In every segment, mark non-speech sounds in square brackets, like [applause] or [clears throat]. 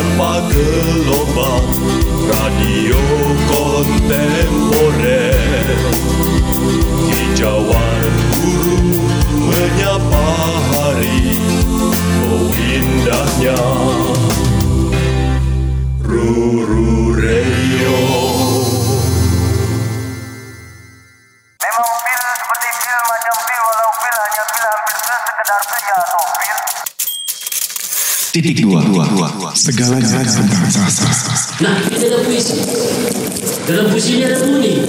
tanpa gelombang radio kontemporer Titik dua, dua, dua, dua. Segalanya tentang sastra. Nah, ini ada puisi. Dalam puisi ini ada bunyi.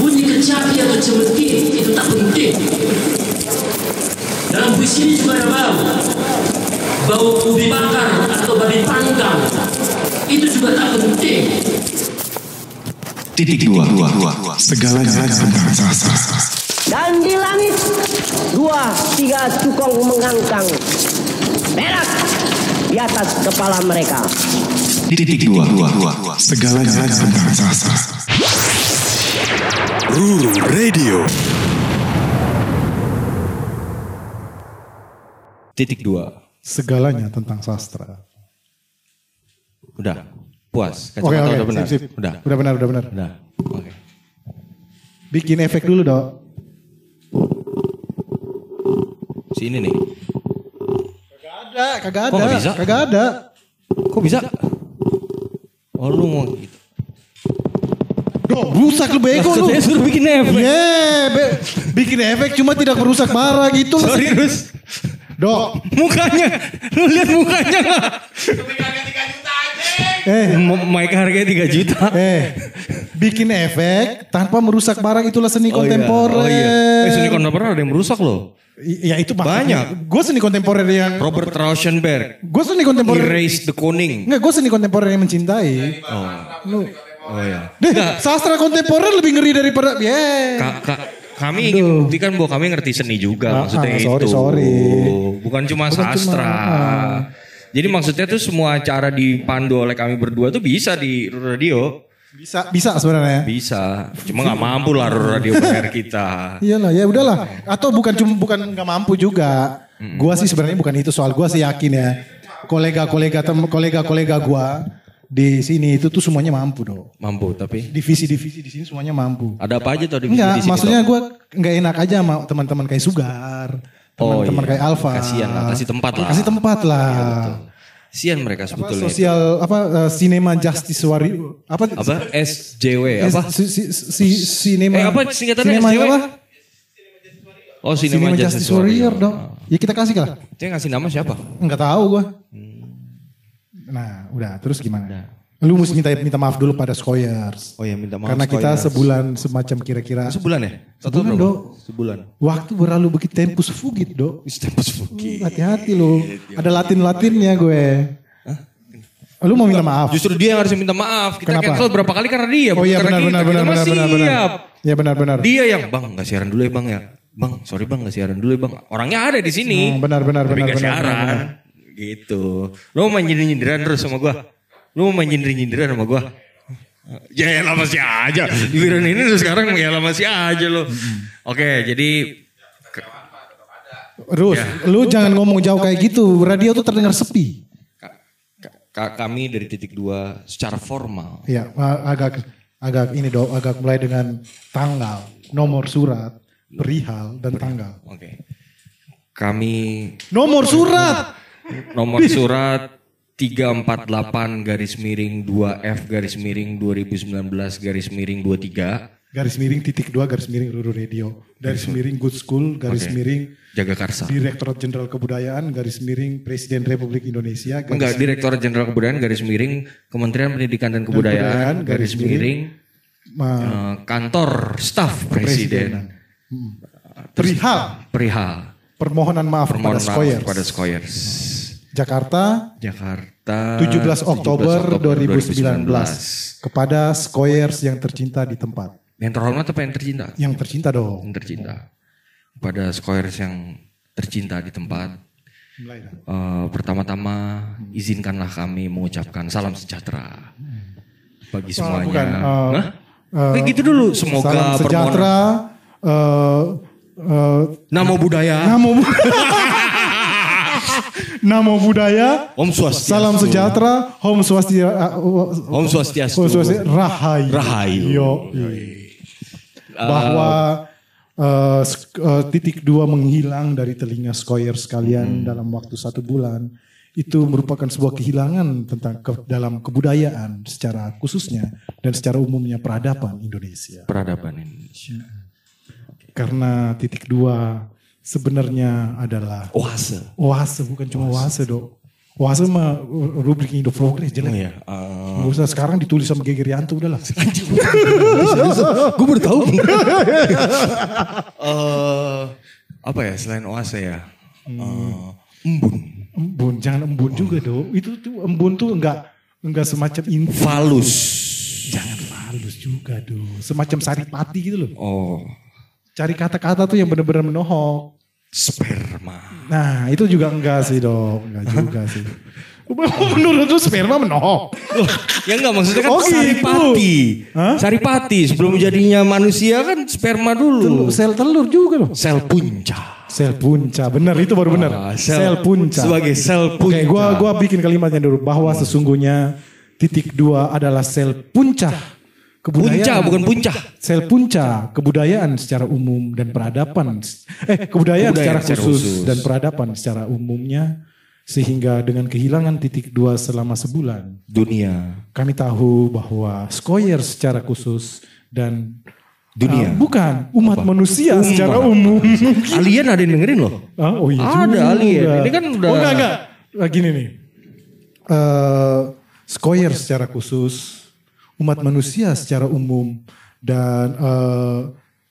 Bunyi kecapi atau cemetik itu tak penting. Dalam puisi ini juga ada bau. Bau ubi bakar atau babi panggang. Itu juga tak penting. Titik dua, dua, dua, dua. Segalanya tentang sastra. Dan di langit dua tiga cukong mengangkang perak di atas kepala mereka. Titik dua, dua, dua, tentang sastra. Ruru Radio Titik dua. Segalanya tentang sastra. Udah. Puas. Oke Kacamata oke, udah benar. sip, sip. Udah. Udah benar, udah benar. Udah. Oke. Bikin efek dulu dong. Sini nih. Ada, kagak Kok ada. nggak bisa? Kagak ada. Kok bisa? Oh lu mau gitu. Duh, rusak lu bego lu. Maksudnya suruh bikin efek. Yeah, be- bikin efek cuma tidak merusak barang gitu. Sorry Rus. Dok, Mukanya. Lu lihat mukanya gak? Eh, M- Mic harganya 3 juta. eh, bikin efek tanpa merusak barang itulah seni Oh iya. kontemporer. Oh iya. Eh seni kontemporer ada yang merusak loh. Ya itu Banyak. Gue seni kontemporer yang, Robert Rauschenberg. gue seni kontemporer. Erase the Koning. Enggak, gue seni kontemporer yang mencintai. Lu, Oh iya. deh, sastra kontemporer lebih ngeri daripada, yeah. Ka- ka- kami ingin buktikan bahwa kami ngerti seni juga Ah, maksudnya ah, sorry, itu. sorry. Bukan cuma Bukan cuma, sastra. ah. Jadi maksudnya tuh semua acara dipandu oleh kami berdua tuh bisa di radio. Bisa, bisa sebenarnya. Bisa. Cuma nggak mampu lah radio bayar kita. [laughs] Iyalah, ya udahlah. Atau bukan cuma bukan nggak mampu juga. Gua sih sebenarnya bukan itu soal gua sih yakin ya. Kolega-kolega tem kolega-kolega gua di sini itu tuh semuanya mampu dong. Mampu tapi Divisi-divisi di sini semuanya mampu. ada apa aja tuh di di Enggak, maksudnya gua nggak enak aja sama teman-teman kayak Sugar. Oh, Teman-teman iya. kayak Alfa. Kasihan lah, kasih tempat lah. Kasih tempat lah. Sian mereka Apa, sebetulnya. sosial apa uh, cinema justice warrior apa Apa? SJW Eh, apa? si, si, si, cinema Eh, apa singkatannya cinema SJW? apa? Oh Cinema, Cinema Justice, Warrior dong. Ya kita kasih lah. Dia ngasih nama siapa? Enggak tahu gua. Nah, udah terus gimana? Lu mesti minta minta maaf dulu pada Skoyers. Oh ya minta maaf. Karena kita Skoyers. sebulan semacam kira-kira Sebulan ya? Satu Sebulan? Dok. Sebulan. waktu berlalu begitu tempus fugit, Dok. Tempus Fuki. Hati-hati lu. Ada Latin-Latinnya gue. Lu mau minta maaf? Justru dia yang harus minta maaf. Kita Kenapa? cancel berapa kali karena dia. Oh iya karena benar benar benar benar benar benar. siap. Ya benar benar. Dia yang bang nggak siaran dulu ya bang ya. Bang sorry bang nggak siaran dulu ya bang. Orangnya ada di sini. Hmm, benar benar Tapi benar nggak benar. siaran. benar, benar. Gitu. Lu mau main nyindir-nyindiran terus sama gua. Lu mau nyindir-nyindiran sama gua. Ya ya lah masih aja. Giliran ini tuh sekarang ya lah masih aja lo. Oke jadi Terus, Ya. lu jangan ngomong jauh kayak gitu. Radio tuh terdengar sepi. ka- ka- ka- kami dari titik dua secara formal. Ya, agak agak ini dong, agak mulai dengan tanggal, nomor surat, perihal dan tanggal. Oke. Kami Nomor surat. nomor surat 348 garis miring 2F garis miring 2019 garis miring 23 Garis miring titik dua garis miring Ruru Radio. Garis miring Good School, garis Oke. miring Jaga Karsa. Direktorat Jenderal Kebudayaan, garis miring Presiden Republik Indonesia, garis Enggak, Direktorat Jenderal Kebudayaan garis miring Kementerian Pendidikan dan Kebudayaan, Kebudayaan, garis garis miring, eh, kantor staf presiden perihal perihal permohonan maaf permohonan kepada maaf Skoyers. kepada Skoyers. Jakarta, Jakarta 17 Oktober 2019. 2019. Kepada Skoyers yang tercinta di tempat. Yang terhormat apa yang tercinta? Yang tercinta dong. Yang tercinta. Kepada Skoyers yang tercinta di tempat. Eh, pertama-tama izinkanlah kami mengucapkan salam sejahtera bagi semuanya. bukan, eh, Hah? eh, Eh, gitu dulu. Semoga Salam sejahtera. eh, eh, Namo budaya. namo [laughs] Namo Buddhaya. Om Swastiastu. Salam sejahtera. Om Swastika. Om Swastiastu. Om Swastiastu. Rahayu. Rahayu. Yo. Bahwa eh, sk- eh, titik dua menghilang dari telinga skoyer sekalian dalam waktu satu bulan itu merupakan sebuah kehilangan tentang ke- dalam kebudayaan secara khususnya dan secara umumnya peradaban Indonesia. Peradaban Indonesia. Karena titik dua sebenarnya adalah Oase. oase bukan cuma oase dok. Oase mah rubrik Indo Progress Oh jelek. ya. eh, Nggak usah sekarang ditulis sama Geger Yanto udahlah. [laughs] Gue baru tahu. Eh, apa ya selain oase ya? Eh, embun. Embun, jangan embun juga dok. Itu tuh embun tuh enggak enggak semacam info. Falus. Jangan halus juga dok. Semacam saripati gitu loh. Oh. Cari kata-kata tuh yang benar-benar menohok. Sperma. Nah itu juga enggak sih dok. Enggak juga [laughs] sih. Menurut lu sperma menohok? Ya enggak maksudnya kan Oh, gitu. saripati. Hah? Saripati sebelum jadinya manusia kan sperma dulu. Sel telur juga loh. Sel punca. Sel punca, benar itu baru benar. Ah, sel, punca. Sebagai sel Oke, punca. gua gua bikin kalimatnya dulu bahwa sesungguhnya titik dua adalah sel puncak kebudayaan. Punca bukan puncak. Sel punca kebudayaan secara umum dan peradaban. Eh, kebudayaan, Kebudayaan secara, secara khusus, khusus. dan peradaban secara umumnya sehingga dengan kehilangan titik dua selama sebulan Dunia. kami tahu bahwa Skoyer secara khusus dan Dunia. Ah, bukan umat manusia secara umum. [laughs] Alien ada yang dengerin loh. Ah, oh iya Ada juga. alien. Ini kan udah- Oh enggak enggak. Gini nih. Eh Skoyer secara khusus, umat manusia secara umum dan eh,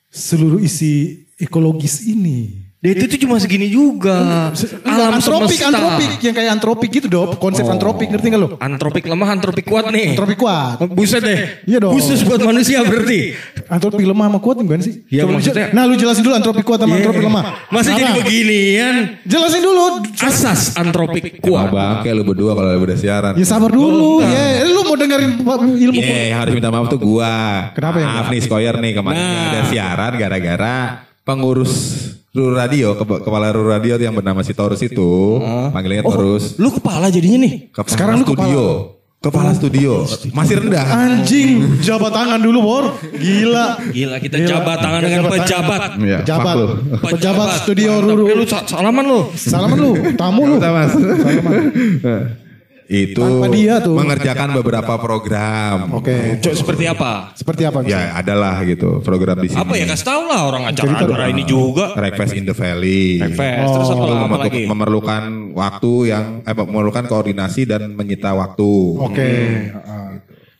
seluruh isi ekologis ini. Dia itu cuma segini juga. Alam antropik, semesta. antropik yang kayak antropik gitu dong. Konsep antropik ngerti nggak lo? Antropik lemah, antropik kuat nih. Antropik kuat. Buset deh. Iya dong. Khusus buat manusia berarti. Antropik lemah sama kuat gimana sih? Iya, maksudnya- Nah lu jelasin dulu antropik kuat sama antropik lemah. Masih jadi Kenapa? beginian. Jelasin dulu. Asas antropik kuat. bangke lu berdua kalau udah siaran. Ya sabar dulu. Ya, lu mau dengerin ilmu Ini yang harus minta maaf tuh gua. Kenapa ya? Maaf nih Skoyer nih kemarin Nah. ada siaran gara-gara pengurus Ruru Radio, ke- kepala Ruru Radio yang bernama si Torus itu, panggilnya Torus. Lu kepala jadinya nih. Kepala Sekarang lu studio. Kepala studio. Masih rendah. Anjing, [laughs] jabat tangan dulu, Bor. Gila. Gila kita jabat tangan dengan Jabat pejabat. Iya, Pejabat. lu. Pejabat studio. Ruru. Eh, lu sa- salaman lu. Salaman lu, tamu lu. Kita, Mas. [laughs] Itu Tanpa dia tuh. mengerjakan beberapa program. Oke. Cok seperti apa? Seperti apa? Ya adalah gitu program di sini. Apa ya kasih tau lah orang acara Cerita acara ini juga. Breakfast in the Valley. Breakfast. Terus apa, Itu apa mem- lagi? memerlukan waktu yang eh, memerlukan koordinasi dan menyita waktu. Oke. Heeh.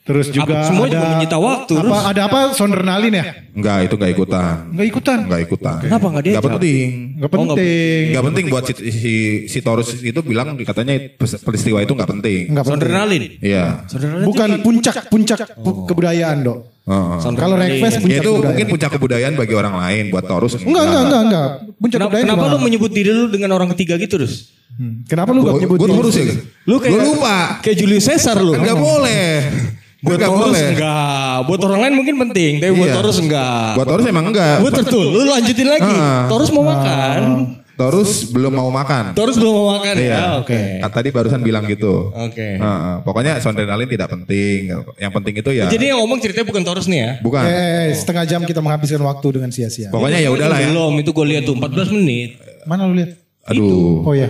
Terus juga Apa- semua ada juga menyita waktu, Apa terus? ada apa sondernalin ya? Enggak, itu enggak ikutan. Enggak ikutan. Enggak ikutan. Kenapa nggak diajak? Enggak penting. Enggak Oh, nggak penting. Enggak penting buat si, si, si Taurus itu bilang katanya peristiwa itu enggak penting. Enggak penting. Sondernalin. Iya. Bukan puncak puncak pu- kebudayaan, Dok. Heeh. Kalau Request Ya puncak itu kebudayaan. mungkin puncak kebudayaan bagi orang lain buat Taurus. Enggak, enggak, enggak, enggak. Puncak Kenapa, kebudayaan. kenapa lu menyebut diri lu dengan orang ketiga gitu terus? Hmm. Kenapa lu enggak Gue menyebut diri? Taurus ya. Lu kayak Gua lupa. Kayak Julius Caesar lu. Enggak boleh. Buat Enggak Taurus boleh. enggak. Buat orang lain mungkin penting, tapi buat Iya. Taurus enggak. Buat Taurus emang enggak. Buat betul. Lu lanjutin lagi. Ah. Taurus mau makan. Taurus belum mau makan. Taurus belum mau makan ya. Iya. Oke. Kan Tadi barusan bilang gitu. Oke. Heeh. Pokoknya sondrenalin tidak penting. Yang penting itu ya. Jadi yang ngomong ceritanya bukan Taurus nih ya. bukan. Eh, setengah jam kita menghabiskan waktu dengan sia-sia. Pokoknya ya udahlah ya. Belum, itu gue lihat tuh 14 menit. Mana lu lihat? Aduh. Oh ya.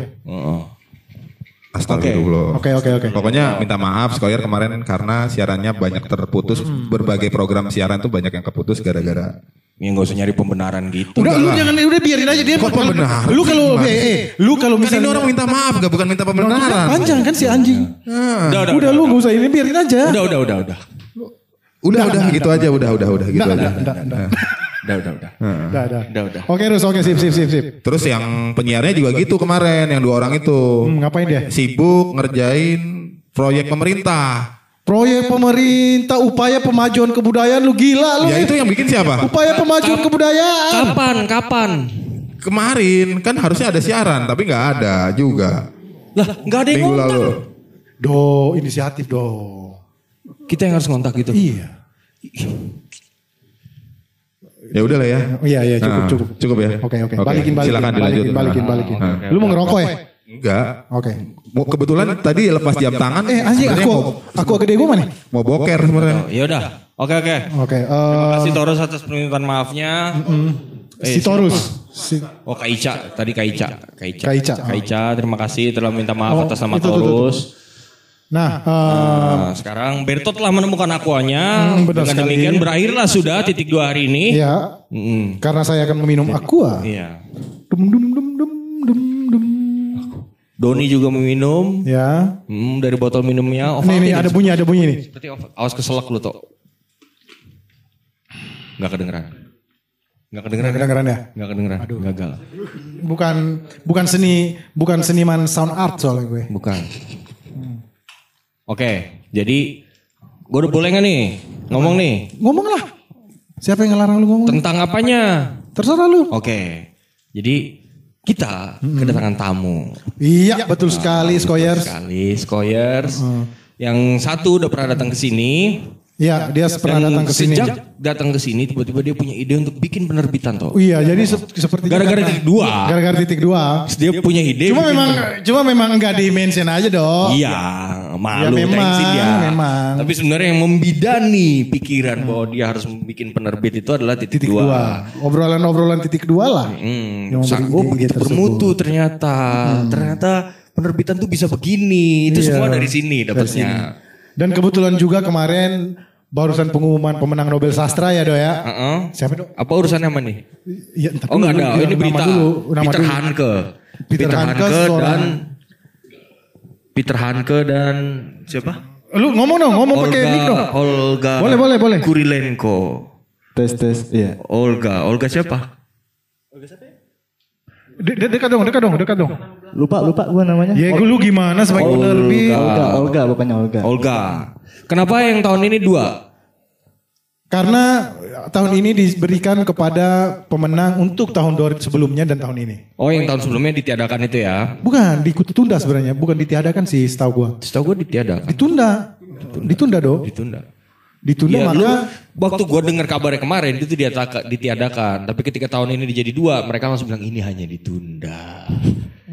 Astagfirullah. Oke, oke, oke. Pokoknya minta maaf Skoyer kemarin karena siarannya banyak terputus. Berbagai program siaran tuh banyak yang keputus gara-gara. Ya nggak usah nyari pembenaran gitu. Udah lu jangan udah biarin aja dia. Kok pembenaran Lu kalau eh, eh, lu kalau Kan ini misalnya orang minta maaf gak bukan minta pembenaran. panjang kan si anjing. Udah, udah, Udah lu gak usah ini biarin aja. Udah, udah, udah, udah. Udah udah gitu aja udah udah udah gitu aja. enggak, enggak, enggak. Udah, udah, udah. Udah, udah. Udah, udah. Oke, Rus, oke, sip, sip, sip, sip. Terus yang penyiarnya juga gitu kemarin yang dua orang itu. Hmm, ngapain dia? Sibuk ngerjain proyek pemerintah. Proyek pemerintah, upaya pemajuan kebudayaan lu gila lu. Ya itu yang bikin siapa? Upaya pemajuan kebudayaan. Kapan, kapan? Kemarin kan harusnya ada siaran tapi nggak ada juga. Lah, nggak ada yang Minggu ngontak. lalu. Do, inisiatif do. Kita yang harus ngontak gitu. Iya. Ya udah lah ya. Oh, iya, iya, cukup, Nah, cukup. Cukup ya. Oke, oke. Balikin, balikin. Silakan balikin, dilanjut. balikin, balikin. Nah. Lu mau ngerokok ya? Enggak. Oke. Mau kebetulan tadi lepas jam tangan. Eh anjing aku aku gede gue mana? mau boker sebenarnya. Ya udah. Oke oke. Oke. Terima eh, kasih Torus atas permintaan maafnya. Eh, si Torus. Si, Oh Kak Ica, tadi Kak Ica. Kak Ica. Kak Ica. Kak Ica, terima kasih telah minta maaf Oh, atas nama itu, itu, itu. Torus. Nah, eh, Nah, sekarang Berto telah menemukan akuanya. Hmm, benar Dengan sekali. demikian berakhirlah sudah titik dua hari ini. ya Mm-mm. karena saya akan meminum aqua. Iya. Dum dum dum dum dum dum. Doni juga meminum. Ya. Hmm, dari botol minumnya. Nih nih Ovaltine. ada bunyi ada bunyi nih. Seperti awas keselak lu tuh. Gak kedengeran. Gak kedengeran. Kedengeran ya? Gak kedengeran. Gagal. Bukan bukan seni bukan seniman sound art soalnya gue. Bukan. Oke, jadi gue udah boleh gak nih ngomong nih Ngomong lah. Siapa yang ngelarang lu ngomong? tentang apanya? Terserah lu. Oke, jadi kita kedatangan tamu. Iya betul sekali Skoyers. Sekali, Skoyers. Yang satu udah pernah datang ke sini. Iya dia pernah Dan datang ke sini. Sejak datang ke sini tiba-tiba dia punya ide untuk bikin penerbitan toh. Iya jadi se- seperti Gara-gara titik dua. Gara-gara titik dua. Dia punya ide. Cuma memang cuma memang enggak di mention aja dong. Iya, malu Ya, memang, dia. memang. Tapi sebenarnya yang membidani pikiran bahwa dia harus bikin penerbit itu adalah titik, Titik dua. Obrolan-obrolan titik dua lah. Hmm, Yang oh begitu tersebut. bermutu ternyata. Ternyata penerbitan tuh bisa begini. Itu Iya. semua dari sini dapatnya. Dan kebetulan juga kemarin barusan pengumuman pemenang Nobel Sastra ya do ya. Heeh. Siapa dong? Apa urusannya sama nih? Iya, ntar Oh enggak dulu, ada, bilang ini nama berita. dulu, nama Peter dulu. Hanke. Peter Hanke dan seorang- Peter Hanke dan siapa? Lu ngomong dong, ngomong pakai mic dong. Olga. Boleh, boleh, boleh. Kurilenko. Tes tes iya. Olga, Olga siapa? De- de- dekat dong, dekat dong, dekat dong. Lupa lupa gua namanya. Ya gue lu gimana sebagai penerbit? Olga, Olga bukannya Olga. Olga. Kenapa yang tahun ini dua? Karena tahun ini diberikan kepada pemenang untuk tahun dua sebelumnya dan tahun ini. Oh yang tahun sebelumnya ditiadakan itu ya? Bukan, ditunda sebenarnya, bukan ditiadakan sih setahu gua. Setahu gue ditiadakan. Ditunda. Ditunda dong. Ditunda. Ditunda Iya, lu, maka waktu gue dengar kabarnya kemarin itu diataka- ditiadakan. Tapi ketika tahun ini dijadi dua, mereka langsung bilang ini hanya ditunda.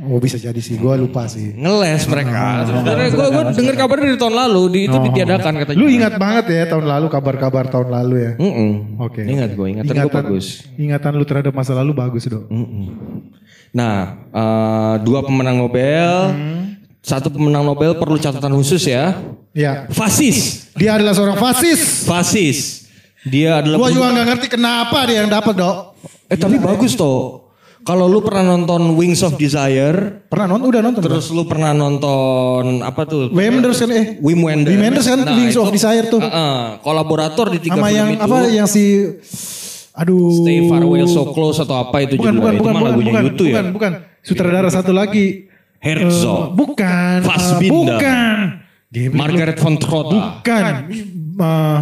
Oh bisa jadi sih, gua lupa sih. Ngeles mereka. Sebenarnya gue gue dengar kabar dari tahun lalu di, itu ditiadakan katanya. Lu ingat banget ya tahun lalu kabar-kabar tahun lalu ya. Oke. Ingat gue, ingatan, gue bagus. Ingatan lu terhadap masa lalu bagus dong. Nah, eh, dua pemenang Nobel, satu pemenang Nobel perlu catatan khusus ya. Ya, Fasis, dia adalah seorang fasis. fasis. Dia adalah Gua juga nggak ngerti kenapa dia yang dapat dok. Eh tapi bagus toh. Kalau lu pernah nonton Wings of Desire, Pernah nonton? Udah nonton. terus lu pernah nonton apa tuh? Wenders kan eh Wim Wenders. Wim Wenders kan Wings of Desire tuh. Heeh, kolaborator di tiga sama film yang itu. apa yang si aduh Stay Far Away So Close atau apa itu bukan judulnya. bukan itu bukan bukan bukan, YouTube bukan ya. bukan sutradara satu lagi Herzog. Eh, bukan Fassbinder. bukan Margaret von Trotta. bukan Eh,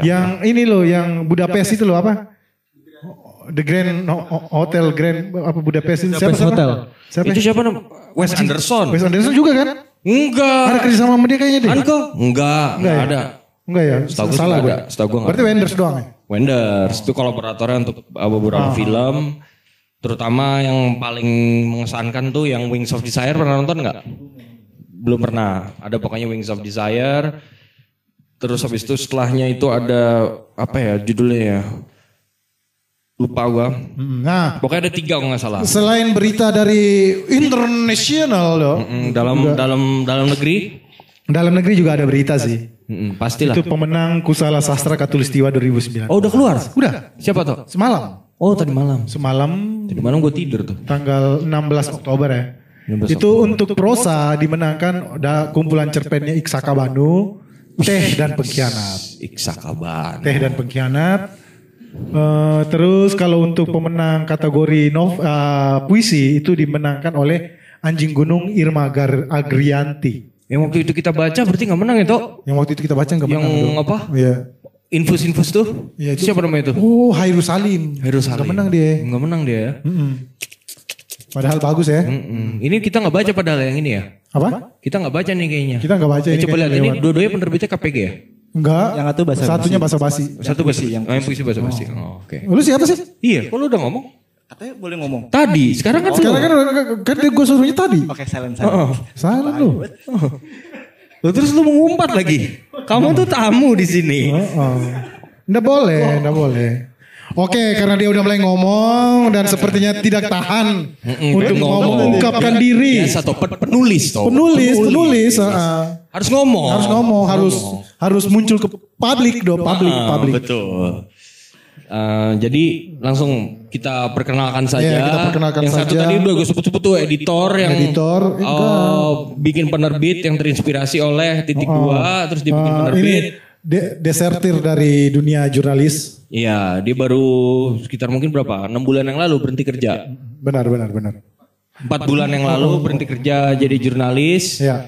yang ini loh yang Budapest itu loh apa The Grand Ho- Ho- Hotel Grand apa Budapest itu siapa, siapa? Hotel. Siapa? Itu siapa namanya? Wes Anderson. Wes Anderson juga kan? Enggak. Ada kerja sama sama dia kayaknya deh. Anko? Enggak, enggak ya? ada. Enggak ya? Setahu gue Salah gue. Setahu gue nggak Berarti. Wenders doang ya? Wenders itu kolaboratornya untuk beberapa Ah. film. Terutama yang paling mengesankan tuh yang Wings of Desire pernah nonton nggak? Belum pernah. Ada pokoknya Wings of Desire. Terus habis itu setelahnya itu ada apa ya judulnya ya? Lupa gua. Hmm, Nah, Pokoknya ada tiga kalau nggak salah. selain berita dari internasional loh, Mm, dalam dalam dalam negeri. dalam negeri juga ada berita sih. Mm, pastilah. Itu pemenang Kusala Sastra Katulistiwa 2009. Oh udah keluar? Udah, Siapa tuh? semalam. Oh tadi malam. Semalam Tadi malam gue tidur tuh. tanggal 16 Oktober ya. 16 Itu untuk prosa dimenangkan ada kumpulan cerpennya Iksaka Banu, Teh dan Pengkhianat. Iksakaban. Teh dan Pengkhianat. Eh, terus kalau untuk pemenang kategori nov, eh, puisi itu dimenangkan oleh Anjing Gunung Irma Gar- Agrianti. Yang waktu itu kita baca berarti nggak menang ya toh? Yang waktu itu kita baca nggak Yang menang. dong. apa? Iya. Infus-infus tuh? Iya, itu- Siapa namanya itu? Oh, Hairul Salim. Heru Salim. Nggak menang dia. Nggak menang dia. ya? Mm-mm. Padahal bagus ya. Mm-mm. Ini kita nggak baca padahal yang ini ya. Apa? Kita nggak baca nih kayaknya. Kita nggak baca ini coba lihat ini dua-duanya penerbitnya KPG ya? Enggak. Yang satu bahasa Satunya bahasa basi. Satu bahasa yang, oh, yang puisi bahasa basi. Oh, Oke. Lu siapa sih? Iya, kalau udah ngomong. Katanya boleh ngomong. Tadi, sekarang kan Sekarang kan kan gue suruhnya tadi. Oke, silent Oh, silent. Lu. [laughs] Loh, terus lu mengumpat lagi. Kamu tuh tamu di sini. Oh. Nggak boleh, nggak boleh. Oke, karena dia udah mulai ngomong dan sepertinya tidak tahan untuk ngomong, mengungkapkan diri. Biasa toh, pen- penulis toh. Penulis, penulis, uh, Harus ngomong. harus ngomong, harus harus muncul ke publik dong, publik, Ah, publik. Betul. Eh, jadi langsung kita perkenalkan saja. Iya, kita perkenalkan yang satu saja. tadi udah gue sebut-sebut tuh editor yang Editor, enggak. bikin penerbit yang terinspirasi oleh titik dua, terus dia bikin Uh, penerbit. ini de- desertir dari dunia jurnalis. Iya, dia baru sekitar mungkin berapa? Enam bulan yang lalu berhenti kerja. Benar, benar, benar. Empat bulan yang lalu berhenti kerja jadi jurnalis. Ya.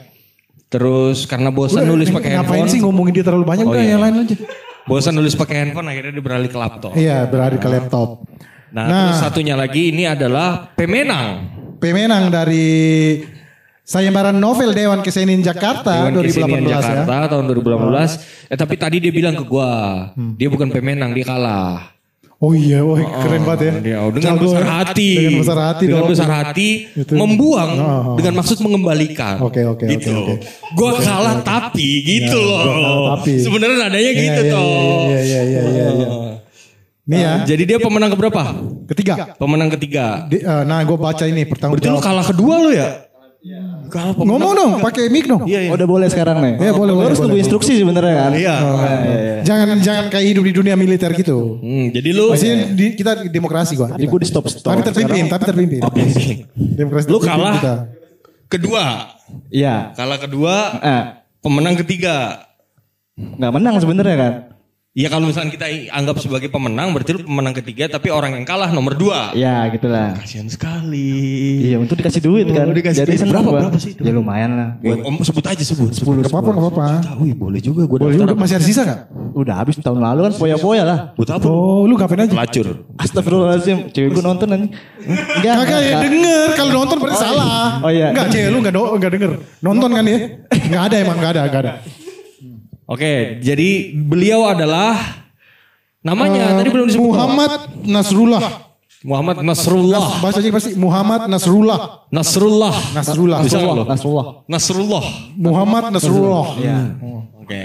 Terus karena bosan nulis pakai ngapain handphone. sih ngomongin dia terlalu banyak? Oh, udah iya. yang lain aja. Bosan nulis pakai handphone akhirnya dia beralih ke laptop. Iya, beralih ke laptop. Nah, Nah. terus satunya lagi ini adalah pemenang. Pemenang dari sayembaran novel Dewan Kesenian Jakarta Dewan Kesenian 2018 ya. Jakarta tahun 2018. Eh tapi tadi dia bilang ke gua, Hmm. dia bukan pemenang, dia kalah. Oh iya, wah keren banget ya. Dia, oh, dengan Jago besar ya. hati. Dengan besar hati Dengan dong. besar hati Itu. membuang Oh. dengan maksud mengembalikan. Oke, oke, gitu. oke, oke. Gua kalah tapi gitu Ya, loh. kalah tapi. Sebenarnya nadanya Iya, gitu iya, toh. Iya, iya, iya, iya, iya. Nih ya, Jadi dia pemenang keberapa? ketiga. Pemenang ketiga. Di- eh, nah, gue baca ini pertanggung Berarti lu kalah kedua lu ya? Ngomong dong, pakai mic dong. Oh, udah boleh sekarang nih. Iya, boleh, Lu boleh, harus tunggu instruksi sebenarnya kan. Iya. Jangan jangan kayak hidup di dunia militer gitu. Hmm, jadi lu Masih di, kita demokrasi gua. Jadi gue di stop stop. Tapi terpimpin, tapi terpimpin. Demokrasi Lu terpimpin kalah. kita. kedua. Iya. Kalah kedua, Eh, pemenang ketiga. nggak menang sebenarnya kan. Ya kalau misalnya kita anggap sebagai pemenang, berarti lu pemenang ketiga, tapi orang yang kalah nomor dua. Ya gitulah. Kasian sekali. Iya untuk dikasih duit kan. Oh, dikasih Jadi duit. Berapa, gua. berapa sih itu? Ya lumayan lah. Buat om sebut aja sebut. 10 Gak apa-apa, gak apa-apa. Wih boleh juga gue Boleh juga, masih ada sisa gak? Udah habis tahun lalu kan foya-foya lah. Buat apa? Oh, lu ngapain aja? Pelacur. Astagfirullahaladzim, cewek gue nonton anjing. Enggak, Kagak ya denger, kalau nonton berarti salah. Oh, iya. Enggak, cewek lu enggak, do, enggak denger. Nonton kan ya? Enggak ada emang, enggak ada, enggak ada. Oke, jadi beliau adalah namanya Eh, tadi belum disebut. Muhammad Nasrullah. Muhammad Nasrullah. Bahasanya pasti Muhammad Nasrullah. Nasrullah. Nasrullah. Bisa nggak lo? Nasrullah. Nasrullah. Muhammad Nasrullah. Oke.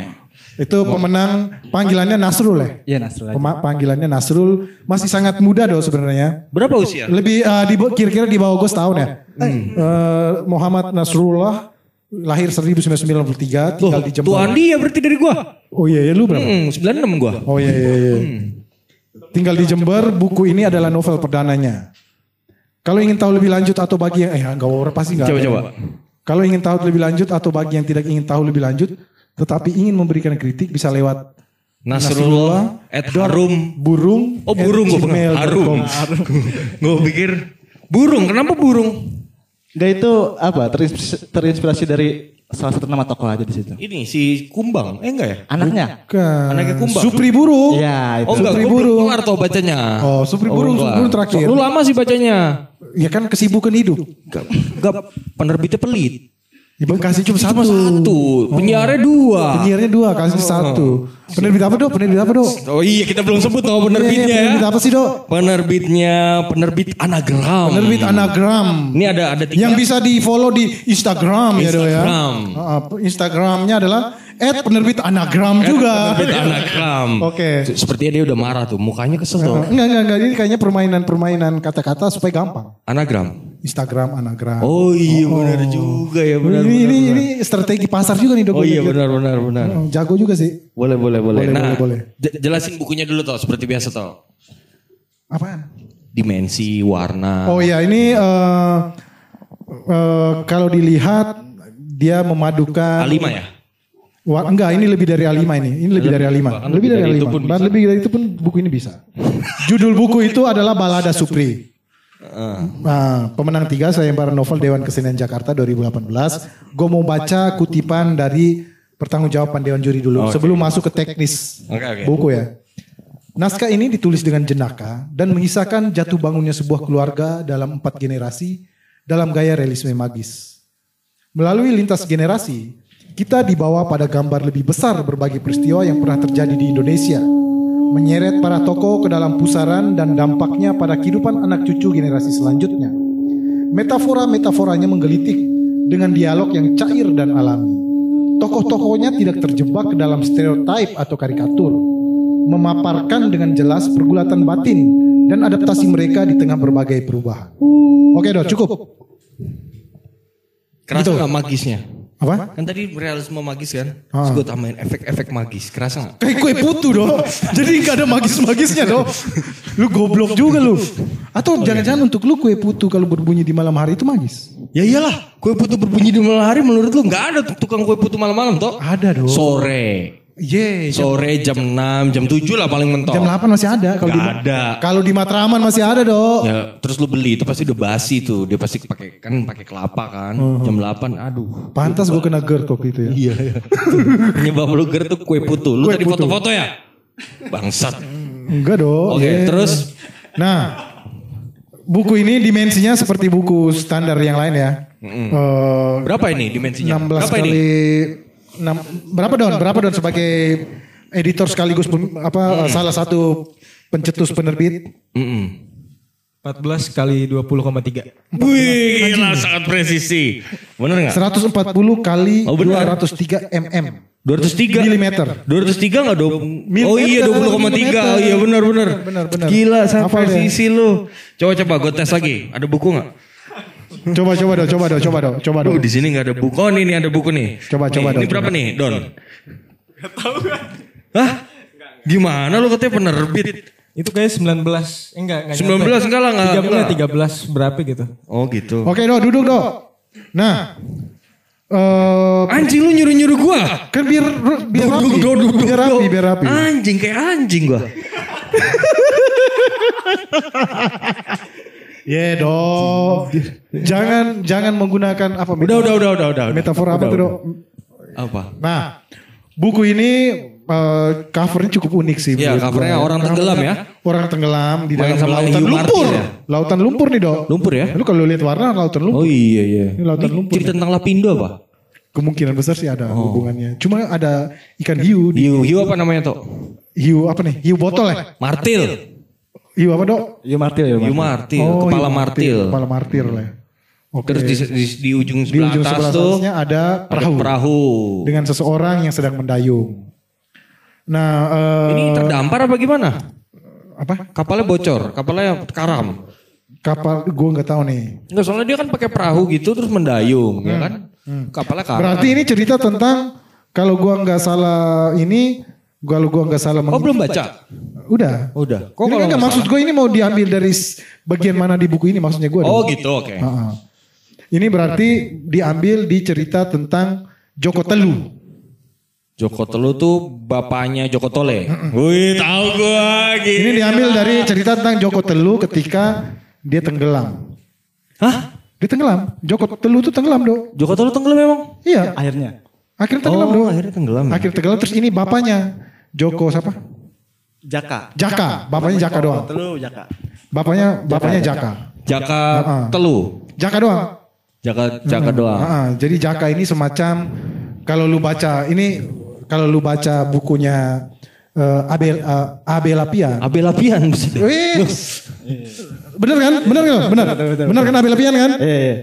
Itu pemenang panggilannya Nasrul ya? Iya Nasrullah. Pema- panggilannya Nasrul masih sangat muda dong sebenarnya. Berapa usia? Lebih eh, di kira-kira di bawah gue setahun ya. Eh, Muhammad Nasrullah lahir 1993 tinggal di Jember. Tuh Andi ya berarti dari gua. Oh iya, iya lu berapa? Hmm, 96 gua. Oh iya iya iya. Tinggal di Jember, buku ini adalah novel perdananya. Kalau ingin tahu lebih lanjut atau bagi yang eh enggak orang pasti enggak. Coba, ada. coba. Kalau ingin tahu lebih lanjut atau bagi yang tidak ingin tahu lebih lanjut tetapi ingin memberikan kritik bisa lewat Nasrullah at harum. burung Oh burung gmail.com. harum. [laughs] Gua pikir burung. Kenapa burung? Enggak itu apa? Terinspirasi, terinspirasi dari salah satu nama tokoh aja di situ. Ini si Kumbang. Eh enggak ya? Anaknya. Bukan. Anaknya Kumbang. Supri burung. Iya itu. Oh enggak, Supri burung. kelar tuh bacanya. Oh, Supri burung, belum Supri burung terakhir. Lu lama sih bacanya. Ya kan kesibukan hidup. Enggak, enggak penerbitnya pelit. Ibu kasih cuma satu. satu, penyiarnya dua. Penyiarnya dua, kasih satu. Penerbit apa dok? Penerbit apa dok? Oh iya kita belum sebut nama penerbitnya ya. Penerbit apa sih dok? Penerbitnya penerbit anagram. Penerbit anagram. Ini ada ada tiga. Yang bisa di follow di Instagram, ya dok ya. Instagram. Ah, Instagramnya adalah at penerbit anagram juga. Penerbit anagram. [laughs] Oke. Sepertinya dia udah marah tuh, mukanya kesel tuh. Enggak, enggak, enggak. Ini kayaknya permainan-permainan kata-kata supaya gampang. Anagram. Instagram, anagram. Oh iya benar juga ya benar. ini, benar, ini, benar. ini strategi pasar juga nih dok. Oh iya benar benar benar. Oh, Jago juga sih. Boleh boleh boleh. Boleh, nah, boleh, boleh. jelasin bukunya dulu toh seperti biasa toh. Apaan? Dimensi, warna. Oh iya ini eh eh, kalau dilihat dia memadukan A5 ya? Wah, enggak, ini lebih dari A5 ini. Ini lebih dari A5. bahkan Lebih dari itu A5. pun Bahkan lebih dari itu pun buku ini bisa. Judul buku itu adalah Balada Supri. Nah, pemenang tiga sayembara novel Dewan Kesenian Jakarta 2018. Gue mau baca kutipan dari pertanggungjawaban Dewan Juri dulu sebelum masuk ke teknis Oke, oke. buku ya. Naskah ini ditulis dengan jenaka dan mengisahkan jatuh bangunnya sebuah keluarga dalam empat generasi dalam gaya realisme magis. Melalui lintas generasi, kita dibawa pada gambar lebih besar berbagai peristiwa yang pernah terjadi di Indonesia. Menyeret para tokoh ke dalam pusaran dan dampaknya pada kehidupan anak cucu generasi selanjutnya. Metafora-metaforanya menggelitik dengan dialog yang cair dan alami. Tokoh-tokohnya tidak terjebak ke dalam stereotip atau karikatur, memaparkan dengan jelas pergulatan batin dan adaptasi mereka di tengah berbagai perubahan. Oke, dok, cukup. Kerasa Gitu. magisnya? Apa? Kan tadi realisme magis kan? Ah. Terus gue tambahin efek-efek magis. Kerasa nggak? Kayak kue putu dong. [laughs] Jadi nggak ada magis-magisnya dong. Lu goblok juga lu. Atau jangan-jangan untuk lu kue putu kalau berbunyi di malam hari itu magis? Ya iyalah, kue putu berbunyi di malam hari menurut lu nggak ada tukang kue putu malam-malam toh? Ada dong. Sore. Ye, jam, Sore jam 6, jam 7 lah paling mentok. jam 8 masih ada. Kalau di, ada. Kalau di Matraman masih ada dong. Ya, terus lu beli itu pasti udah basi tuh. Dia pasti pakai kan pakai kelapa kan. Uh-huh. Jam 8 aduh. Pantas gue kena GERD waktu itu ya. Iya, iya. [laughs] Penyebab lu ger tuh kue putu. Lu Kue tadi foto-foto ya? Bangsat. Enggak dong. Oke, Ye. terus? Nah, buku ini dimensinya seperti buku standar yang lain ya. Eh, Berapa ini dimensinya? 16 Berapa kali ini? Enam- berapa don? Berapa don sebagai editor sekaligus pem- apa salah satu pencetus penerbit? Mm-mm. 14 kali 20,3. Wih, gila sangat presisi. Bener nggak? 140 kali Oh, benar. 203 mm. 203 Milimeter. 203 enggak dong? Oh iya 20,3. milimeter. Oh iya benar benar. Benar, benar. Gila sangat Hafal presisi lu. Coba coba gue tes lagi. Ada buku nggak? Coba coba dong, coba dong, coba dong, coba dong. Oh di sini nggak ada buku. Oh ini, ini ada buku nih. Coba, Nih, coba dong, Ini berapa coba. nih Don? Gak tahu Hah? Gimana lu katanya penerbit? Itu kayak 19. Eh, enggak, enggak 19 enggak lah, enggak- 13, enggak. 13 berapa gitu. Oh gitu. Oke dok, duduk dok. Nah, eh Anjing lu nyuruh-nyuruh gua. kan biar biar rapi, Duduk, duduk, duduk, biar rapi, biar rapi. Anjing kayak anjing gua. [laughs] Ye dok, jangan jangan menggunakan apa? Udah udah udah udah udah. Metafora apa Udah, tuh dok? Apa? Nah, buku ini eh, covernya cukup unik sih. Iya, covernya gua. orang tenggelam ya. Orang tenggelam di dalam sama lautan lumpur. ya? Lautan lumpur nih dok. Lumpur ya? Lu kalau lihat warna lautan lumpur. Oh iya iya. Ini lautan lumpur. cerita tentang Lapindo apa? Kemungkinan besar sih ada Oh. hubungannya. Cuma ada ikan hiu di Hiu, hiu apa namanya tuh? hiu apa nih? Hiu botol ya? Martil. Hiu apa dok? Iya martil ya. Hiu martil, kepala hiu martil. Kepala martil lah. ya. Oke. Terus di, di, di ujung Di sebelah ujung atas sebelah tuh atasnya ada ada perahu. perahu. dengan seseorang yang sedang mendayung. Nah, eh, Ini terdampar apa gimana? apa? Kapalnya bocor, kapalnya karam. Kapal gue nggak tahu nih. Enggak, soalnya dia kan pakai perahu gitu terus mendayung, ya kan? Kapalnya karam. Hmm. Berarti ini cerita tentang kalau gua nggak salah ini, kalau gua nggak salah Oh, belum baca? Udah. Udah. Kok ini kalau kan nggak maksud gue ini mau diambil dari bagian mana di buku ini maksudnya gue. Oh, gitu, oke. Ini berarti diambil di cerita tentang Joko Telu. Joko Telu tuh bapaknya Joko Tole. Wih, tahu gua gitu. Ini diambil dari cerita tentang Joko Telu ketika dia tenggelam. Hah? Dia tenggelam. Joko Telu tuh tenggelam dong. Joko Telu tenggelam memang? Iya. Akhirnya. Akhirnya tenggelam Oh, dong. akhirnya tenggelam. Akhirnya tenggelam terus ini bapaknya Joko siapa? Jaka. Jaka. Bapaknya Jaka doang. Telu Jaka. Bapaknya bapaknya Jaka. Jaka. Telu. Jaka doang. Jaka Jaka doang. Heeh, jadi Jaka ini semacam kalau lu baca ini kalau lu baca bukunya eh, Abel eh, Abel Apian. Abel. Bener kan? Bener kan? Bener. Bener kan Abel Apian kan?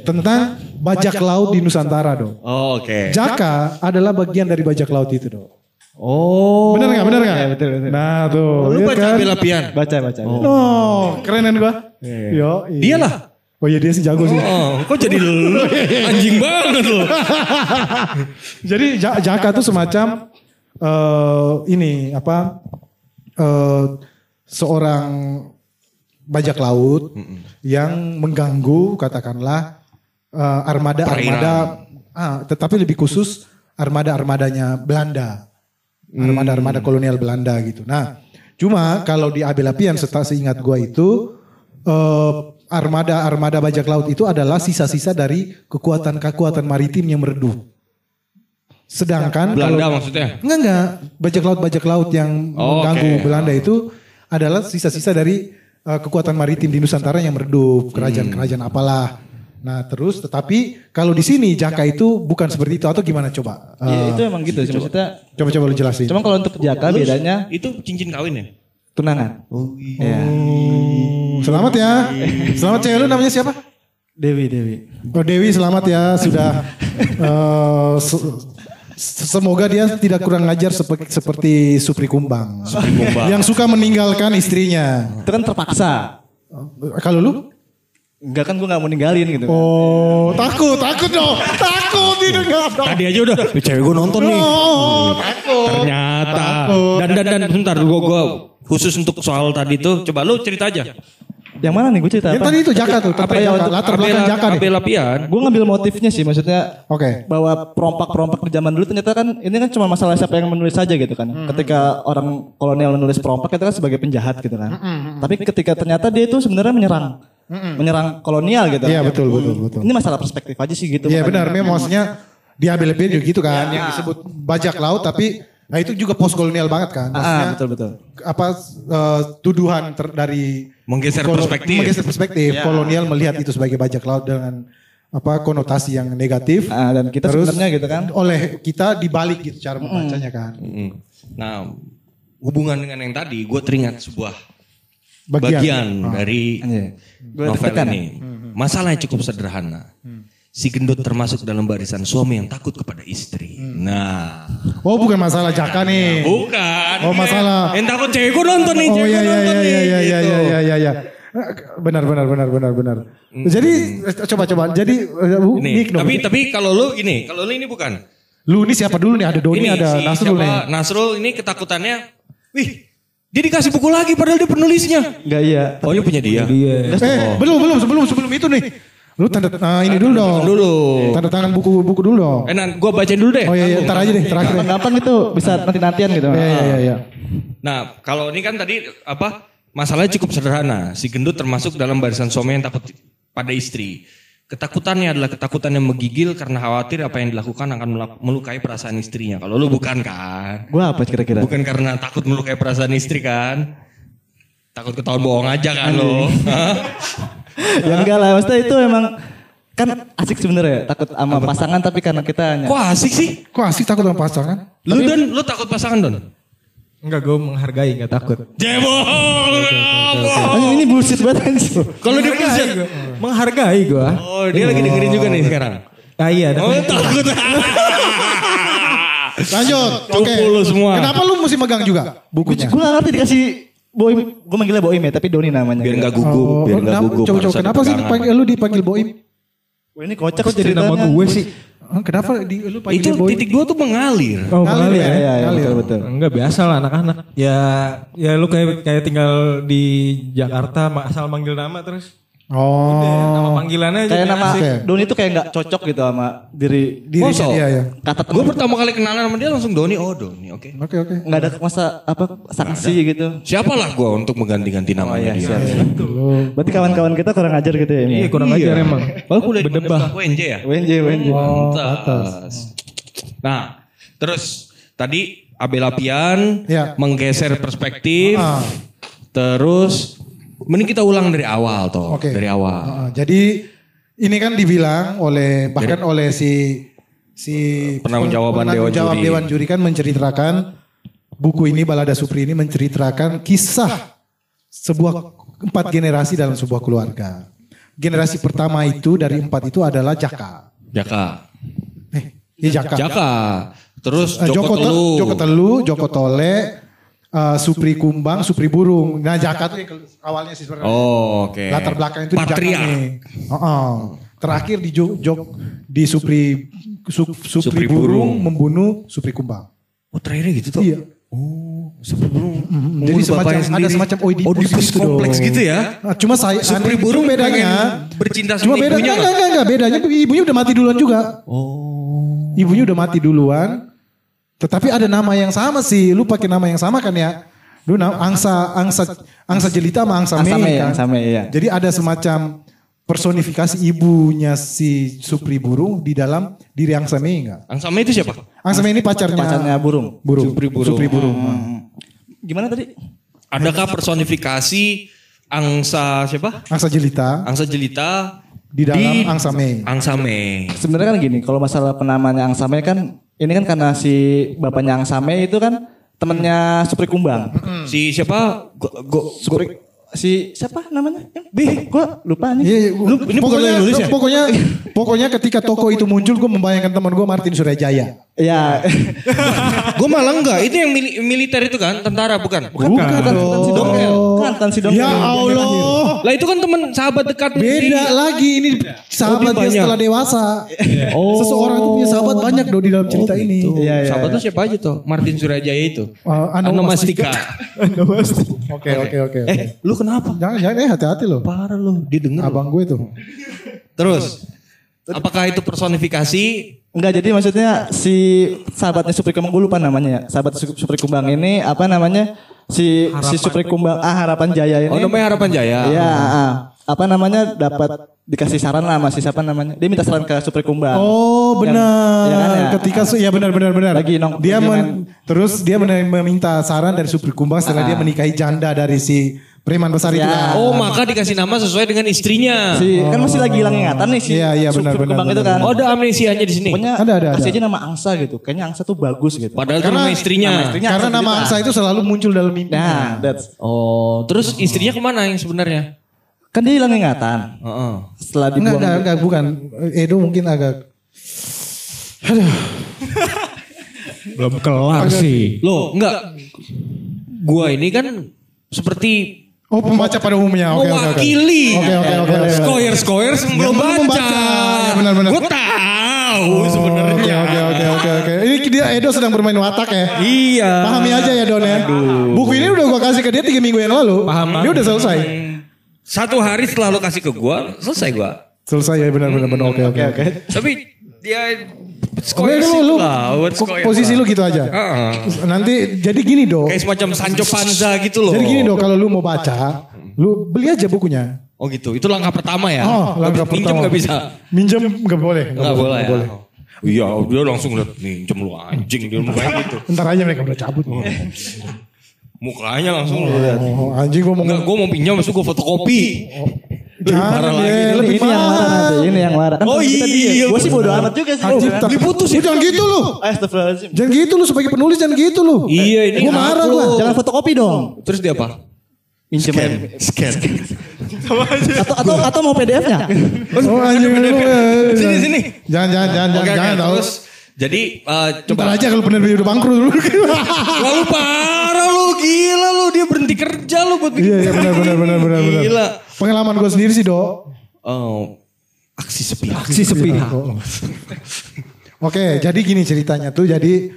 Tentang bajak laut di Nusantara dong. Oh, oke. Jaka adalah bagian dari bajak laut itu dong. Oh. Bener nggak? Bener nggak? Iya, betul, betul. Nah tuh. Lu lihat baca kan? Baca baca. Oh, keren kan gua? Yo. Dia lah. Oh iya dia sih jago sih. Oh, kok jadi lu? [laughs] Anjing banget lu. [laughs] Jadi Ja- Jaka tuh semacam eh ini apa eh seorang bajak laut yang mengganggu katakanlah eh, armada-armada ah, tetapi lebih khusus armada-armadanya Belanda. Armada-armada kolonial Belanda gitu. Nah, cuma kalau di Abel Apian setelah seingat gua itu eh, armada-armada bajak laut itu adalah sisa-sisa dari kekuatan-kekuatan maritim yang meredup. Sedangkan Belanda kalau maksudnya? Enggak enggak, bajak laut bajak laut yang Oh, mengganggu oke. Belanda itu adalah sisa-sisa dari uh, kekuatan maritim di Nusantara yang meredup, kerajaan-kerajaan apalah. Nah, terus tetapi kalau di sini Jaka itu bukan seperti itu atau gimana coba? Iya Uh, itu emang gitu sih maksudnya. coba coba lu jelasin. Cuma kalau untuk Jaka bedanya Itu cincin kawin ya? Tunangan. Oh, Iya. Selamat ya. Selamat cewek lu namanya siapa? Dewi, Dewi. Oh Dewi selamat ya sudah eh, se- semoga dia tidak kurang ngajar seperti, seperti Supri Kumbang. Yang suka meninggalkan istrinya. Itu kan terpaksa. Kalau lu? Enggak kan gue gak mau ninggalin gitu. Oh takut, takut dong. Takut ini enggak dong. Tadi aja udah, "Eh, cewek gue nonton nih. Oh, takut. Ternyata. Takut. Dan dan dan sebentar, gue gua khusus untuk soal tadi tuh, coba lu cerita aja. Yang mana nih gue cerita Yang apa? tadi itu Jaka tuh, Apa ya latar belakang Jaka nih. Abela Pian. Gue ngambil motifnya sih maksudnya Oke. bahwa perompak-perompak di zaman dulu ternyata kan ini kan cuma masalah siapa yang menulis saja gitu kan. Hmm. Ketika orang kolonial menulis perompak itu kan sebagai penjahat gitu kan. Tapi ketika ternyata dia itu sebenarnya menyerang menyerang kolonial gitu. Iya betul betul betul. Ini masalah perspektif aja sih gitu. Iya benar, memang maksudnya di Abel juga gitu kan, yang disebut bajak laut tapi nah itu juga post kolonial banget kan. Ah, Maksudnya betul betul. apa eh, tuduhan ter- dari Menggeser perspektif. menggeser perspektif. Kolonial melihat itu sebagai bajak laut dengan apa konotasi yang negatif. Ah, dan kita Terus sebenarnya gitu kan. oleh kita dibalik gitu cara membacanya kan. Mm. Nah, hubungan dengan yang tadi, gue teringat sebuah Bagian. bagian, dari Anjay. Gua novel deg-degan. ini. Masalahnya cukup sederhana. Si gendut termasuk dalam barisan suami yang takut kepada istri. Nah, Oh bukan masalah Jaka nih. bukan. Oh, masalah. Yang takut cewek gue nonton nih, Oh iya iya nonton iya nih. iya iya iya gitu. iya iya iya. Benar benar benar benar benar benar. Jadi coba coba. Jadi eh, Ini, Nick dong. tapi tapi kalau lu ini, kalau lu ini bukan. Lu ini siapa dulu nih? Ada Doni, ini ada si Nasrul siapa? nih. Nasrul ini ketakutannya, wih, dia dikasih buku lagi padahal dia penulisnya. Enggak iya. Oh, dia punya dia. Iya. Eh, belum belum sebelum sebelum itu nih. Lu tanda nah, ini dulu dong. Dulu. Tanda tangan buku-buku dulu dong. Eh, nah, gua bacain dulu deh. Oh iya iya, ntar aja deh terakhir. Gampang-gampang itu bisa nanti-nantian gitu. Iya iya iya iya. Nah, kalau ini kan tadi apa? Masalahnya cukup sederhana. Si gendut termasuk dalam barisan suami yang takut pada istri. Ketakutannya adalah ketakutan yang menggigil karena khawatir apa yang dilakukan akan melukai perasaan istrinya. Kalau lu bukan kan? Gue apa kira-kira? Bukan karena takut melukai perasaan istri kan? Takut ketahuan bohong aja kan lo? Hah? [laughs] ya enggak lah, maksudnya itu emang kan asik sebenarnya takut sama pasangan tapi karena kita hanya Kok asik sih? Kok asik takut sama pasangan? Lu dan lu takut pasangan don? Enggak, gue menghargai, enggak takut. Anjing, ini bullshit banget anjing. Kalau dia bullshit. Menghargai gue. Oh, dia lagi dengerin juga nih sekarang. Ah iya, Oh, takut. [laughs] Lanjut. Oke. Lu semua. Kenapa lu mesti megang juga bukunya? Gue gak ngerti dikasih Boim, gue manggilnya Boim ya, tapi Doni namanya. Biar nggak gugup, Oh, biar nggak kenapa- gugup. Coba coba kenapa sih dipanggil lu dipanggil Boim? Wah, ini kocak Kok jadi nama gue sih? Hah, Kenapa di, lu panggil Itu Boim? titik dua tuh mengalir. Oh, Ngalir kali ya? ya. Iya, iya, Ngalir. betul betul. Enggak biasa lah anak-anak. Ya, ya lu kayak kayak tinggal di Jakarta asal manggil nama terus. Nama Oh. panggilannya Kayak jadi nama asik. Doni itu kayak nggak cocok gitu sama diri Diri Masa? iya iya. kata Gue pertama kali kenalan sama dia langsung Doni. Oh Doni, oke. Oke oke. Nggak ada masa apa sanksi gitu. Siapalah gue untuk mengganti-ganti Oh namanya iya, dia. siap. Berarti kawan-kawan kita kurang ajar gitu ya. ini Iya, ya? kurang ajar emang. Oh, kuliah di Berdebah. UNJ ya? WNJ, WNJ. Pantas. Nah, terus tadi Abel Apian Ya. menggeser perspektif. Ah. Terus mending kita ulang dari awal toh, Oke. dari awal. Heeh, jadi ini kan dibilang oleh bahkan oleh si si Penanggung jawaban penanggung Dewan jawab Juri. Dewan Juri kan menceritakan buku ini Balada Supri ini menceritakan kisah sebuah empat generasi dalam sebuah keluarga. Generasi pertama itu dari empat itu adalah Jaka. Jaka. Eh, iya Jaka. Jaka. Terus Eh, Joko, Te- Telu. Joko Telu, Joko Tole, eh, Supri Kumbang, Supri Burung. Nah Jaka tuh yang awalnya sih sebenarnya. Oh, oke. Latar belakang itu di Jaka Patria. nih. Heeh. Terakhir di Jok, Jok di Supri Su- Supri, Supri Burung, Burung. membunuh Supri Kumbang. Oh, terakhirnya gitu tuh. Iya. Oh, Supri Burung. Jadi Membunuh semacam bapaknya ada sendiri. semacam Oedipus, Oedipus gitu kompleks dong. gitu ya. Nah, cuma saya Supri aneh- Burung bedanya bercinta sama cuma beda ibunya enggak, nggak? enggak, enggak, bedanya ibunya udah mati duluan juga. Oh. Ibunya udah mati duluan. Tetapi ada nama yang sama sih. Lu pakai nama yang sama kan ya? Lu nama angsa angsa angsa jelita sama angsa, Angsa Mei Mei, kan? Angsa Mei, iya. Jadi ada semacam personifikasi ibunya si Supri Burung di dalam diri angsa Mei enggak? Angsame itu siapa? Angsa Mei ini pacarnya Pacarnya burung. burung. Supri Burung. Supri Burung. Gimana tadi? Adakah personifikasi angsa siapa? Angsa jelita Angsa jelita di dalam angsa Mei. Angsame. Sebenarnya kan gini, kalau masalah penamanya Angsame kan ini kan karena si bapaknya Angsame itu kan temennya Supri Kumbang. Si siapa? Go, go, Supri si siapa namanya? Bih, gua lupa nih. Iya, iya. Lu- ini pokoknya, yang ya? Pokoknya, pokoknya ketika toko itu muncul, gue membayangkan teman gue Martin Surajaya. Iya. [laughs] Gue malah enggak, itu yang mili- militer itu kan, tentara bukan? Bukan, Kan si Dongkel. Kan kan si Dongkel. Ya Allah, Lah itu kan teman sahabat dekat beda lagi ini [laughs] sahabat Oh, dia setelah dewasa. Oh. Seseorang tuh punya sahabat banyak dong di dalam cerita ini. Iya, iya. Sahabat tuh siapa aja tuh? Martin Surajaya itu. Uh, Anomastika. [laughs] Oke oke oke. oke. Eh, lu kenapa? Jangan jangan eh hati-hati loh. Parah lu, dia denger. Abang gue tuh. Terus, apakah itu personifikasi? Enggak jadi maksudnya si sahabatnya Supri Kumbang gue lupa namanya ya. Sahabat Su- Supri Kumbang ini apa namanya? Si si Supri Kumbang ah Harapan Jaya ini. Oh, namanya Harapan Jaya. Iya, ah. apa namanya dapat dikasih saran lah masih siapa namanya? Dia minta saran ke Supri Kumbang. Oh Yang- benar. ya kan ya? Ketika ya benar benar benar. Lagi nong- dia men- terus dia meminta saran dari Supri Kumbang setelah Ah. dia menikahi janda dari si preman besar itu. Ya. kan. Oh, maka dikasih nama sesuai dengan istrinya. Si kan masih lagi hilang ingatan nih si Iya, iya, benar, benar, benar, itu kan. Oh, ada amnesianya di sini. Pokoknya Ada, ada, kasih ada. aja nama Angsa gitu. Kayaknya Angsa tuh bagus gitu. Padahal itu Karena- nama istrinya. nama istrinya Karena Angsa nama gitu, Angsa itu selalu muncul dalam mimpi. Nah, that's Oh, terus istrinya ke mana yang sebenarnya? kan dia hilang ingatan. Heeh. Setelah Enggak, dibuang enggak, enggak, bukan. Edo mungkin agak Belum kelar sih. Loh, enggak. Gua ini kan seperti Oh pembaca pada umumnya. Oke oke oke. mewakili. Oke oke oke. oke. Skoyer-skoyer sebelum baca. Ya, benar-benar. Gue tahu Oke sebenarnya. oke oke oke oke. Ini dia Edo sedang bermain watak ya. Iya. Pahami aja ya Don ya. Buku ini udah gua kasih ke dia tiga minggu yang lalu. Paham, Dia udah selesai. Satu hari setelah lo kasih ke gua, selesai gua. Selesai ya benar benar benar. Oke oke oke. Tapi dia Oke lu, lu lah, posisi lu gitu aja. Heeh. Nanti jadi gini dong. Kayak semacam Sancho Panza gitu loh. Jadi gini dong kalau lu mau baca, lu beli aja bukunya. Oh gitu, itu langkah pertama ya. Oh, langkah Minjem pertama. nggak bisa. Minjem nggak boleh. Nggak boleh. ya. Iya, dia langsung lihat minjem lu anjing dia mukanya gitu. Ntar aja mereka udah cabut. Mukanya langsung lu lihat. Oh, anjing gua mau Enggak, gue mau pinjam, maksud gue fotokopi. Jangan parah deh, lagi. ini, lebih ini yang marah nanti, ini yang marah. Kan Oh dia. iya, Gue sih bodo amat juga sih. Anjing, kan. tak- Diputus Lu jangan gitu lu. Astagfirullahaladzim. Jangan gitu lu sebagai penulis jangan gitu lu. Iya, ini Gua marah gua. Jangan fotokopi dong. Terus dia apa? Pinjem Scan. aja. Scan. Atau atau atau mau PDF-nya? Oh anjing lu. eh, Sini, sini. Jangan jangan jangan jangan jangan. Terus, jadi eh, coba. Coba aja kalau penerbit udah bangkrut dulu. [laughs] Wah lu parah lu, gila lu. Dia berhenti kerja lu buat bikin. Iya iya benar benar benar benar benar. Gila. Pengalaman gue sendiri sih dok. Oh, aksi sepihak. Aksi sepihak. Oh. Oke, jadi gini ceritanya tuh. Jadi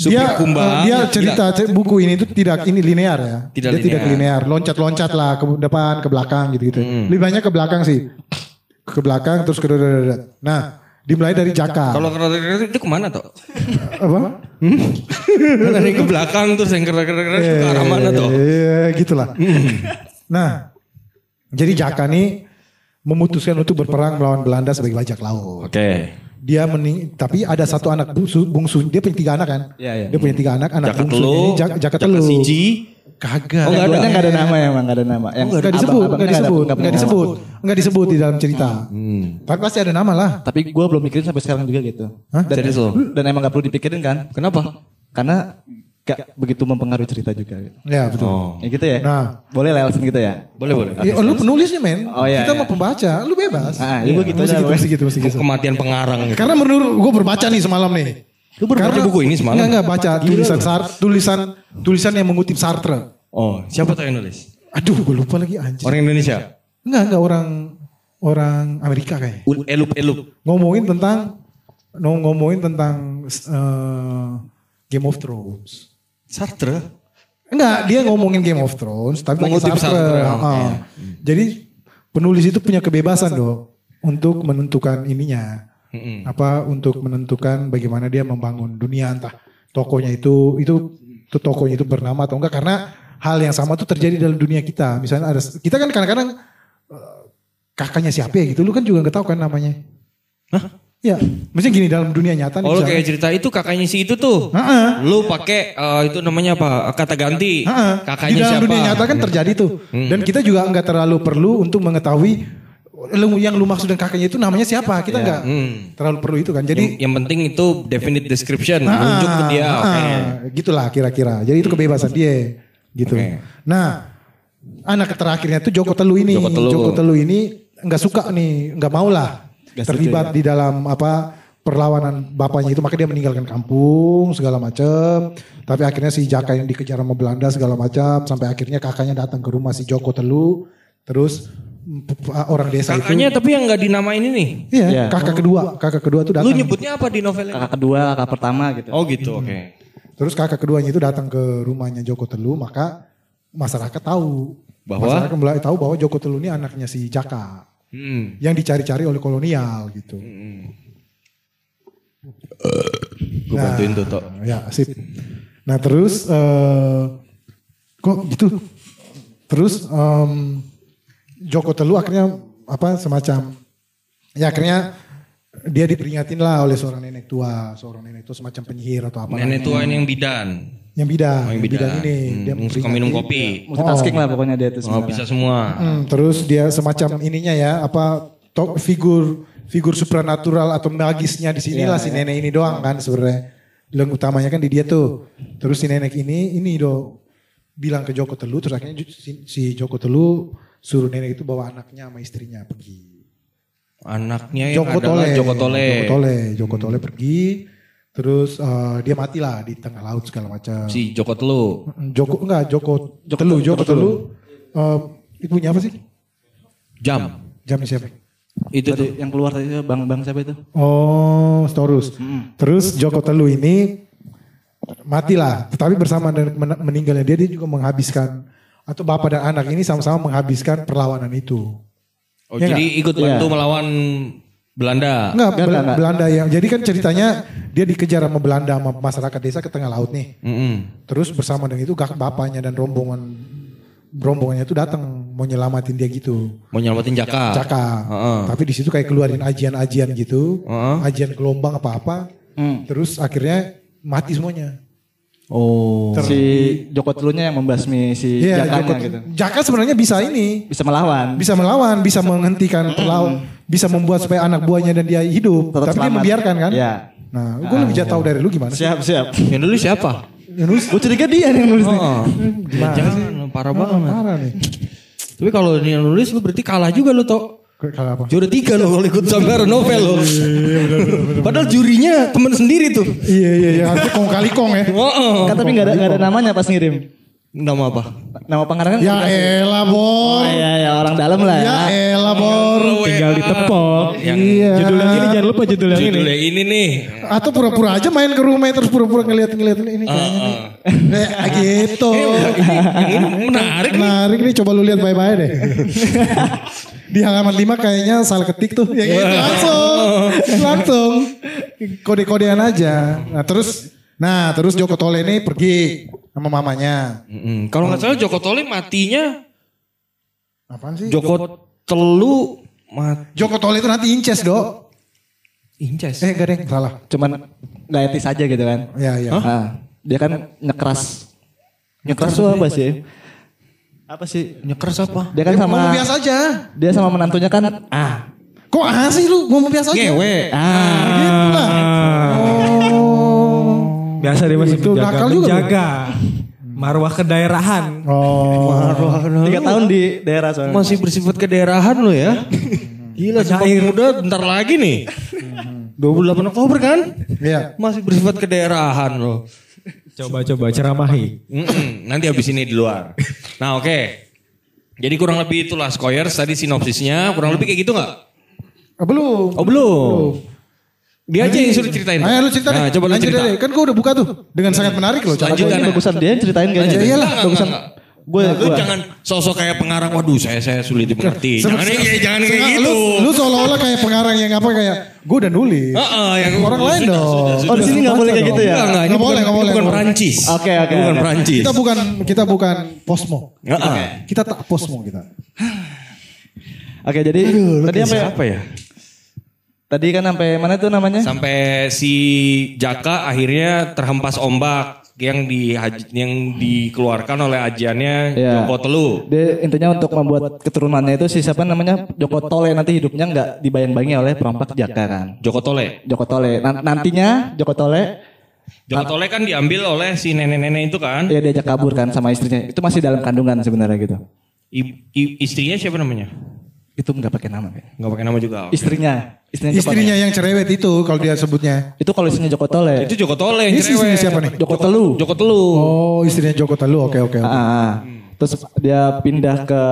dia kumbang. eh, dia cerita ce- buku ini tuh tidak ini linear ya. Tidak dia tidak linear. linear, loncat-loncat lah ke depan, ke belakang gitu-gitu. Hmm. Lebih banyak ke belakang sih. Ke belakang terus ke Nah, dimulai dari Jaka. Kalau keren itu ke mana tuh? apa? Dari ke belakang terus yang keren-keren ke arah mana tuh? Iya, gitulah. nah, jadi Jaka nih memutuskan untuk berperang melawan Belanda sebagai bajak laut. Oke. Dia mening, tapi ada satu anak bungsu, bungsu dia punya tiga anak kan? Iya, iya. Dia punya tiga anak, anak Jaka bungsu telu, ini Jak- Jaka Jaka telu. siji. Kagak. Oh, enggak ada. enggak ada nama ya, emang enggak ada nama. Yang Enggak disebut, enggak disebut, nggak enggak disebut, enggak disebut di dalam cerita. Hmm. Tapi pasti ada nama lah. Tapi gue belum mikirin sampai sekarang juga gitu. Hah? Dan, Serius lo? dan emang gak perlu dipikirin kan? Kenapa? Karena gak begitu mempengaruhi cerita juga. Gitu. Ya betul. Oh. Ya gitu ya? Nah. Boleh lah alasan gitu ya? Boleh, boleh. Ya, lu penulisnya men, Oh, iya, kita iya. mau pembaca, lu bebas. Ah, ya gue gitu Mesti aja. gitu, mesti gitu, mesti gitu. Kematian pengarang gitu. Karena menurut gue berbaca nih semalam nih. Lu baru baca buku ini semalam? Enggak, enggak baca tulisan Sar, tulisan tulisan yang mengutip Sartre. Oh, siapa tuh yang nulis? Aduh, gue lupa lagi anjir. Orang Indonesia. Enggak, enggak orang orang Amerika kayak. Ul- Elup elup. Ngomongin tentang no, ngomongin tentang eh, Game of Thrones. Sartre. Enggak, dia ngomongin Game of Thrones tapi Mengutip Sartre. Sartre, Ah. oke. Jadi penulis itu punya kebebasan dong untuk menentukan ininya. Mm-mm. apa untuk menentukan bagaimana dia membangun dunia entah tokonya itu itu itu tokonya itu bernama atau enggak karena hal yang sama tuh terjadi dalam dunia kita misalnya ada kita kan kadang-kadang eh, kakaknya siapa ya gitu lu kan juga nggak tahu kan namanya Hah? Ya, maksudnya gini dalam dunia nyata nih Oh lu kayak cerita itu kakaknya si itu tuh. Heeh. Lu pakai eh, itu namanya apa? Kata ganti. Heeh. Kakaknya di dalam siapa? dunia nyata kan terjadi tuh. Dan kita juga nggak terlalu perlu untuk mengetahui yang lu maksud dan kakaknya itu namanya siapa? Kita nggak Hmm. terlalu perlu itu kan. Jadi Yang, yang penting itu definite description, Ah, nunjuk ke dia. ah, Oke. Gitulah kira-kira. Jadi itu kebebasan dia gitu. Nah, anak terakhirnya tuh Joko Telu ini. Joko Telu. ini nggak suka nih, nggak mau lah terlibat di dalam apa perlawanan bapaknya itu maka dia meninggalkan kampung segala macam tapi akhirnya si Jaka yang dikejar sama Belanda segala macam sampai akhirnya kakaknya datang ke rumah si Joko Telu terus orang desa Kakaknya itu tapi yang nggak dinamain ini. iya Iya. kakak kedua kakak kedua tuh Lu datang nyebutnya apa di novel ini? Kakak kedua, kakak pertama gitu. Oh gitu, oke. Terus kakak keduanya itu datang ke rumahnya Joko Telu, maka masyarakat tahu Bahwa? masyarakat mulai tahu bahwa Joko Telu ini anaknya si Jaka Hmm. yang dicari-cari oleh kolonial gitu. Gue bantuin tuh, Tok. Ya, sip. Nah, terus eh kok gitu? Terus em, Joko Telu akhirnya apa semacam ya akhirnya dia diperingatin lah oleh seorang nenek tua, seorang nenek tua semacam penyihir atau apa Nenek tua ini yang bidan. yang bidan, Oh, yang bidan, bidan. ini Hmm, dia yang suka minum kopi. Multitasking lah pokoknya dia itu Oh bisa semua. Hmm, terus dia semacam ininya ya apa to- figur figur supranatural atau magisnya di sini lah si nenek ini doang kan sebenarnya. Yang utamanya kan di dia tuh. Terus si nenek ini ini do bilang ke Joko Telu terus akhirnya si, si Joko Telu suruh nenek itu bawa anaknya sama istrinya pergi. Anaknya yang Joko adalah Tole, Joko Tole. Joko Tole, Joko Tole pergi. Terus eh, dia matilah di tengah laut segala macam. Si Joko Telu. Joko enggak Joko, Telu, Joko Telu. Eh, ibunya apa sih? Jam. Jamnya siapa? Itu tuh. Yang keluar tadi itu bang bang siapa itu? Oh, Storus. Terus Joko Telu ini matilah. Tetapi bersama dengan men- meninggalnya dia, dia juga menghabiskan atau bapak dan anak ini sama-sama menghabiskan perlawanan itu. Oh Ya jadi ikut bantu Iya. melawan Belanda. Enggak, Enggak, Bel- enggak, enggak. Belanda yang jadi kan ceritanya dia dikejar sama Belanda sama masyarakat desa ke tengah laut nih. Mm-mm. Terus bersama dengan itu kak bapaknya dan rombongan rombongannya itu datang mau nyelamatin dia gitu. Mau nyelamatin Jaka. Caka. Heeh. Tapi di situ kayak keluarin ajian-ajian gitu. Heeh. Ajian gelombang apa-apa. Hmm. Terus akhirnya mati semuanya. Oh. Si Joko Telunya yang membasmi si Iya, Jakanya Joko- gitu. Jaka sebenarnya bisa ini. Bisa melawan. Bisa melawan, bisa menghentikan perlawan, bisa membuat supaya anak buahnya dan dia hidup. Tetap Tapi dia membiarkan kan? Iya. Nah, gue lebih jauh tahu dari lu gimana sih? Siap siap. Yang dulu siapa? Yunus, Gue curiga dia yang nulis. Oh, gimana jangan, parah Oh, banget. Parah nih. Tapi kalau ini yang nulis lu berarti kalah juga lu Tok. Kalau apa? Juara tiga lo kalau ikut sampai novel lo. Padahal jurinya temen sendiri tuh. Iya, iya, iya. Harusnya kong kali kong ya. Oh, Kan tapi nggak ada nggak ada namanya pas ngirim. Nama apa? Nama pengarang kan? Ya elah, Bor. Oh, iya ya orang dalam lah ya. Ya elah, Bor. Tinggal ditepok. Yang Iya. Judul yang ini jangan lupa judul yang ini. judulnya ini nih. Atau pura-pura aja main ke rumah terus pura-pura ngeliat-ngeliat ini kayaknya nih. Eh, gitu. Yang ini menarik nih. Menarik nih coba lu lihat bye-bye deh. [laughs] Di halaman 5 kayaknya salah ketik tuh. Ya gitu [laughs] langsung. Langsung. Kode-kodean aja. Nah terus Nah terus Joko Tole ini pergi sama mamanya. Mm-mm. Kalau nggak salah Joko Tole matinya Apaan sih? Joko Telu mati. Joko Tole itu nanti inces dok. Inces. Eh enggak deh salah. Cuman nggak etis aja gitu kan. Ya ya. Ah, dia kan nyekras. Nyekras tuh apa sih? Apa sih? Nyekers apa? Dia kan Ya, sama ngomong biasa aja. dia sama menantunya kan ah. Kok ah sih lu ngomong biasa aja? Ngewe. Ah. Gitu lah. Oh. Biasa dia masih nakal juga, menjaga. Marwah kedaerahan. Oh. Tiga tahun di daerah soalnya. Masih bersifat kedaerahan lo ya. Gila Sumpah Pemuda bentar lagi nih. 28 Oktober kan? Iya. Masih bersifat kedaerahan lo. Coba-coba ceramahi. Nanti habis ini di luar. Nah oke. Jadi kurang lebih itulah Skoyers tadi sinopsisnya. Kurang lebih kayak gitu nggak? Ah, belum. Oh belum. Dia aja yang suruh ceritain. Ayo lu cerita Nah, deh. coba lu Lanjut cerita. deh. Kan gue udah buka tuh. Dengan sangat menarik loh. cara Lanjut, gua. Ana. bagusan dia yang ceritain kayaknya. Ya iyalah, Enggak, bagusan. enggak, enggak. Gue Lu gue jangan sosok kayak pengarang. Waduh saya saya sulit dimengerti. Se- Jangan se- ya, jangan kayak gitu. Lu, lu seolah-olah kayak pengarang yang apa kayak gue udah nulis. Heeh, yang Orang lain sudah, dong. sudah, sudah. Oh di sini nggak boleh kayak gitu ya? Enggak, enggak. Ini Nggak boleh, bukan, nggak boleh, bukan nggak. Perancis. Oke, oke, Bukan. Perancis. Kita bukan kita bukan posmo. Heeh. Kita tak posmo kita. Oke jadi tadi sampai Siapa ya? tadi kan sampai mana tuh namanya? Sampai si Jaka akhirnya terhempas ombak yang di yang dikeluarkan oleh ajiannya Iya. Joko Telu. Dia intinya untuk membuat keturunannya itu si siapa namanya Joko Tole nanti hidupnya nggak dibayang-bayangi oleh perompak Jaka kan. Joko Tole. Joko Tole. Nan- nantinya Joko Tole Joko Tole kan diambil oleh si nenek-nenek itu kan. ya diajak kabur kan sama istrinya. Itu masih dalam kandungan sebenarnya gitu. I- i- istrinya siapa namanya? Itu nggak pakai nama kan. Nggak pakai nama juga. oke. Istrinya. Istrinya, Istrinya yang cerewet itu kalau dia sebutnya. Itu kalau istrinya Joko Tole. Itu Joko Tole yang Ini istrinya cerewet. siapa nih? Joko Telu. Joko Telu. Oh, istrinya Joko Telu. Oke, oke. oke. Ah, ah. Terus dia pindah ke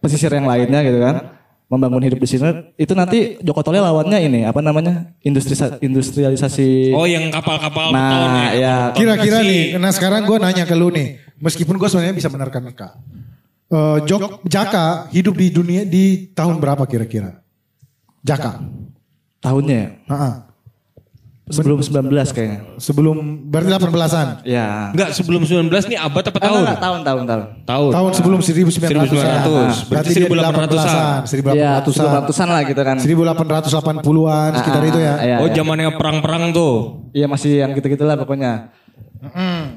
pesisir yang lainnya gitu kan. Membangun hidup di sini. Itu nanti Joko Tole lawannya ini apa namanya? Industri industrialisasi. Oh yang kapal-kapal beton Nah, ya. Kira-kira Konversi. nih, nah sekarang gue nanya ke lu nih, meskipun gue sebenarnya bisa menerka-nerka. Eh, Jok, Jaka hidup di dunia di tahun berapa kira-kira? Jaka. Tahunnya ya? Heeh. sebelum 19 kayaknya. Sebelum berarti 18-an. Ya. Enggak sebelum 19 nih abad apa Ah, tahun? enggak, tahun tahun tahun. Tahun. Tahun sebelum 1900. 1900. Berarti dia di 1800-an. 1800-an. Iya, 1800-an. 1800-an lah gitu kan. 1880-an sekitar Ah, itu ya. Iya, Oh iya. zamannya perang-perang tuh. Iya masih yang gitu-gitulah pokoknya.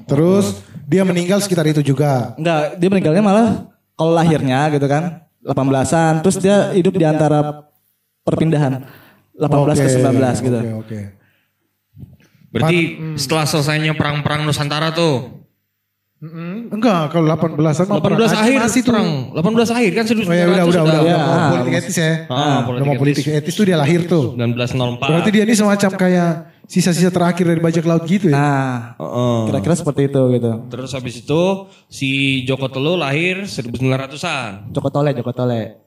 Terus dia meninggal sekitar itu juga. Enggak, dia meninggalnya malah kalau lahirnya gitu kan 18-an, terus dia hidup di antara perpindahan 18 ke Oke, 19 gitu. Oke, oke. Berarti setelah selesainya perang-perang Nusantara tuh. Mm, Enggak, kalau 18-an mah 18 perang akhir masih tuh. perang. 18 akhir kan Oh ya udah udah udah, Ya, udah. Ah, politik etis ya. Ah, politik etis tuh dia lahir tuh. 1904. Berarti dia ini semacam kayak sisa-sisa terakhir dari bajak laut gitu ya. Nah, Heeh. kira-kira seperti itu gitu. Terus habis itu si Joko Telu lahir 1900-an. Joko Tole, Joko Tole.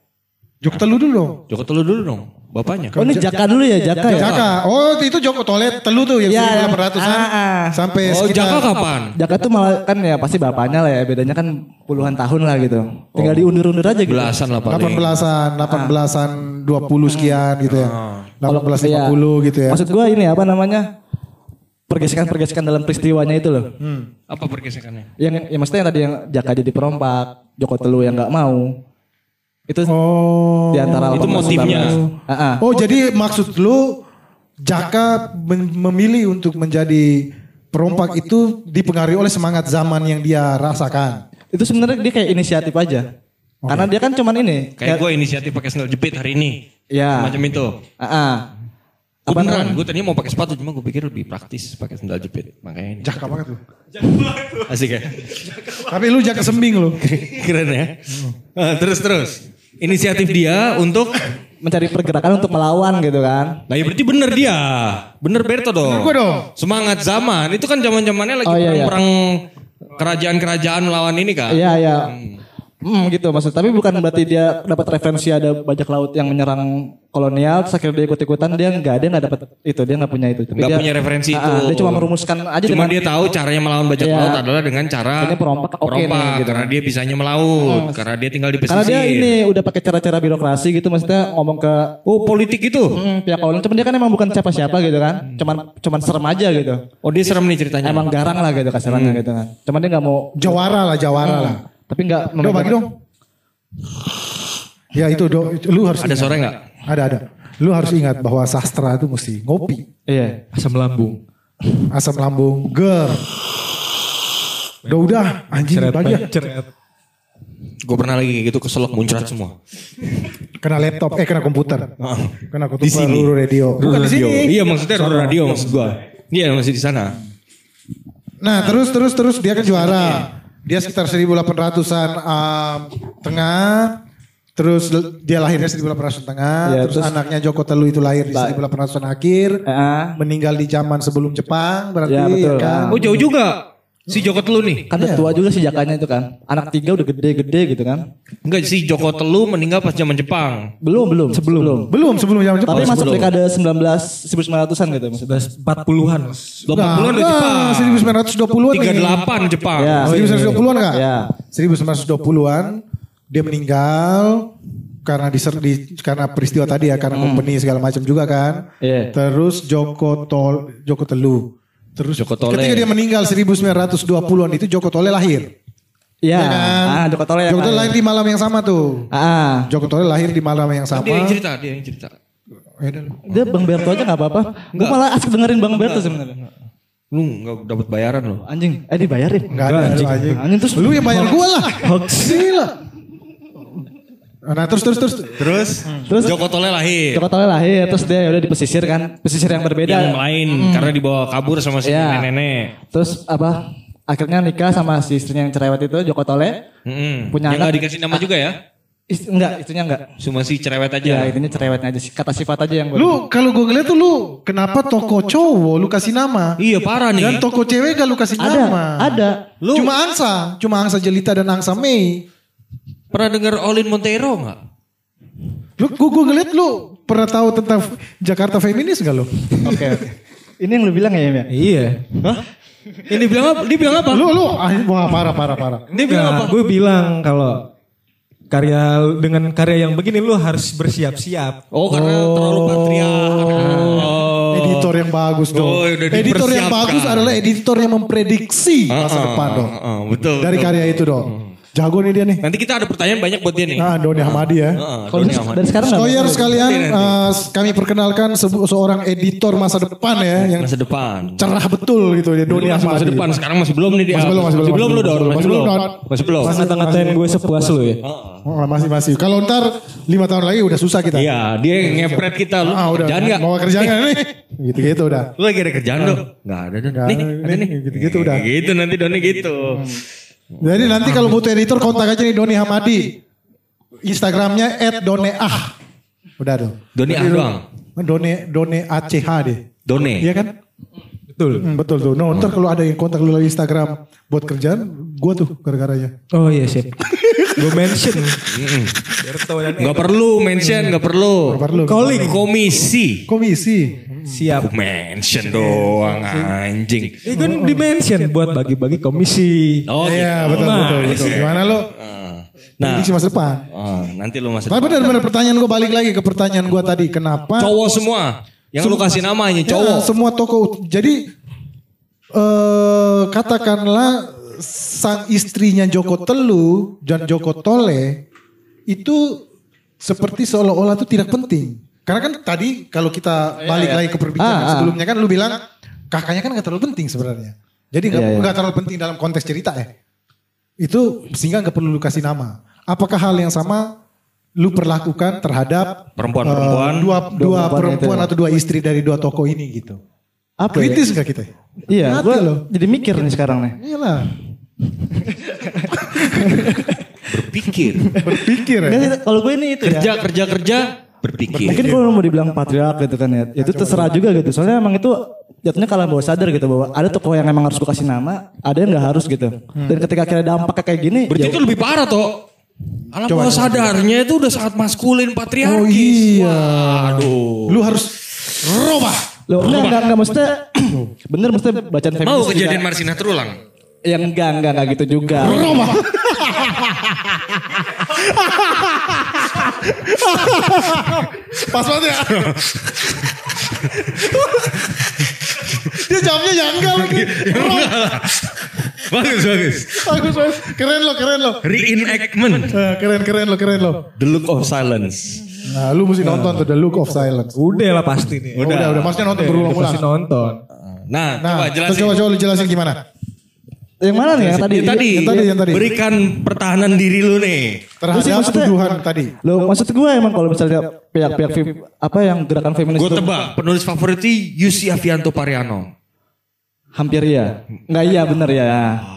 Joko Telu dulu dong. Joko Telu dulu dong, bapaknya. Oh ini Jaka dulu ya, Jaka ya? Jaka. Oh itu Joko Tole Telu tuh yang Ya, 1800-an. ah, ah. Sampai Oh sekitar Jaka kapan? Jaka tuh malah kan ya pasti bapaknya lah ya, bedanya kan puluhan tahun lah gitu. Tinggal diundur-undur aja gitu. Belasan lah paling. 18-an, 18-an 20 sekian gitu ya. Kalau- 1850 gitu ya. Maksud gua ini apa namanya? Pergesekan-pergesekan dalam peristiwanya itu loh. Apa pergesekannya? Yang ya maksudnya yang tadi yang Jaka jadi perompak, Joko Telu yang nggak mau. Itu Oh. di antara Itu 18, motifnya. 19. Ah, ah. Oh jadi maksud lu Jaka memilih untuk menjadi perompak itu dipengaruhi oleh semangat zaman yang dia rasakan. Itu sebenarnya dia kayak inisiatif aja. Karena dia kan cuman ini. Kayak gue inisiatif pakai sandal jepit hari ini. Ya. Macam itu. Ah, ah. Gue Apa beneran, namanya? gue tadinya mau pakai sepatu cuma gue pikir lebih praktis pakai sandal jepit. Makanya ini. Jaka banget lu. Asik ya? Tapi lu Jaka sembing lu. [laughs] Keren ya? Ah, terus terus. Inisiatif dia untuk Mencari pergerakan untuk melawan gitu kan. Nah ya berarti bener dia. Bener Berto dong. Bener dong. Semangat zaman. Itu kan zaman zamannya lagi Oh, iya, iya. perang-perang kerajaan-kerajaan melawan ini kak. Iya, iya. Hmm, gitu maksud tapi bukan berarti dia dapat referensi ada bajak laut yang menyerang kolonial terus akhirnya dia ikut-ikutan dia enggak dia enggak dapat itu dia enggak punya itu Tapi Nggak dia- punya referensi Ah, itu. ah, dia cuma merumuskan aja Cuma dengan dia tahu caranya melawan bajak Iya. laut adalah dengan cara Ini perompak, oke nih, perompak, gitu. karena dia bisanya melaut, karena dia tinggal di pesisir. karena dia ini udah pakai cara-cara birokrasi gitu maksudnya ngomong ke Oh politik itu? hmm, pihak kolonial cuman dia kan emang bukan siapa-siapa gitu kan cuman cuman serem aja gitu Oh dia serem nih ceritanya. emang garang lah gitu kasarannya gitu kan cuman dia nggak mau Jawara lah, Jawara lah. Tapi nggak Do bagi dong. Ya itu do, lu harus Ada ingat. suara nggak? Ada ada. Lu harus ingat bahwa sastra itu mesti ngopi, iya Asam lambung. asam lambung, ger. Udah udah, anjing Ceret, bagi ya. ceret. Gue pernah lagi kayak gitu keselak muncrat semua. Kena laptop, eh kena komputer. Kena komputer, Di sini. Ruru radio. Bukan di sini. Iya maksudnya Roro radio maksud gue. Iya masih di sana. Nah terus terus terus dia kan juara. Dia sekitar 1800-an um, tengah. Terus dia lahirnya 1800 tengah. Ya, terus, terus- anaknya Joko Telu itu lahir di 1800-an akhir. Ah. Meninggal di zaman sebelum Jepang berarti Ya, betul. kan. Oh jauh juga. Si Joko Telu nih. kan udah tua juga si jakanya itu kan anak tiga udah gede-gede gitu kan Enggak si Joko Telu meninggal pas zaman Jepang. belum belum sebelum belum Belum sebelum zaman Jepang. tapi masuk dekade 19 1900-an gitu maksudnya 40-an. 80-an udah Jepang. 1920-an nih. 38 Jepang. Ya. 1920-an kak? Ya. 1920-an dia meninggal karena diser di karena peristiwa tadi ya karena company segala macam juga kan. Iya. Terus Joko Tol Joko Telu. Terus Joko Tole. ketika dia meninggal 1920-an itu Joko Tole lahir. Iya. Ya kan? Ah, Joko Tole yang Joko Tole lahir di malam yang sama tuh. Ah, Joko Tole lahir di malam yang sama. Dia yang cerita, dia yang cerita. Eh, dia Bang Berto aja gak apa-apa. Gue malah asik dengerin Bang Berto sebenarnya. Lu nggak dapat bayaran lo. Anjing, eh dibayarin. Enggak ada anjing. anjing. Anjing terus Lu yang bayar gua lah. Gila. Nah terus terus terus. Terus, Terus Joko Tole lahir. Joko Tole lahir terus dia udah di pesisir kan, pesisir yang berbeda. Yang lain karena dibawa kabur sama si Iya. nenek-nenek. Terus apa? Akhirnya nikah sama si istrinya yang cerewet itu Joko Tole. Mm-mm. Punya Yang anak. nggak dikasih nama juga ya? Ist- enggak, istrinya enggak. Cuma si cerewet aja. Ya, intinya cerewetnya aja sih. Kata sifat aja yang gua- Lu kalau gue ngeliat tuh lu kenapa toko cowok lu kasih nama? Iya parah nih. Dan toko cewek gak lu kasih ada, nama? ada. Lu- Cuma Angsa, cuma Angsa Jelita dan Angsa Mei. Pernah dengar Olin Montero nggak? Lu gue gue ngeliat lu pernah tahu tentang Jakarta feminis gak lu? Oke, oke. Ini yang lu bilang ya, Im, ya? Iya. Hah? Ini bilang apa? Dia bilang apa? Lu lu ah, wah parah parah parah. Dia bilang apa? Gue bilang kalau karya dengan karya yang begini lu harus bersiap-siap. Oh karena terlalu patriark. Oh. Editor yang bagus dong. Oh, udah editor yang bagus adalah editor yang memprediksi masa Ah, depan ah, dong. ah, ah, betul. Dari betul. karya itu dong. Jago nih dia nih. Nanti kita ada pertanyaan banyak buat dia nih. Nah, Doni Hamadi ya. Heeh, Kalau Doni dari, Ahmad. dari sekarang Skoyer sekalian, eh, kami perkenalkan sebu- seorang editor masa depan ya, yang Masa depan. cerah betul gitu ya, Doni Masih masa depan, sekarang masih belum nih dia. Masih belum, masih belum, belum lu masih Don. belum, Masih masih belum. Masih belum. Masih- Ngata-ngatain gue sepuas lu ya. Oh, masih masih. Kalau ntar lima tahun lagi udah susah kita. Iya, dia ngepret kita lu. Ah, udah. Kerjaan nggak? Mau kerjaan nggak nih? [laughs] Gitu-gitu udah. Lu lagi ada kerjaan dong? Nggak ada Don. Nih, ada, nih. nih. Gitu-gitu udah. Gitu nanti Doni gitu. Jadi nanti kalau butuh editor kontak aja nih Doni Hamadi. Instagramnya @doneah. Udah tuh. Doni ah doang. Done Done ACH deh. Done. Iya kan? Betul. Hmm, betul tuh. No, ntar kalau ada yang kontak lu lewat Instagram buat kerjaan, gua tuh gara-garanya. Oh iya sip. gue mention. Nggak perlu mention, nggak perlu. Nggak perlu. Calling komisi. Komisi. Siap. Mention doang anjing. Ini kan di mention buat bagi-bagi komisi. Oh Iya, gitu. betul, betul, betul. Gimana lu? Nah, Prediksi masa depan. oh, nanti lu masih Tapi benar-benar pertanyaan gua balik lagi ke pertanyaan gua tadi. Kenapa? cowok semua yang lu kasih namanya Ya, cowok. semua toko. Jadi eh katakanlah sang istrinya Joko Telu dan Joko Tole itu seperti seolah-olah itu tidak penting. Karena kan tadi kalau kita balik lagi ke perbincangan Ah, ah. sebelumnya kan lu bilang kakaknya kan gak terlalu penting sebenarnya. Jadi gak, Iya, iya. nggak terlalu penting dalam konteks cerita ya. Itu sehingga gak perlu lu kasih nama. Apakah hal yang sama lu perlakukan terhadap Perempuan-perempuan. eh, dua, dua perempuan perempuan itu. atau dua istri dari dua tokoh ini gitu. Apa ya? Kritis gak kita? Iya, gue loh. jadi mikir nih sekarang nih. Iyalah. [laughs] Berpikir. Berpikir ya. Kalau gue ini itu kerja ya. kerja kerja berpikir. Mungkin kalau mau dibilang patriark gitu kan ya. Itu terserah juga gitu. Soalnya emang itu jatuhnya kalau bawah sadar gitu bahwa ada tokoh yang emang harus gue kasih nama, ada yang nggak harus gitu. Dan ketika kira dampaknya kayak gini, Berarti ya itu lebih parah toh. Alam bawah sadarnya itu udah sangat maskulin patriarkis. Oh iya. Aduh. Lu harus robah. Loh, enggak, enggak, enggak, maksudnya [coughs] bener maksudnya bacaan feminis Mau juga. kejadian Marsina terulang? yang enggak, enggak, enggak gitu juga. Robah. [laughs] Pas banget ya. Dia jawabnya ya enggak lagi. Bagus bagus. Bagus, bagus. Keren lo, keren lo. Reenactment. Eh, Keren, keren lo, keren lo. The look of silence. Nah, lu mesti nonton tuh The Look of Silence. Udah lah pasti nih. Oh, udah, udah. Maksudnya nonton Udah berulang-ulang. pasti nonton. Nah, Nah, coba jelasin. coba coba lu jelasin gimana? Yang mana nih yang tadi? Yang tadi, Yang tadi, yang tadi. berikan pertahanan diri lu nih. Terhadap tuduhan tadi. Lo maksud gue emang kalau misalnya pihak-pihak apa yang gerakan feminis Gue itu tebak, penulis favoritnya Yusi Avianto Pariano. Hampir iya. Enggak iya bener ya.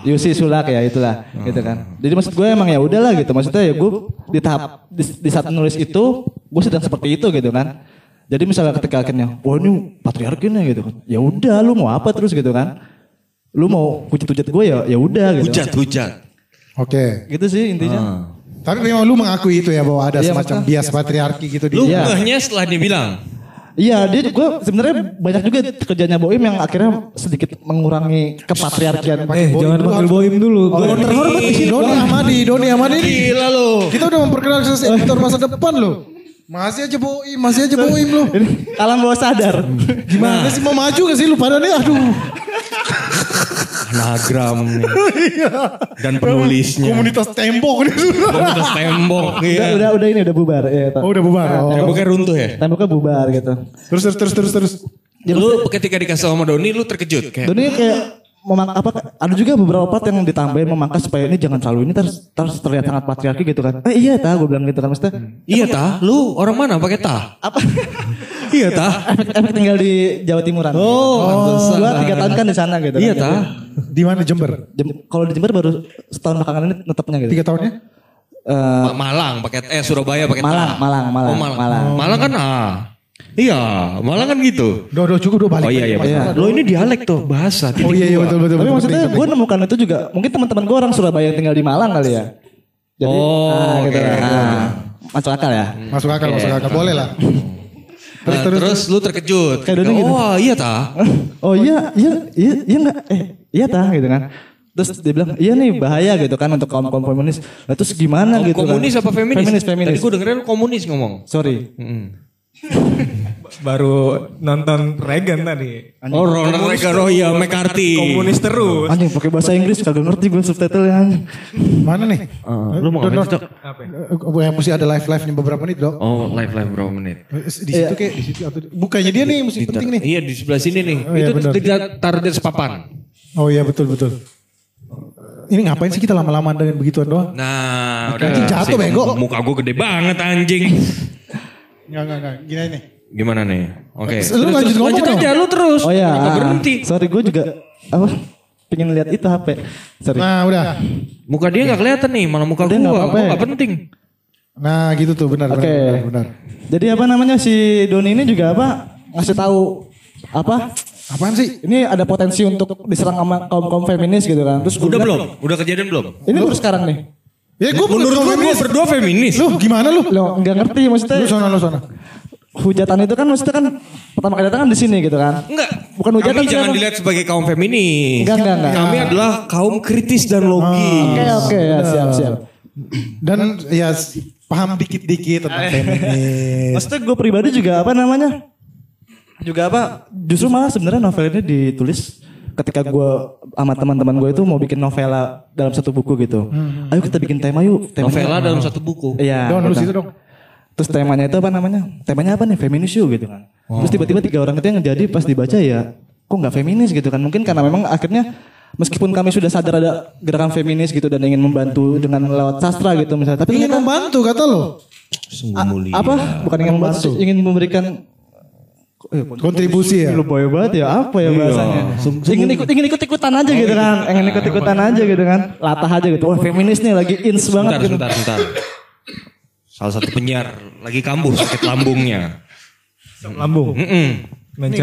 Yusi Sulak ya itulah gitu kan. Jadi maksud gue emang ya udahlah gitu. Maksudnya ya gue di tahap di, di saat nulis itu gue sedang seperti itu gitu kan. Jadi misalnya ketika akhirnya, wah ini patriarki nih gitu kan. Ya udah lu mau apa terus gitu kan. Lu mau hujat-hujat gue ya ya udah gitu. Hujat-hujat. Oke. Gitu sih intinya. Ah. Tapi memang lu mengakui itu ya bahwa ada Iya, semacam bias patriarki gitu di Lu Iya. ngehnya setelah dia bilang. Iya, dia gue sebenarnya banyak juga kerjanya Boim yang akhirnya sedikit mengurangi kepatriarkian. Eh jangan panggil Boim dulu. Oh, Gua- terhormat di sini. Doni Ahmadi, Doni Ahmadi ini. Gila lu. Kita udah memperkenalkan sesuatu editor masa depan lo. Masih aja boim, masih aja boim lo. Alam bawah sadar. Gimana sih mau maju gak sih lu pada nih? Aduh. Anagram nih. [laughs] Dan penulisnya. Komunitas tembok nih. Komunitas tembok. udah, Iya. udah, udah ini udah bubar. Ya, Oh udah bubar. Oh. Temboknya runtuh ya? Temboknya bubar gitu. Terus terus terus terus terus. lu ketika dikasih sama Doni lu terkejut kayak. Doni kayak memang apa ada juga beberapa part yang ditambahin memangkas supaya ini jangan terlalu ini terus terus terlihat sangat patriarki gitu kan. Eh iya tah gue bilang gitu kan maksudnya. Iya tah, lu orang mana pakai tah? Apa? [laughs] iya tah. efek, efek tinggal di Jawa Timuran. Oh. Gua tiga tahun kan di sana gitu. Iya kan, tah. Di mana Jember? Jem- kalau di Jember baru setahun belakangan ini netepnya gitu. Tiga tahunnya? Eh, Ma- Malang pakai eh Surabaya pakai Malang, tah. Malang, Malang, Oh, Malang. Malang. Malang kan ah. Iya, Malang kan gitu. Do, do cukup do balik. Oh iya iya. Iya. Lo ini dialek tuh bahasa. Oh iya iya betul betul. Tapi betul, maksudnya gue nemukan itu juga mungkin teman-teman gue orang Surabaya yang tinggal di Malang kali ya. Jadi Oh, ah, gitu oke. lah. Ah, masuk akal ya. Masuk akal masuk akal boleh lah. Nah, terus, lu terkejut. Kayak gitu. Oh iya tah. [laughs] Oh iya, iya, iya, iya enggak, eh, iya tah gitu kan. Terus dia bilang, iya nih bahaya gitu kan untuk kaum kaum komunis. Nah, terus gimana gitu komunis kan? apa feminis? Feminis, feminis. Tadi gue dengerin lu komunis ngomong. Sorry. [laughs] Baru nonton Reagan tadi. Oh, Ronald Reagan, oh iya, McCarthy. Komunis terus. Anjing pakai bahasa Inggris kagak ngerti gue subtitle ya. Mana nih? lu mau Do, ngapain, do. Cok? Apa ya? Eh, eh, mesti ada live live nya beberapa menit dok. Oh, live live berapa menit? Di situ kayak di situ atau bukannya dia nih mesti penting nih. Iya di sebelah sini nih. Oh, iya, Itu tidak taruh di papan. Oh iya betul betul. Ini ngapain sih kita lama-lama dengan begituan doang? Nah, udah. Anjing jatuh, bego. Muka gue gede banget anjing. [laughs] Enggak enggak enggak. Gini nih. Gimana nih? Oke. Lu lanjut ngomong lanjut dong. aja lu terus. Oh ya. Nggak berhenti. Sorry gue juga apa? Pengen lihat itu HP. Sorry. Nah udah. Muka dia nggak kelihatan nih, malah muka Udah, gua. nggak apa-apa ya. nggak penting. Nah gitu tuh benar Oke. benar benar. Jadi apa namanya si Doni ini juga apa? Ngasih tahu apa? Apaan sih? Ini ada potensi untuk diserang sama kaum kaum feminis gitu kan. Terus Udah bilang, belum? Udah kejadian belum? Ini baru sekarang nih. Ya gue Menurut gua gua berdua feminis. Lu gimana lu? Lo nggak ngerti maksudnya. Lu sana lu sana. hujatan itu kan maksudnya kan pertama kali datang kan di sini gitu kan. Enggak. Bukan hujatan Kami jangan dilihat sebagai kaum feminis. Enggak, enggak, enggak. Kami adalah kaum kritis dan logis. Oke oke ya siap siap. Dan ya paham dikit-dikit tentang feminis. Maksudnya gue pribadi juga apa namanya? Juga apa? Justru malah sebenarnya novel ini ditulis ketika gue sama teman-teman gue itu mau bikin novela dalam satu buku gitu. Ayo kita bikin tema yuk. Temanya- Novela dalam satu buku. Iya. Dong. Terus temanya itu apa namanya? Temanya apa nih? Feminis yuk gitu kan. Terus tiba-tiba tiga orang itu yang jadi pas dibaca ya, kok nggak feminis gitu kan? Mungkin karena memang akhirnya meskipun kami sudah sadar ada gerakan feminis gitu dan ingin membantu dengan lewat sastra gitu misalnya, tapi Ingin ternyata membantu kata lo. Sungguh mulia. apa? Bukan ingin membantu, ingin memberikan eh, Kontribusi ya. Lu boy banget ya apa ya bahasanya? ingin ikut ingin ikut ikutan aja gitu kan, ingin ikut ikutan aja gitu kan, latah aja gitu. Wah feminis nih lagi ins banget Sebentar, gitu. sebentar, sebentar. Salah satu penyiar lagi kambuh sakit lambungnya. Lambung. Mm-mm.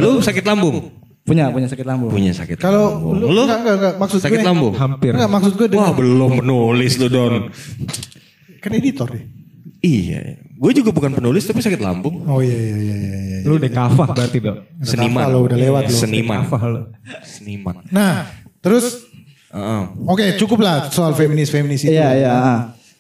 Lu sakit lambung? Punya punya sakit lambung. Punya sakit. Kalau lu, Lu? enggak, enggak, enggak, maksud sakit gue, lambung? Hampir. Enggak maksud gue Wah dengan, belum penulis lu Don. kan editor deh. Iya, gue juga bukan penulis tapi sakit lambung. Oh iya iya iya iya. iya. Lu udah kafah berarti dong. Seniman. Lo udah lewat lo. Seniman. Kafah lu. Seniman. Nah, terus Heeh. oke cukup lah soal feminis feminis itu. Iya iya.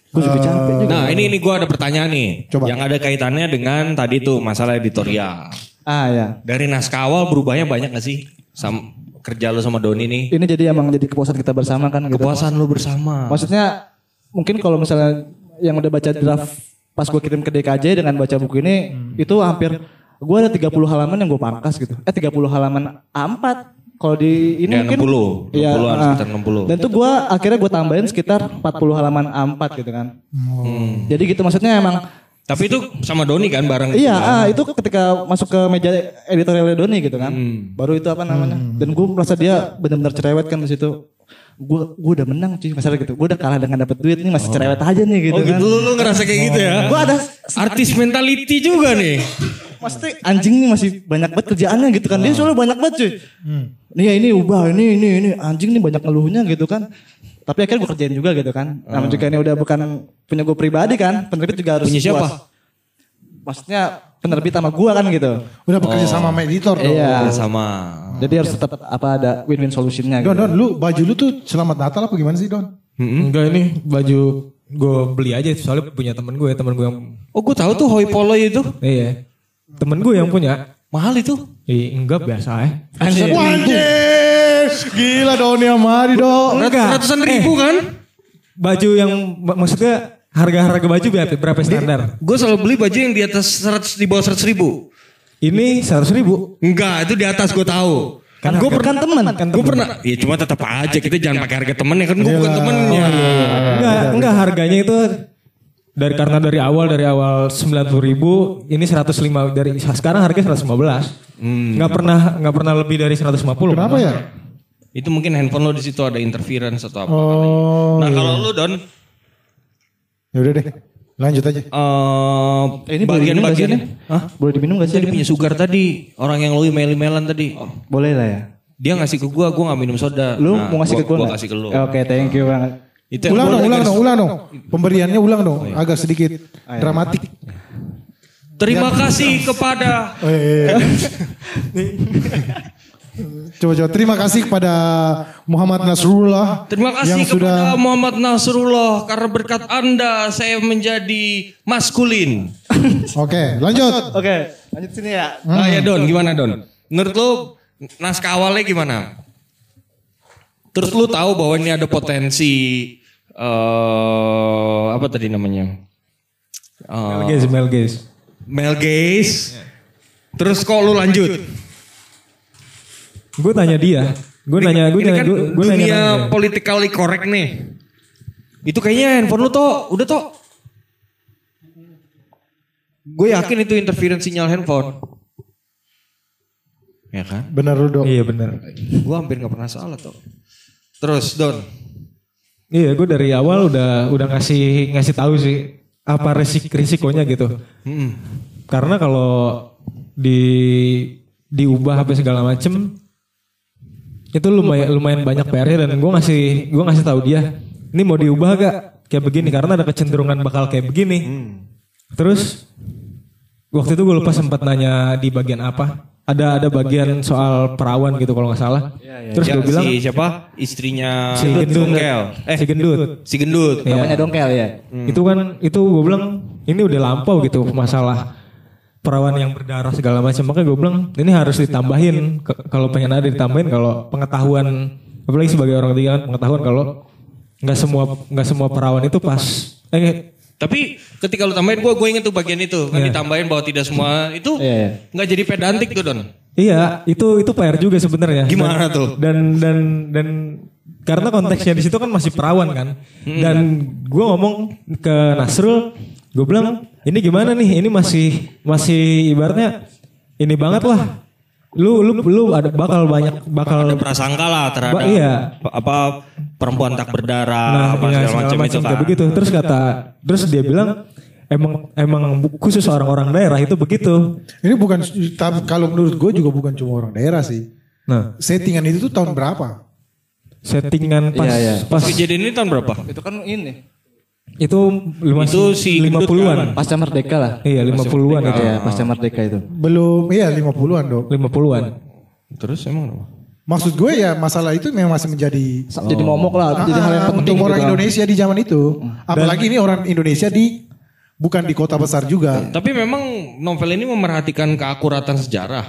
Gue juga capek juga. Nah ini ini gue ada pertanyaan nih. Coba. Yang ada kaitannya dengan tadi tuh masalah editorial. Ah ya. Dari naskah awal berubahnya banyak gak sih? Sam kerja lu sama Doni nih. Ini jadi emang jadi kepuasan kita bersama kan gitu. Kepuasan lu bersama. Maksudnya mungkin kalau misalnya yang udah baca draft pas gue kirim ke DKJ dengan baca buku ini itu hampir gue ada 30 halaman yang gue pangkas gitu. Eh 30 halaman A4. Kalau di ini Ya, mungkin 60. Iya, 60-an, ah. sekitar 60. Dan tuh gue akhirnya gue tambahin sekitar 40 halaman A4 gitu kan. Jadi gitu maksudnya emang Tapi itu sama Doni kan bareng. Iya, itu kan? ah, itu ketika masuk ke meja editorial Doni gitu kan. Baru itu apa namanya? Dan gue merasa dia benar-benar cerewet kan di situ. Gue gue udah menang cuy, masalah gitu. Gue udah kalah dengan dapat duit nih masih cerewet aja nih gitu Oh kan. gitu lu, lu ngerasa kayak gitu ya? Gue ada Artis mentality juga nih. maksudnya anjing nih masih banyak banget kerjaannya gitu kan. Dia soalnya banyak banget cuy. Nih ya ini ubah, ini ini ini anjing nih banyak ngeluhnya gitu kan. Tapi akhirnya gue kerjain juga gitu kan. Namun juga ini udah bukan punya gue pribadi kan. Penerbit juga harus Punya siapa? puas. Maksudnya penerbit sama gue kan gitu. Udah bekerja sama sama editor dong. Iya. Sama. Jadi harus tetap apa ada win-win solutionnya Don, gitu. Don, lu baju lu tuh selamat Natal apa gimana sih Don? Enggak ini baju gue beli aja soalnya punya temen gue, temen gue yang Oh gue tahu tuh Hoi Polo itu. iya. Temen gue yang punya. Mahal itu. Ih, enggak biasa eh. Anjir. Gila Doni Amadi dong. Enggak. Ratusan ribu kan? Baju yang mak- maksudnya harga-harga baju berapa, berapa standar? Gue selalu beli baju yang di atas 100 di bawah 100 ribu. Ini seratus ribu. Enggak, itu di atas gue tahu. Kan gue pernah kan teman, kan Gue pernah. Ya cuma tetap aja kita jangan pakai harga temen ya kan gue Iya. bukan temennya. Enggak, enggak harganya itu dari karena dari awal dari awal 90 ribu ini 105 dari sekarang harganya 115 nggak pernah nggak pernah lebih dari 150 Kenapa ya? Itu mungkin handphone lo di situ ada interference atau apa. Oh. Nah iya. kalau lu Don, Ya udah deh. Lanjut aja. eh ini boleh diminum gak sih bagian-bagian, ini? Hah? Boleh diminum gak sih? Tadi punya sugar tadi, orang yang lu email-emailan tadi. Boleh lah ya. Dia ngasih ke gua, gua gak minum soda. Lu Nah, mau ngasih ke gua, gue gua nggak? kasih ke lu. Oke, thank you banget. Itu Ulang gua dong, ulang dong, ulang dong. Pemberiannya ulang dong. Agak sedikit dramatik. Terima kasih kepada [laughs] Eh, Coba-coba terima kasih kepada Muhammad Nasrullah Terima kasih yang kepada sudah Muhammad Nasrullah karena berkat Anda saya menjadi maskulin. Oke, lanjut. Oke, lanjut sini ya. Ah ya Don, gimana Don? Menurut lu naskah awalnya gimana? Terus lu tahu bahwa ini ada potensi eh apa tadi namanya? Eh, Mel Gaze, Mel Gaze. Mel Gaze. Terus kok lu lanjut? Gue tanya dia. Gue nanya, gue ini nanya, kan gue gue nanya. dunia nanya. politically correct nih. Itu kayaknya handphone lu toh, udah toh. Gue yakin itu interference sinyal handphone. Ya kan? benar lu dong. Iya benar. Gue hampir nggak pernah salah toh. Terus Don, Iya, gue dari awal udah udah ngasih ngasih tahu sih apa resik risikonya gitu. Hmm. Karena kalau di diubah apa segala macem itu lumayan lumayan banyak PR-nya dan gue ngasih gue ngasih tahu dia ini mau diubah gak kayak begini karena ada kecenderungan bakal kayak begini. Terus waktu itu gue lupa sempat nanya di bagian apa. Ada ada bagian soal perawan gitu kalau nggak salah. Terus Ya, gue bilang si siapa? Istrinya Si gendut. Dongkel. Eh, si gendut. si gendut. Iya. Namanya dongkel ya. Itu kan itu gue bilang ini udah lampau gitu masalah perawan yang berdarah segala macam. Makanya gue bilang ini harus ditambahin kalau pengen ada ditambahin kalau pengetahuan apalagi sebagai orang ketiga kan pengetahuan kalau nggak semua nggak semua perawan itu pas eh Tapi ketika lu tambahin gue, gue inget tuh bagian itu kan Iya. ditambahin bahwa tidak semua itu Iya, iya. nggak jadi pedantik tuh Don. Iya, itu itu PR juga sebenarnya. Gimana Dan- tuh? Dan dan dan karena konteksnya di situ kan masih perawan kan. Hmm. Dan gue ngomong ke Nasrul, gue bilang ini gimana nih? Ini masih masih ibaratnya ini banget lah. Lu lu lu ada bakal banyak bakal Ada prasangka lah terhadap Ba- iya. apa perempuan tak berdarah nah, apa iya, segala macam itu kayak kan. begitu. Terus kata terus dia bilang emang emang khusus orang-orang daerah itu begitu. Ini bukan tapi kalau menurut gue juga bukan cuma orang daerah sih. Nah, Settingan itu tuh tahun berapa? settingan pas Iya, iya. pas Kejadian ini tahun berapa? Itu kan ini. Itu lima Itu si gendut 50-an. Pasca merdeka lah. Iya, 50-an itu. Iya, pasca merdeka itu. Belum, iya 50-an dong. 50-an. Terus emang apa? Maksud gue ya masalah itu memang masih menjadi Jadi momok lah, jadi hal yang Ah, penting untuk orang gitu. Indonesia di zaman itu. Apalagi ini orang Indonesia di bukan di kota besar juga. Tapi memang novel ini memerhatikan keakuratan sejarah.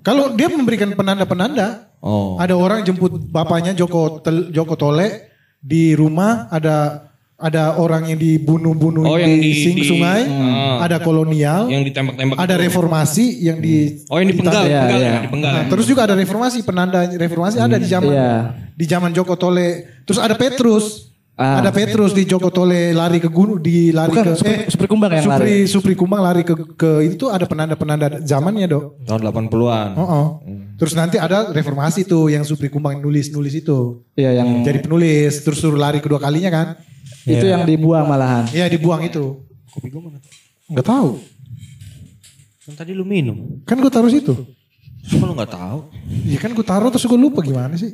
Kalau dia memberikan penanda-penanda, Oh. ada orang jemput bapaknya Joko Tel- Joko Tole di rumah, ada ada orang yang dibunuh-bunuh Oh, di, yang di- sing di- sungai, Ah. ada kolonial, Yang ditembak-tembak. ada itu. reformasi yang di Oh yang dipenggal, dipenggal, iya. ya, dipenggal. Nah, terus juga ada reformasi, penanda reformasi ada di zaman Iya. di zaman Joko Tole. Terus ada Petrus. Ah. Ada Petrus di Joko Tole lari ke gunung di lari Bukan, ke Supri- Supri Kumbang yang Supri, lari. Supri Kumbang lari ke ke itu ada penanda-penanda zamannya, Dok. Tahun 80-an. Oh, oh. Terus nanti ada reformasi tuh yang Supri Kumbang nulis-nulis itu. Iya, yang Jadi penulis, terus suruh lari kedua kalinya kan. Itu yang dibuang malahan. Iya dibuang itu. Kopi gue mana? Nggak tahu. Kan tadi lu minum. Kan gue taruh situ. Cuma lu gak tahu. Iya kan gue taruh terus gue lupa gimana sih.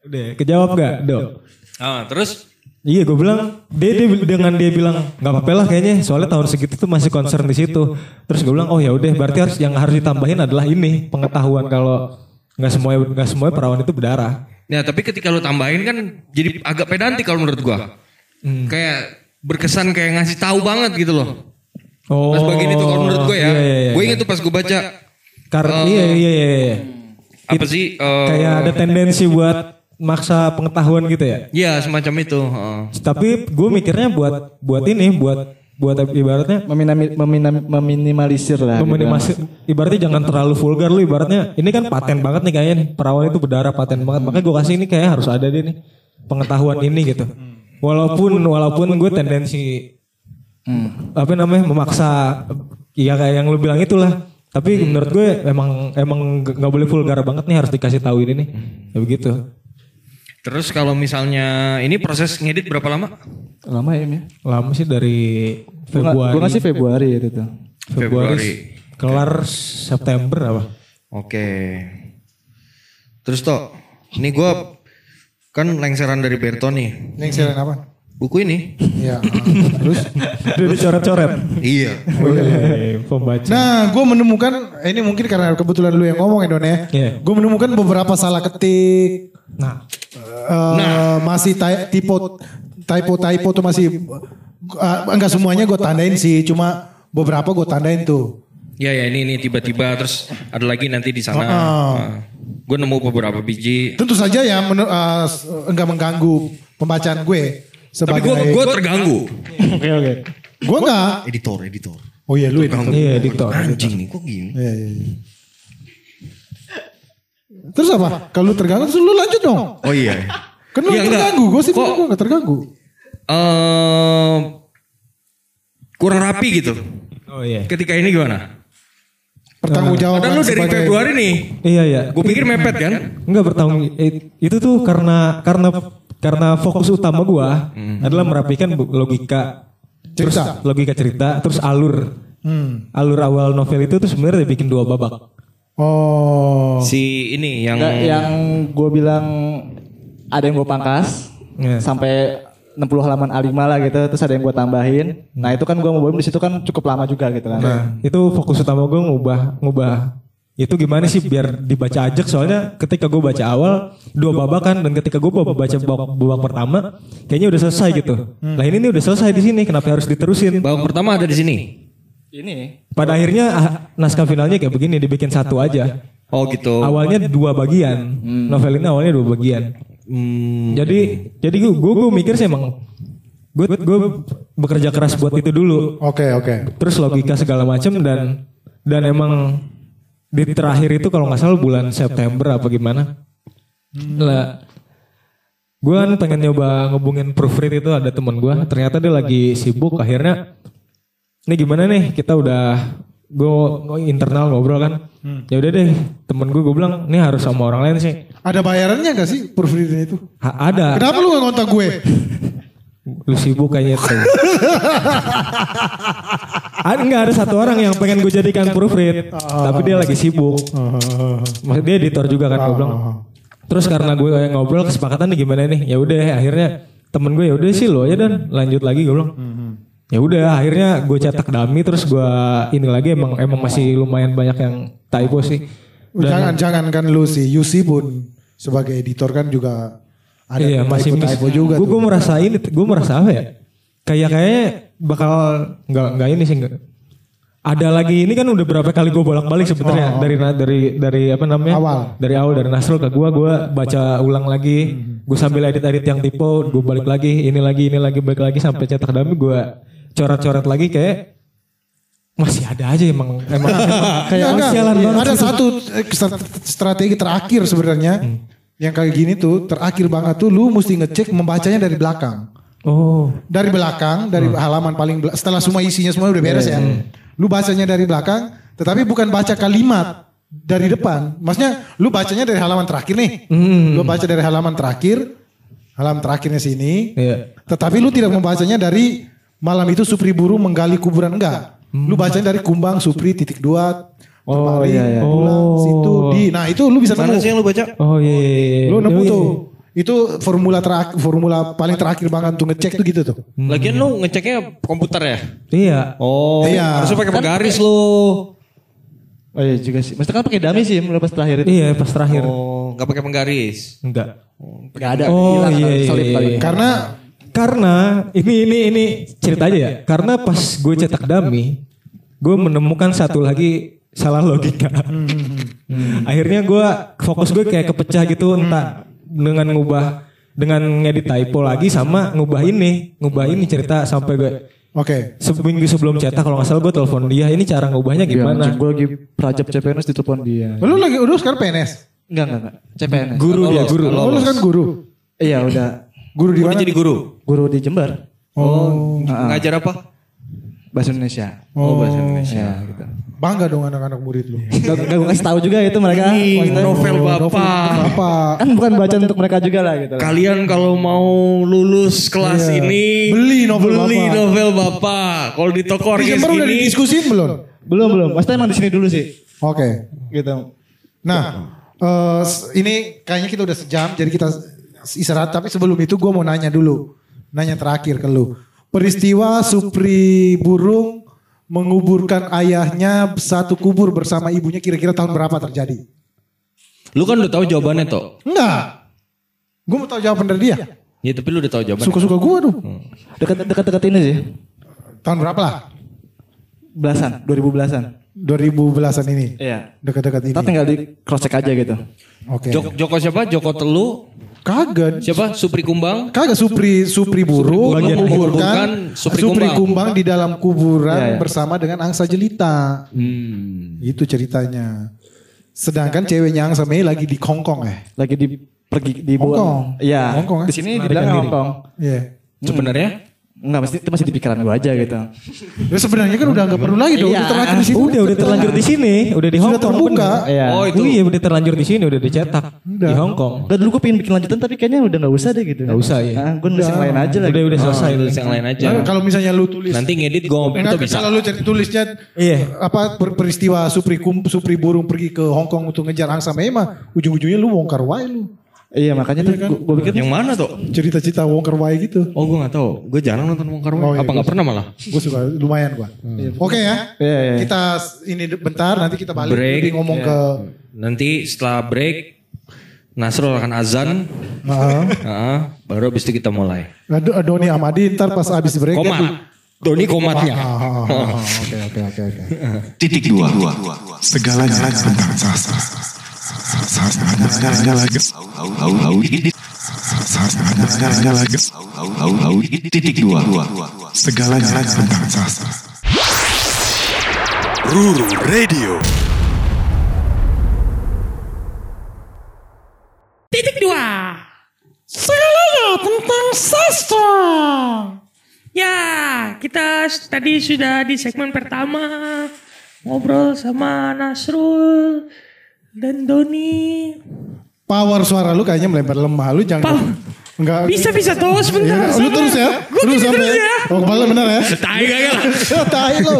Udah, kejawab gak, Dok? Ah, terus Iya, gue bilang dia, dia dengan dia bilang nggak apa-apa lah kayaknya soalnya tahun segitu tuh masih concern di situ. Terus gue bilang oh ya udah berarti harus yang harus ditambahin adalah ini pengetahuan kalau nggak semua nggak semua perawan itu berdarah. Ya tapi ketika lu tambahin kan jadi agak pedantik kalau menurut gua. Kayak berkesan kayak ngasih tahu banget gitu loh. Oh, Pas bagian itu kalau menurut gua ya. iya, iya, iya. Gue inget tuh pas gua baca Karena Oh. iya iya iya. iya. apa sih eh, Kayak ada tendensi buat maksa pengetahuan gitu ya. Iya semacam itu. heeh. Tapi gue mikirnya buat buat ini buat buat ibaratnya Meminami- meminam- meminimalisir lah. gitu. meminimasi ibaratnya jangan terlalu vulgar lu ibaratnya ini kan paten banget nih kayaknya nih. Perawan itu berdarah paten banget. Makanya gue kasih ini kayak harus ada deh nih pengetahuan ini gitu. Walaupun walaupun gue tendensi apa namanya memaksa ya kayak yang lu bilang itulah. Tapi menurut gue emang emang nggak boleh vulgar banget nih harus dikasih tahu ini nih. Ya begitu Terus kalau misalnya ini proses ngedit berapa lama? Lama ya, ya. lama sih dari Gue Februari ngasih Februari itu tuh. Februari Februari. kelar September apa Oke. Terus toh, ini gua kan lengseran dari Berto nih. Lengseran apa? Buku ini. Ya. [laughs] Terus? Udah dicoret-coret. Iya. Wih, pembaca. Nah, gue menemukan ini mungkin karena kebetulan lu yang ngomong ya Don ya. Iya. Gue menemukan beberapa salah ketik. Nah, Eh, masih ty- typo typo typo tuh masih uh, enggak semuanya gue tandain sih, cuma beberapa gue tandain tuh. Ya ya ini ini tiba-tiba terus ada lagi nanti di sana. Oh. gue nemu beberapa biji. Tentu saja ya menu- uh, enggak mengganggu pembacaan gue Tapi sebagai gue gue terganggu. oke oke. gue enggak. Editor editor. Oh iya lu editor. Iya, editor. Anjing nih kok gini. Iya, iya, iya. Terus apa? Kalau lu terganggu terus lu lanjut dong. Oh iya. Kan lu Iya, terganggu, gue sih gue enggak terganggu. Eh kurang rapi gitu. Oh iya. Ketika ini gimana? Pertanggung jawaban Padahal lu dari sebagai- Februari nih. Iya iya. Gue pikir mepet kan? Enggak bertanggung it- itu tuh karena karena karena fokus utama gua adalah merapikan logika terus Cerita. logika cerita terus alur Hmm. alur awal novel itu tuh sebenarnya dibikin dua babak. Oh. Si ini yang Nggak, yang gue bilang ada yang gue pangkas Iya. sampai 60 halaman A5 lah gitu terus ada yang gue tambahin nah itu kan gue ngobrol di situ kan cukup lama juga gitu kan Nah, itu fokus utama gue ngubah ngubah itu gimana sih biar dibaca ajak soalnya ketika gue baca awal dua babak kan dan ketika gue baca babak, babak pertama kayaknya udah selesai gitu. Nah ini nih udah selesai di sini kenapa harus diterusin? babak pertama ada di sini. Ini Pada akhirnya ah, naskah finalnya kayak begini dibikin satu aja. Oh gitu. Awalnya dua bagian. Novel ini awalnya dua bagian. Hmm, Jadi jadi gue gue mikir sih emang gue gue bekerja keras buat itu dulu. Oke, oke. Terus logika segala macam dan dan emang di terakhir itu kalau nggak salah bulan September apa gimana. Lah gue kan pengen nyoba ngubungin proofread itu ada temen gue ternyata dia lagi sibuk akhirnya ini gimana nih? Kita udah gue internal ngobrol kan? Ya udah deh temen gue gue bilang ini harus sama orang lain sih. Ada bayarannya gak sih proofreading itu? Ha- ada. Kenapa lu gak ngontak gue? [laughs] lu sibuk kayaknya tuh. Ada nggak? Ada satu orang yang pengen gue jadikan proofread tapi dia lagi sibuk. [laughs] Maksud dia editor juga kan gue bilang. Terus karena gue yang ngobrol kesepakatan nih gimana nih? Ya udah akhirnya temen gue ya udah sih lo aja dan. Lanjut lagi gue bilang ya udah akhirnya gue cetak dummy terus gue ini lagi emang emang masih lumayan banyak yang typo sih. Jangan jangan kan lu sih, Yusi pun sebagai editor kan juga ada iya masih typo juga gue gue merasa ini gue merasa apa ya? Kayak kayaknya bakal nggak nggak ini sih nggak. Ada lagi ini kan udah berapa kali gue bolak balik sebenarnya dari dari dari apa namanya? Awal. dari awal dari Nasrul ke gue gue baca ulang lagi. Gue sambil edit edit yang tipe gue balik lagi ini lagi ini lagi balik lagi sampai cetak dami gue coret-coret lagi kayak masih ada aja emang emang, emang [laughs] kayak Enggak, sialan banget Ada satu eh, stra- strategi terakhir sebenarnya Hmm. yang kayak gini tuh terakhir banget tuh lu mesti ngecek membacanya dari belakang. oh Dari belakang, dari halaman paling bela- setelah semua isinya semua udah beres ya. Lu bacanya dari belakang, tetapi bukan baca kalimat dari depan. Maksudnya lu bacanya dari halaman terakhir nih. Lu baca dari halaman terakhir, halaman terakhirnya sini. Iya. Tetapi lu tidak membacanya dari malam itu Supri Buru menggali kuburan enggak. Lu bacanya dari Kumbang Supri titik dua. Oh, kemari, iya, iya. pulang, Oh. situ di. Nah itu lu bisa Mana nemu. sih yang lu baca? oh iya, iya, iya. Lu nemu iya, tuh. iya. Itu formula terakhir, formula paling terakhir banget untuk ngecek tuh gitu tuh. Lagian lu ngeceknya komputer ya? iya Oh, Iya. harusnya pakai penggaris lu. oh iya juga sih mesti kan pakai dummy sih mulai pas terakhir itu iya pas terakhir Oh, nggak pakai penggaris. enggak nggak ada Oh, iya, iya, solid iya. kali Karena Karena ini ini ini cerita aja ya. Karena pas gue cetak dummy, gue menemukan satu lagi salah logika. Akhirnya gue fokus gue kayak kepecah gitu entah dengan ngubah dengan ngedit typo lagi sama ngubah ini, ngubah ini cerita sampai gue Oke. Seminggu sebelum cetak kalau nggak salah gue telepon dia. Ini cara ngubahnya gimana? Gue lagi prajab CPNS ditelepon dia. Lu lagi udah sekarang PNS. Enggak, enggak, enggak. CPNS. Guru dia, guru. Oh, lu kan guru. Iya udah. Guru di Udah mana? jadi guru. Guru di Jember. Oh. Ngajar apa? Bahasa Indonesia. Oh, bahasa Indonesia. Ya gitu. Bangga dong anak-anak murid lu. Gak, gak gue kasih tahu juga itu mereka. Maksudnya, novel bapak. Apa? kan bukan bacaan untuk mereka juga lah gitu. Kalian kalau mau lulus kelas Iya. ini Beli novel beli Bapak. novel bapak. Kalau di toko Di orkes Jember udah ini didiskusin belum? Belum belum. Maksudnya emang di sini dulu sih. Oke. Gitu. Nah, eh, s- ini kayaknya kita udah sejam, jadi kita istirahat. Tapi sebelum itu gue mau nanya dulu, nanya terakhir ke lu. Peristiwa Supri Burung menguburkan ayahnya satu kubur bersama ibunya kira-kira tahun berapa terjadi? Lu kan udah tahu jawabannya toh. Enggak. Gue mau tahu jawaban dari dia. Ya tapi lu udah tahu jawabannya. Suka-suka gue tuh. Dekat dekat dekat ini sih. Tahun berapa lah? Belasan, 2000 belasan. 2000 belasan ini. Iya. Dekat-dekat ini. Kita tinggal di cross check aja gitu. Oke. Joko, Joko siapa? Joko Telu. Kagak. Siapa? Supri Kumbang. Kagak Supri Supri Burung Bagian menguburkan Supri Supri, Kumbang. Kumbang. di dalam kuburan Iya, iya. bersama dengan angsa jelita. Hmm. Itu ceritanya. Sedangkan ceweknya angsa Mei lagi di Hongkong eh. Lagi di pergi di Hongkong. Iya. Hongkong, ya? Di sini dibilang. Hongkong. Iya. Sebenarnya Enggak, pasti itu masih di pikiran gue aja gitu. Ya sebenarnya kan udah nggak perlu lagi dong. Iya. Udah terlanjur di situ. Udah udah terlanjur di sini, udah di Hong Kong. terbuka. Iya. Oh, itu. Iya udah terlanjur di sini, udah dicetak di Hong Kong. Dan dulu gue pengen bikin lanjutan tapi kayaknya udah gak usah deh gitu. Nggak usah, iya. Nah, gue nulis yang lain aja lah. Udah udah selesai. tulis yang lain aja. Nah, kalau misalnya lu tulis Nanti ngedit gue itu bisa. kalau lu cari tulisnya Iya. apa per- peristiwa Supri Kum, Supri Burung pergi ke Hong Kong untuk ngejar angsa Mei mah ujung-ujungnya lu wongkar wae lu. Iya makanya tuh gue pikir Yang mana tuh? Cerita-cerita wongkar wae gitu. Oh gue gak tahu. Gue jarang nonton Wong Wai. Oh, iya, Apa gua- gak pernah malah? Gue suka lumayan gua. Oke ya. Iya, iya. Kita ini bentar nanti kita balik Break. jadi ngomong ke Nanti setelah break Nasrul akan azan. Heeh. Heeh, baru habis itu kita mulai. Ado- Doni Amadi ntar pas abis break Komat. Doni komatnya. Ah, ah, ah, Oke oke oke oke. Titik dua. Segalanya tentang sastra. Segalanya tentang sastra. Ruru Radio. Titik dua. Segalanya tentang sastra. Ya, kita tadi sudah di segmen pertama ngobrol sama Nasrul dan Doni. Power suara lu kayaknya melebar lemah. Lu jangan enggak Bisa bisa terus bentar. Ya, lu terus ya. Gue Terus sampai terus ya. Oh, kepala benar ya. Tai kagak lah. [laughs] Tai lu.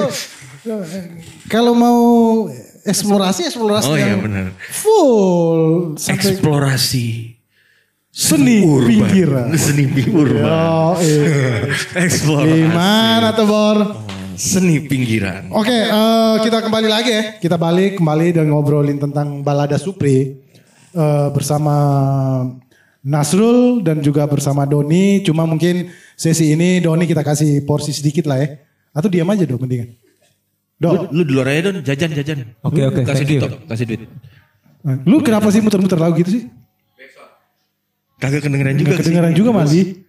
Kalau mau eksplorasi eksplorasi Oh iya yang benar. full sampai Eksplorasi. seni pinggiran. Seni urban. Oh, [laughs] iya. Eksplorasi. Gimana tuh Bor? Seni pinggiran. Oke, eh, kita kembali lagi ya. Kita balik kembali dan ngobrolin tentang balada Supri eh, bersama Nasrul dan juga bersama Doni. Cuma mungkin sesi ini Doni kita kasih porsi sedikit lah ya. Atau diam aja dong mendingan. Lu, Dok, lu di luar aja don, jajan jajan. Oke, oke, Kasih thank duit, kasih duit. lu kenapa sih muter-muter lagu gitu sih? Kagak kedengeran juga. Kedengeran juga masih.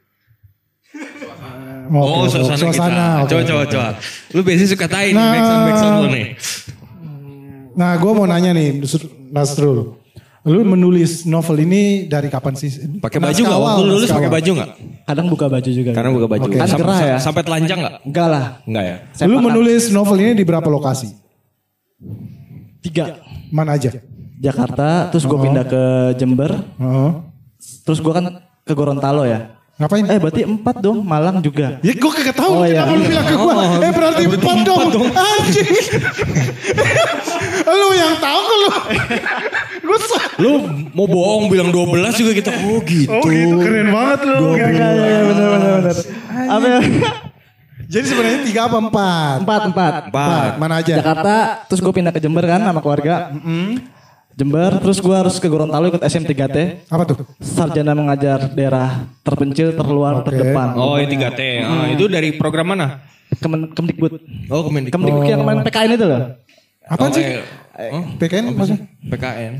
Oh, suasana, suasana. kita. Coba, coba, coba. Lu biasanya suka tain Nah. backsound, backsound lu nih. Nah, gue mau nanya nih, Nasrul. Lu menulis novel ini dari kapan sih? Pakai baju nggak? Waktu lulus pakai baju nggak? kadang buka baju juga. Karena buka baju. Oke. Kan gerah ya. sampai telanjang nggak? Enggak lah. Enggak ya? Lu menulis novel ini di berapa lokasi? Tiga. Mana aja? Jakarta, terus gue pindah ke Jember, Heeh. terus gue kan ke Gorontalo ya. Ngapain? Eh berarti empat dong, Malang juga. Ya gue kagak tahu Oh, iya. kenapa lu bilang ke gue. eh berarti empat dong. Anjing. lu yang tahu kalau gue Lu mau bohong bilang 12 juga kita. Oh gitu. Oh gitu keren banget lu. Iya, iya, bener, bener, bener. Apa ya? Jadi sebenarnya tiga apa empat? Empat, empat. Empat. Mana aja? Jakarta, terus gue pindah ke Jember kan sama keluarga. Jember, terus gue harus ke Gorontalo ikut SM3T. Apa tuh? Sarjana mengajar daerah terpencil, terluar, Oke. terdepan. Oh ini 3T. Ah, itu dari program mana? Kemen, Kemdikbud. Oh Kemendikbud. Kemdikbud yang kemarin PKN itu loh. Apa Oh, sih? kayak- oh, PKN maksudnya? PKN.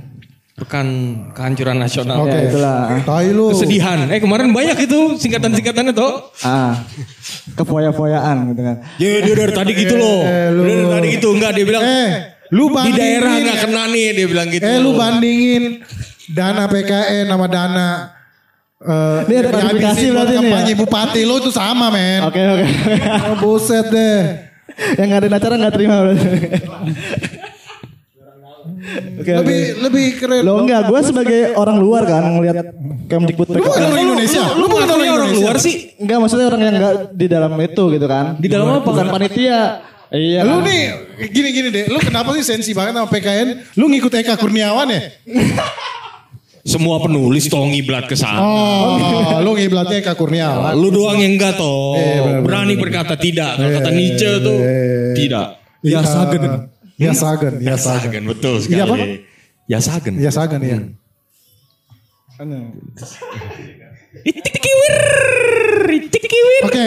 pekan kehancuran nasional. Oke. Ya, itulah. Tai lu. Kesedihan. Eh kemarin banyak itu singkatan-singkatannya tuh. Ah, kefoya-foyaan gitu kan. Ya dia dari tadi gitu loh. Eh, lu. Dia dari tadi gitu enggak dia bilang. Eh, lu di daerah nggak kena nih dia bilang gitu. Eh lu bandingin dana PKN sama dana eh Ini ada klarifikasi buat berarti nih ya? kampanye bupati lu itu sama men. Oke oke. Oh, buset deh. Yang ngadain acara nggak terima berarti. Oke oke. Lebih lebih keren. Lo enggak, gue sebagai orang luar kan ngelihat Kemdikbud Lu bukan orang Indonesia. Lu bukan orang luar sih. Enggak, maksudnya orang yang enggak di dalam itu gitu kan. Di dalam apa? Bukan panitia. Iya. Lu nih gini-gini deh. Lu kenapa sih sensi banget sama PKN? Lu ngikut Eka Kurniawan ya? Semua penulis toh ngiblat ke sana. Oh, lu ngiblatnya Eka Kurniawan. Lu doang yang enggak toh. Eh, benar, Berani berkata tidak. Kalau kata Nietzsche tuh tidak. Ya Sagen. Ya Sagen, ya Sagen. Betul sekali. Iya apa? Ya Sagen. Ya Sagen ya. Itik-tikiwir. Itik-tikiwir. Oke.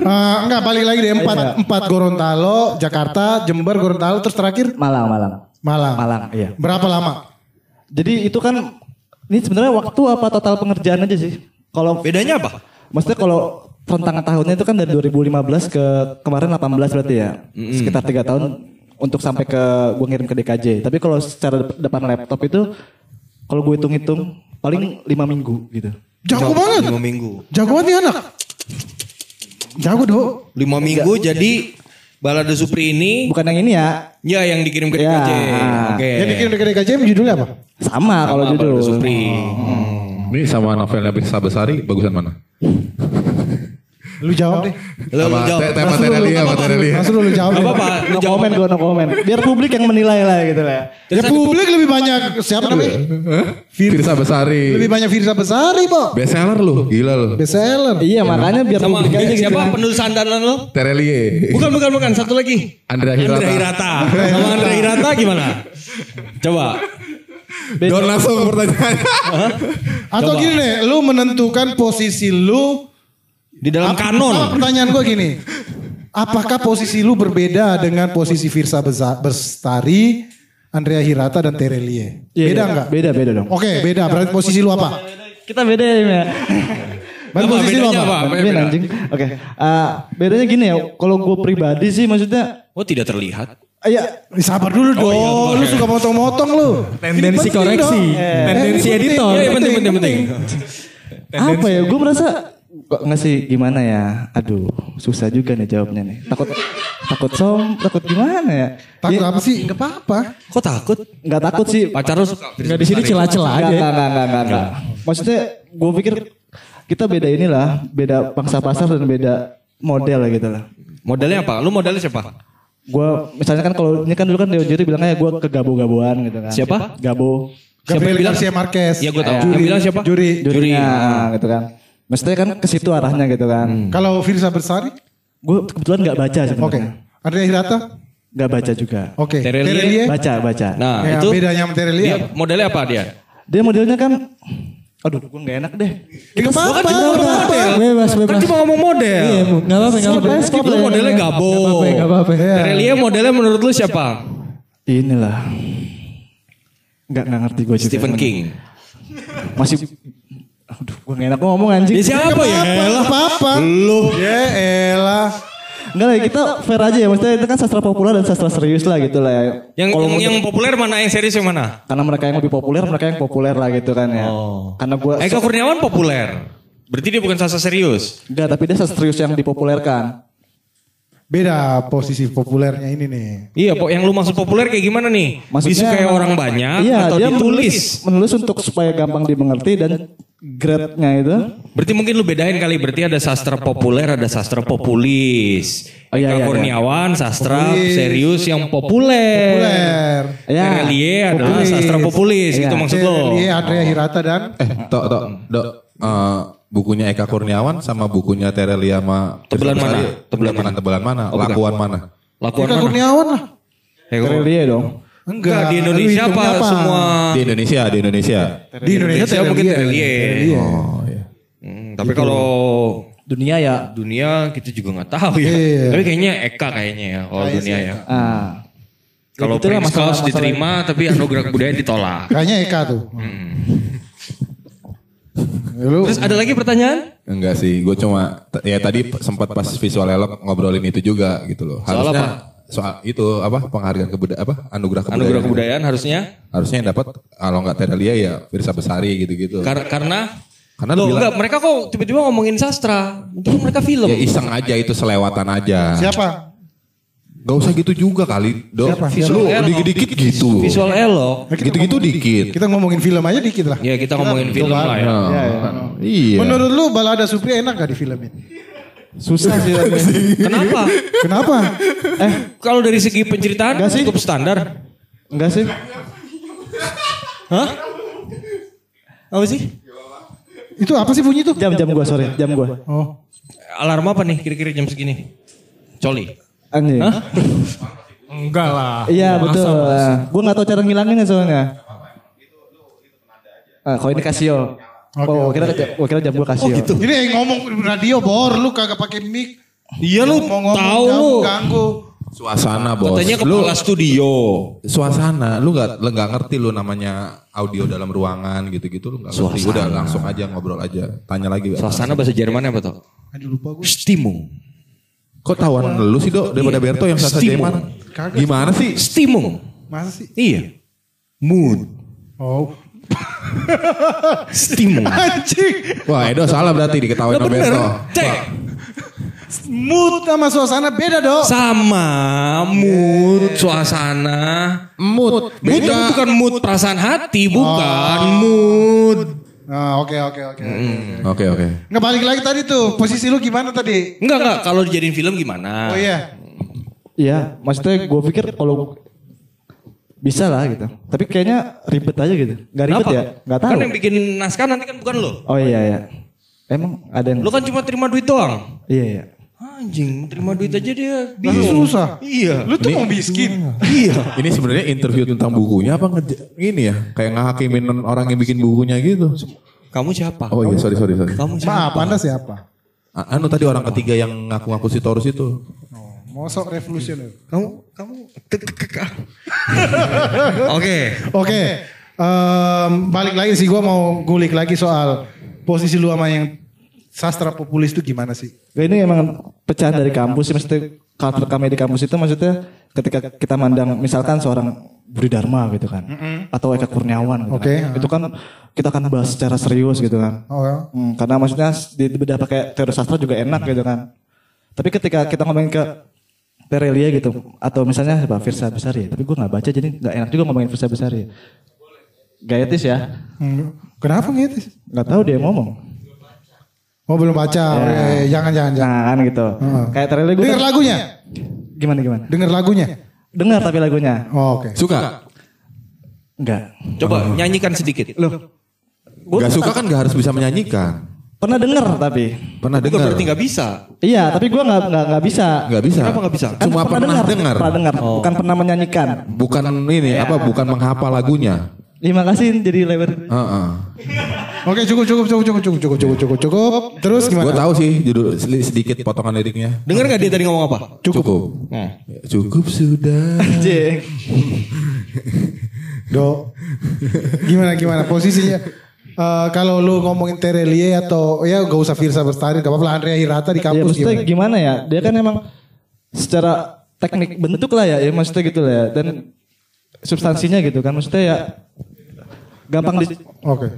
Eh, enggak balik lagi deh empat empat Gorontalo, Jakarta, Jember, Gorontalo terus terakhir Malang, Malang. Malang. Malang, iya. Berapa lama? Jadi itu kan ini sebenarnya waktu apa total pengerjaan aja sih? Kalau Bedanya apa? maksudnya kalau rentangan tahunnya itu kan dari 2015 ke kemarin 18 berarti ya. Sekitar tiga tahun untuk sampai ke gue ngirim ke DKJ. Tapi kalau secara dep- depan laptop itu kalau gue hitung-hitung paling lima minggu gitu. Jago banget. Lima minggu. Jago banget nih anak. Jago dong. Lima minggu jadi Balada Supri ini Bukan yang ini ya, ya yang dikirim ke Ya. DKJ. Oke. Yang dikirim ke DKJM judulnya apa? sama kalau Sama judul. Balada Supri. Ini sama novelnya Bisa Besari bagusan mana? Lu jawab deh. Lu Sama jawab. te- tema Terelia sama Terelia. Langsung lu jawab apa-apa. lu No jawab. komen gue no komen. Biar publik yang menilai lah gitu lah. Ya publik lebih banyak siapa namanya? Firsa Besari. Lebih banyak Firsa Besari, Bo. Bestseller lu, gila lu. Bestseller. Iya makanya biar Sama publik aja gitu. siapa penulis andalan lo? Terelie. Bukan, bukan, bukan. Satu lagi. Andrea Hirata. Andrea Hirata. Sama Andrea Hirata gimana? Coba. Don langsung pertanyaannya. Atau gini deh, lu menentukan posisi lu Di dalam Apa- kanon. apa pertanyaan gue gini. Apakah posisi lu berbeda dengan posisi Firsa Bestari, Andrea Hirata dan Terelie? Iya, beda iya. enggak? Beda beda dong. Oke, beda. Berarti posisi lu apa? Kita beda ya. Mia. Berarti posisi lu apa? apa? Beda beda? anjing. Oke. Ah, bedanya gini ya. Kalau gue pribadi sih maksudnya. Oh tidak terlihat. Iya. Sabar dulu dong. iya, lu suka motong-motong lu. Tendensi koreksi. dong. Tendensi Eh, editor. Iya, penting, penting, penting. Apa ya? Gue merasa kok nggak sih gimana ya? Aduh, susah juga nih jawabnya nih. Takut takut som, takut gimana ya? Takut apa sih? Enggak apa-apa. Kok takut? Nggak takut sih. Pacar lu suka? Enggak di sini celah-celah Enggak, aja. enggak, enggak, enggak, enggak, enggak. Maksudnya gue pikir kita beda inilah, beda pangsa pasar dan beda model gitu lah. Modelnya apa? Lu modelnya siapa? Gue misalnya kan kalau ini kan dulu kan Deo Juri bilangnya gue ke gabo-gaboan gitu kan. Siapa? Gabo. Gabriel bilang? Garcia Marquez. Iya gue tahu. Iya. Yang bilang siapa? Juri. Jurinya gitu kan. Maksudnya kan ke situ arahnya gitu kan. Kalau Firsa Besari? Gue kebetulan nggak baca Oke. sebenarnya. Andrea Hirata? Nggak baca juga. Oke. Terelie? Terelie? Baca, baca. Nah Ya, itu bedanya sama Terelie dia modelnya apa dia? Dia modelnya kan, aduh gue nggak enak deh. Enggak apa-apa. Kan cuma model. Bebas, Kan bebas. cuma ngomong model. Iya, Bu. nggak apa-apa, nggak apa-apa. Skip Lu modelnya gabo. Nggak apa-apa, apa-apa. Terelie modelnya menurut lu siapa? Inilah. Nggak nggak ngerti gue juga. Stephen King. Masih, aduh gue nggak enak ngomong anjing. Dia siapa ya? Enggak apa-apa. Lu. Ya elah. Enggak lah, kita fair aja ya. Maksudnya itu kan sastra populer dan sastra serius lah gitu lah ya. Yang Kalau yang, yang populer mana? Yang serius yang mana? karena mereka yang lebih populer, mereka yang populer lah gitu kan ya. Karena gue, Eka Kurniawan populer. Berarti dia bukan sasa serius. enggak tapi dia sastra serius yang dipopulerkan. Beda posisi populernya ini nih. Iya, po- yang lu maksud populer kayak gimana nih? Disukai emang- orang banyak iya, atau dia ditulis? Menulis, menulis untuk supaya gampang dimengerti dan grade-nya itu. Berarti mungkin lu bedain kali. Berarti ada sastra populer, ada sastra populis. Oh, iya, Eka iya, iya. Kurniawan, sastra Populis. serius yang populer. Populer. Ya. Terelie adalah Populis. sastra populis. Iya. Gitu maksud lo. Terelie, Andrea Hirata dan Eh, tok, tok, dok. eh, bukunya Eka Kurniawan sama bukunya Terelia sama Tebelan mana? Tebelan bukan tebelan mana? Oh, bukan. Lakuan mana? Lakuan Eka mana? Kurniawan lah. Eka- Terelie dong. Enggak, di Indonesia apa, semua? Di Indonesia, di Indonesia. Di Indonesia Indonesia mungkin. Terelie. Oh, iya. Hmm, tapi kalau Dunia ya. dunia kita juga nggak tahu ya. Iya. Tapi kayaknya Eka kayaknya ya kalau dunia ya. Ah. Kalau Ya, Prince masalah- diterima tapi anugerah kebudayaan ditolak. Kayaknya Eka tuh. Ya, [laughs] Lu Terus ada lagi pertanyaan? Enggak sih, gue cuma ya tadi sempat pas visual elok ngobrolin itu juga gitu loh. Soal Harusnya apa? soal itu apa penghargaan kebudayaan apa anugerah kebudayaan. Anugerah kebudayaan harusnya Harusnya yang dapat kalau nggak Terelia ya Firsa Besari gitu-gitu. Kar- karena Karena Loh, lu bilang- enggak, mereka kok tiba-tiba ngomongin sastra. Itu mereka film. Ya iseng aja itu selewatan aja. siapa? Gak usah gitu juga kali, Dok. Siapa? Lu Visual dikit-dikit gitu. Visual elok. Gitu-gitu dikit. Kita ngomongin film aja dikit lah. Ya kita ngomongin film lah ya. Nah, Iya. Menurut lu Balada Supri enak gak di film ini? Susah sih. Kenapa? Kenapa? Eh, kalau dari segi penceritaan Enggak sih. cukup standar. Enggak sih. Hah? Apa sih? Itu apa sih bunyi itu? Jam jam gua sorry, jam gua. Oh. Alarm apa nih kira-kira jam segini? Coli. Anjing. Hah? Enggak lah. Iya betul. Mas? Nah, gua nggak tahu cara ngilanginnya soalnya. Ah, kalau ini Casio. oh, kira oh, kira jam gua Casio. Ini yang ngomong radio bor, lu kagak pakai mic. Iya lu Ngomong-ngomong tahu jauh, lu. Ganggu. Suasana bos. Katanya lu kepala studio. suasana, lu nggak lu nggak ngerti lu namanya audio dalam ruangan gitu-gitu lu nggak ngerti. Udah langsung aja ngobrol aja. Tanya lagi. Suasana bahasa Jerman apa tuh? Aduh lupa gue. Stimung. Kok tawan lu sih dok daripada Berto yang sasa. Jerman? Gimana sih? Stimung. Masa sih? Iya. Mood. Oh. Stimung. [laughs] Anjing. Wah Edo salah berarti diketawain sama. Berto. Cek. Mood sama suasana beda dok. Sama mood, suasana. Mood. Mood itu bukan mood perasaan hati, bukan mood. Nah, oke oke oke. Oke oke. Nggak balik lagi tadi tuh. Posisi lu gimana tadi? Enggak enggak, kalau dijadiin film gimana? Oh iya. Iya, maksudnya gue pikir kalau bisa lah gitu. Tapi kayaknya ribet aja gitu. Gak ribet Kenapa? ya? Gak tahu. Kan yang bikin naskah nanti kan bukan lo. Oh iya iya. Emang ada yang. Lo kan cuma terima duit doang. Iya iya. Anjing, terima duit aja dia Itu bingung. susah. Iya. Lu tuh mau miskin. Iya. Ini sebenarnya interview tentang bukunya apa nge- ini ya? Kayak ngahakimin orang yang bikin bukunya gitu. Kamu siapa? Oh iya sorry sorry sorry. Kamu Maaf, siapa? anda siapa? Anu tadi orang ketiga yang ngaku-ngaku si Taurus itu. Mosok revolusioner. Kamu kamu [laughs] Oke. Oke. em, balik lagi sih gua mau ngulik lagi soal posisi lu sama yang sastra populis itu gimana sih? Gak ini emang pecahan dari kampus sih maksudnya culture kami di kampus itu maksudnya ketika kita mandang misalkan seorang Budi Dharma gitu kan atau Eka Kurniawan gitu Oke, kan. Itu kan kita akan bahas secara serius gitu kan. Oh ya. Hmm, karena maksudnya di bedah pakai teori sastra juga enak gitu kan. Tapi ketika kita ngomongin ke Terelia gitu atau misalnya apa Firsa Besari, tapi gue nggak baca jadi nggak enak juga ngomongin Firsa Besari. Gak etis ya? Hmm, Kenapa gitu? Nggak tahu dia ngomong. Oh belum baca. Eh, jangan jangan jangan. Nah kan gitu. Heeh. Kayak Terelia gue Dengar lagunya. gimana gimana? Dengar lagunya. Dengar tapi lagunya. Oh, Oke. Suka? Enggak. Coba nyanyikan sedikit. Loh. Gak suka kan gak harus bisa menyanyikan. Pernah denger tapi. Pernah dengar? berarti nggak bisa. Iya, tapi gue nggak nggak nggak bisa. Gak bisa. Kenapa nggak bisa? Kan Cuma pernah dengar. Pernah dengar, bukan pernah menyanyikan. Bukan ini apa? Bukan menghafal lagunya. Terima kasih jadi lebar. Heeh. Oke cukup cukup cukup cukup cukup cukup cukup cukup cukup. Terus Gue gimana? tahu sih judul sedi- sedikit potongan liriknya. Dengar nggak dia tadi ngomong apa? Cukup. Nah. Ya, Cukup sudah. Anjing. [laughs] Do. Gimana gimana posisinya? Eh, kalau lu ngomongin Terelie atau ya gak usah Firsa Bestari, gak apa-apa lah Andrea Hirata di Ya kampus maksudnya gimana? gimana ya? Dia kan emang secara teknik bentuk lah ya, ya maksudnya gitu lah ya. Dan substansinya gitu kan, maksudnya ya gampang di, Oke.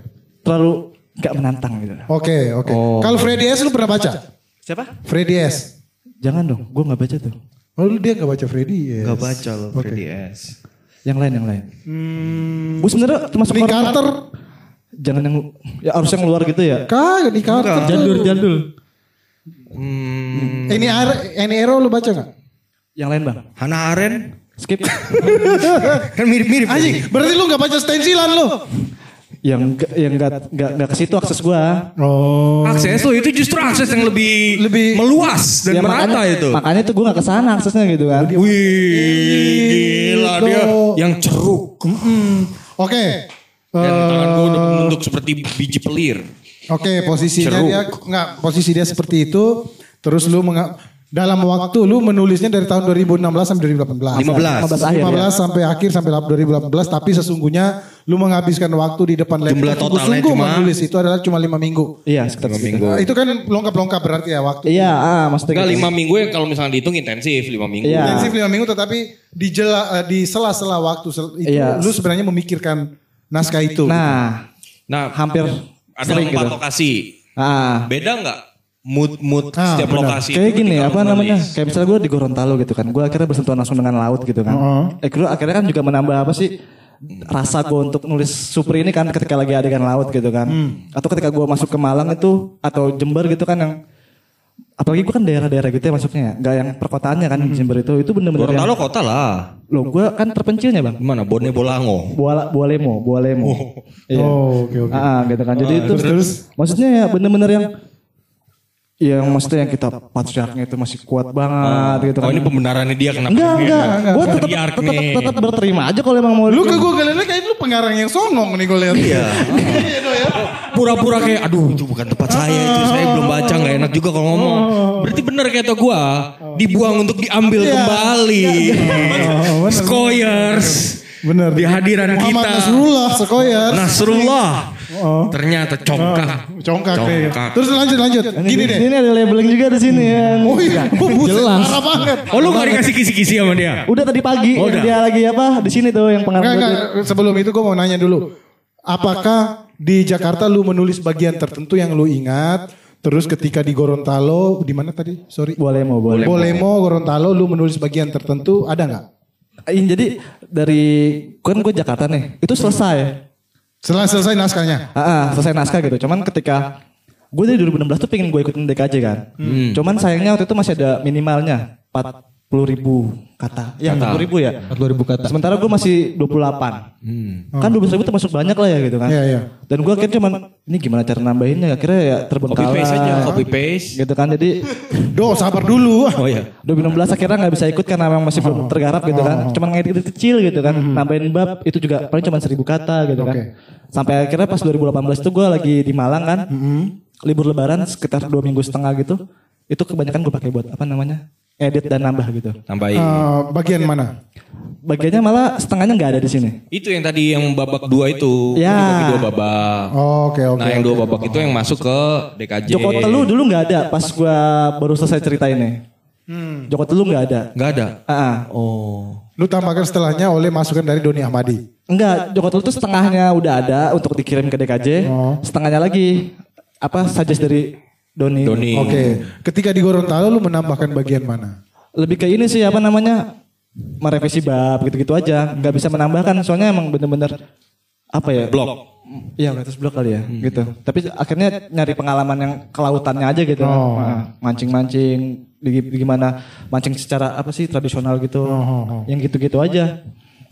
terlalu nggak menantang gitu. Oke, oke. Kalau Freddy S lu pernah baca? Siapa? Freddy S. Jangan dong, gue nggak baca tuh. Oh lu dia gak baca Freddy S. Gak baca lo. Freddy S. Yang lain yang lain. Hmm, Gue sebenarnya termasuk Nick orang- Carter. Jangan yang ya harus yang luar gitu ya. Kagak Nick Carter. Jadul jadul. Hmm, Ini ini Ero lu baca gak? Yang lain bang. Hannah Arendt Skip. [laughs] kan mirip-mirip. Anjing, berarti lu gak baca stensilan lu? yang nggak- yang nggak nggak nggak ke situ akses gua. Oh. Akses lo itu justru akses yang lebih Lebih- meluas dan Ya, merata makanya, itu. Makanya tuh gue gak ke sana aksesnya gitu kan. Wih, gila Gitu. dia yang ceruk. Oke. Dan Eh, tangan gue udah bentuk seperti biji pelir. Oke, posisinya Ceruk. dia nggak posisi dia seperti itu. Terus lu menga- dalam waktu lu menulisnya dari tahun 2016 sampai 2018. 15. 15 akhir 15 ya. sampai akhir sampai 2018 tapi sesungguhnya lu menghabiskan waktu di depan laptop Jumlah totalnya sungguh-sungguh cuma- menulis itu adalah cuma lima minggu. Iya, sekitar segitu. Nah, itu kan longkap-longkap berarti ya waktu. Iya, ah, maksudnya Enggak gitu. lima minggu ya kalau misalnya dihitung intensif lima minggu. Iya. Intensif lima minggu tetapi di jela, eh, di sela-sela waktu sel- itu Iya. lu sebenarnya memikirkan naskah itu. Nah, Nah hampir ada sering empat gitu. lokasi. Ah, Beda nggak mood-mood Ah, setiap benar. lokasi? kayak itu gini apa lu namanya? menulis? Kayak misalnya gue di Gorontalo gitu kan. Gue akhirnya bersentuhan langsung dengan laut gitu kan. Heeh. Eh, gue akhirnya kan juga menambah apa sih? Rasa gue untuk nulis Supri ini kan ketika lagi adegan laut gitu kan. Hmm. Atau ketika gue masuk ke Malang itu atau Jember gitu kan yang apalagi gue kan daerah-daerah gitu ya masuknya ya. Gak yang perkotaannya kan Hmm. Jember itu. Itu bener-bener yang, Gorontalo kota lah. Loh gue kan terpencilnya bang. Gimana? Bone Bolango. Buala, Bualemo, Bualemo. Iya. Oh, oke oke. Ah, gitu kan. Jadi Ah, itu terus? maksudnya ya bener-bener yang yang maksudnya yang kita patriarknya itu masih kuat banget gitu Oh kan. ini pembenarannya dia kenapa? Enggak, dia enggak. Gue tetap, tetap, tetap berterima aja kalau emang mau. Lu ke gue kalian kayak lu pengarang yang songong nih gue lihat. Iya. Pura-pura kayak aduh itu bukan tempat saya itu saya belum baca nggak enak juga kalau ngomong. Berarti bener kata gua dibuang untuk diambil Iya. kembali. Oh, bener. Skoyers. Bener. Di hadiran Muhammad kita. Nasrullah Sekoyas. Nasrullah. Oh. Ternyata congkak. Congkak deh. Congkak. Terus lanjut lanjut. Gini deh. Ini ada labeling juga di sini ya. Oh iya. Oh, buset, Jelas. parah banget. Oh lu gak dikasih kisi-kisi sama dia? Udah tadi pagi Oh, udah. dia lagi apa di sini tuh yang pengaruh. Enggak, enggak. Sebelum itu gue mau nanya dulu. Apakah di Jakarta lu menulis bagian tertentu yang lu ingat? Terus ketika di Gorontalo, di mana tadi? Sorry. Bolemo, bolemo. Bolemo, Gorontalo, lu menulis bagian tertentu, ada nggak? Ini jadi dari kan gue Jakarta nih, itu selesai. Setelah selesai naskahnya. Ah, ah, selesai naskah gitu. Cuman ketika gue dari 2016 tuh pengen gue ikutin DKJ kan. Cuman sayangnya waktu itu masih ada minimalnya 40 ribu kata. Ya 40 ribu ya. 40 ribu kata. Sementara gue masih 28. Kan 12 ribu termasuk banyak lah ya gitu kan. Iya, iya. Dan gue akhirnya cuman ini gimana cara nambahinnya. Akhirnya ya Copy terbengkalai. paste aja, copy paste. Gitu kan jadi [laughs] Do, sabar dulu. Oh iya. 2016 akhirnya nggak bisa ikut karena memang masih belum tergarap gitu kan. Cuman ngedit kecil gitu kan. Nambahin bab itu juga paling cuma seribu kata gitu kan. Oke. Sampai akhirnya pas 2018 itu gue lagi di Malang kan. Libur lebaran sekitar dua minggu setengah gitu. Itu kebanyakan gue pakai buat apa namanya? Edit dan nambah gitu. Tambahin. Eh, bagian mana? Bagiannya malah setengahnya nggak ada di sini. Itu yang tadi yang babak dua itu. Ya. Dibagi dua babak. Oke, oke. Nah yang dua babak itu yang masuk ke DKJ. Joko Telu dulu nggak ada pas gue baru selesai cerita ini. Joko Telu nggak ada. Nggak ada. Ah, ah. Oh. Lu tambahkan setelahnya oleh masukan dari Doni Ahmadi. Enggak, Joko Telu tuh setengahnya udah ada untuk dikirim ke DKJ. Oh. Setengahnya lagi apa suggest dari Doni. Doni. Oke. Ketika di Gorontalo lu menambahkan bagian mana? Lebih ke ini sih apa namanya? merevisi bab gitu-gitu aja. Nggak bisa menambahkan soalnya emang bener-bener apa ya? Blok. Iya, atas blok kali ya, gitu. Tapi akhirnya nyari pengalaman yang kelautannya aja gitu. Oh. Nah, Mancing-mancing, di- gimana mancing secara apa sih tradisional gitu. oh, oh. Yang gitu-gitu aja.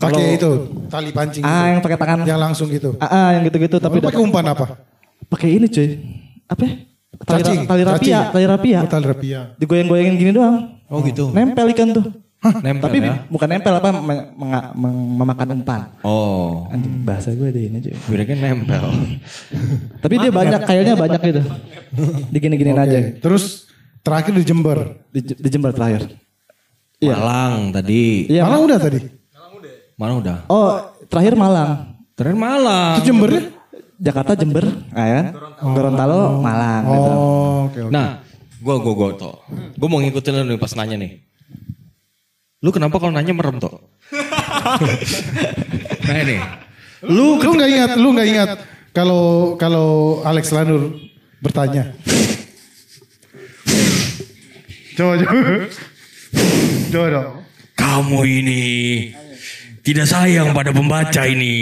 Pakai itu tali pancing. Ah, itu. yang pakai tangan. Yang langsung gitu. Ah, ah, yang gitu-gitu tapi pakai umpan apa? pakai ini cuy. Apa? ya? Tali, Cacing. tali rapia, Cacing. tali rapia. Oh, tali rapia. Digoyang-goyangin gini doang. Oh gitu. Nempel ikan tuh. Nempel [laughs] Tapi ya. bukan nempel apa me- menga- meng- memakan umpan. Oh. Anjing bahasa gue deh ini aja. Kira kan nempel. [laughs] Tapi dia banyak kayaknya banyak gitu. Digini-giniin Oke. aja. Terus terakhir di Jember. Di, di Jember terakhir. Iya. Malang tadi. Iya. Mana udah tadi? Mana udah? Oh, terakhir Malang. Terakhir Malang. Itu Jember ya? Jakarta Jember, ah, ya kan? Gorontalo, Malang gitu. Oh, oke oke. Nah, gua gua gua toh. Gua mau ngikutin lu nih pas nanya nih. Lu kenapa kalau nanya merem toh? nah ini. Lu lu nggak ingat, lu nggak ingat kalau kalau Alex Lanur bertanya. [laughs] coba coba. Coba dong. Kamu ini tidak sayang pada pembaca ini.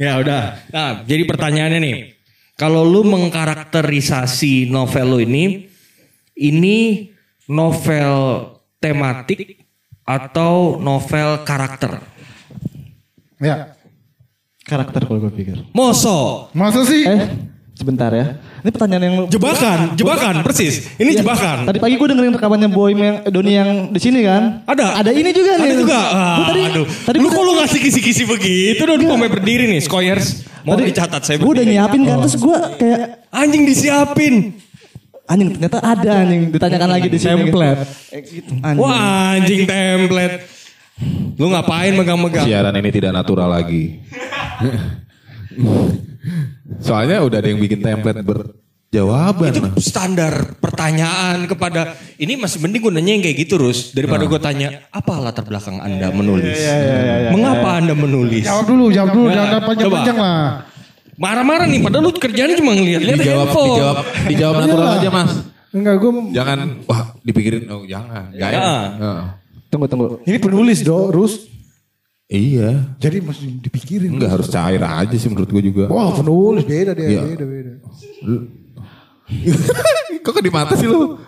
Ya udah. Nah, jadi pertanyaannya nih. Kalau lu mengkarakterisasi novel lu ini, ini novel tematik atau novel karakter? Ya. Karakter kalau gue pikir. Moso. Masa sih? Eh, sebentar ya. Ini pertanyaan yang Jebakan, jebakan, persis. Ini jebakan. Tadi pagi gue dengerin rekamannya Boy yang Doni yang di sini kan. Ada? Ada ini juga nih. Ada juga. Gua Ah, tadi, aduh. Tadi lu kok lu ngasih kisi-kisi begitu? Udah sampai berdiri nih, Skoyers. Mau Tadi- dicatat saya Gue udah nyiapin kan terus gue kayak Anjing disiapin. Anjing ternyata ada anjing ditanyakan lagi di sini. Template. Eh, gitu, anjing. Wah anjing template. Lu ngapain megang-megang? Siaran ini tidak natural lagi. [laughs] Soalnya udah ada yang bikin template berjawaban. Itu standar pertanyaan kepada ini masih mending gue nanya yang kayak gitu Rus daripada gue tanya apa latar belakang anda menulis mengapa anda menulis Jawab dulu, jawab dulu, Nah, jangan panjang-panjang lah. marah-marah nih padahal lu kerjanya cuma ngeliat-liat dijawab, handphone dijawab, dijawab natural aja mas. Enggak, gue Jangan, wah dipikirin, oh jangan. Gak Ya. Tunggu tunggu. ini penulis do, Rus. Iya, Jadi mesti dipikirin. enggak harus cair aja sih menurut gue juga. Wah penulis beda deh, Iya. beda beda. [laughs] Kok di mata sih lu?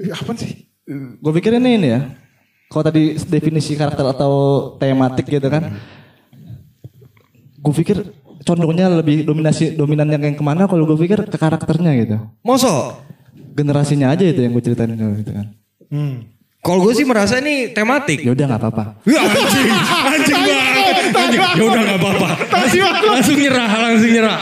Eh, Apa sih? Gue pikir ini ini ya. Kalau tadi definisi karakter atau tematik gitu kan. Gue pikir condongnya lebih dominasi dominan yang yang ke mana kalau gue pikir ke karakternya gitu. Mosok? Generasinya aja itu yang gue ceritain gitu kan. Kalau gue sih merasa ini tematik. Ya udah nggak apa-apa. Ya, anjing, anjing banget. Anjing. Ya udah nggak apa-apa. Langsung nyerah, langsung nyerah.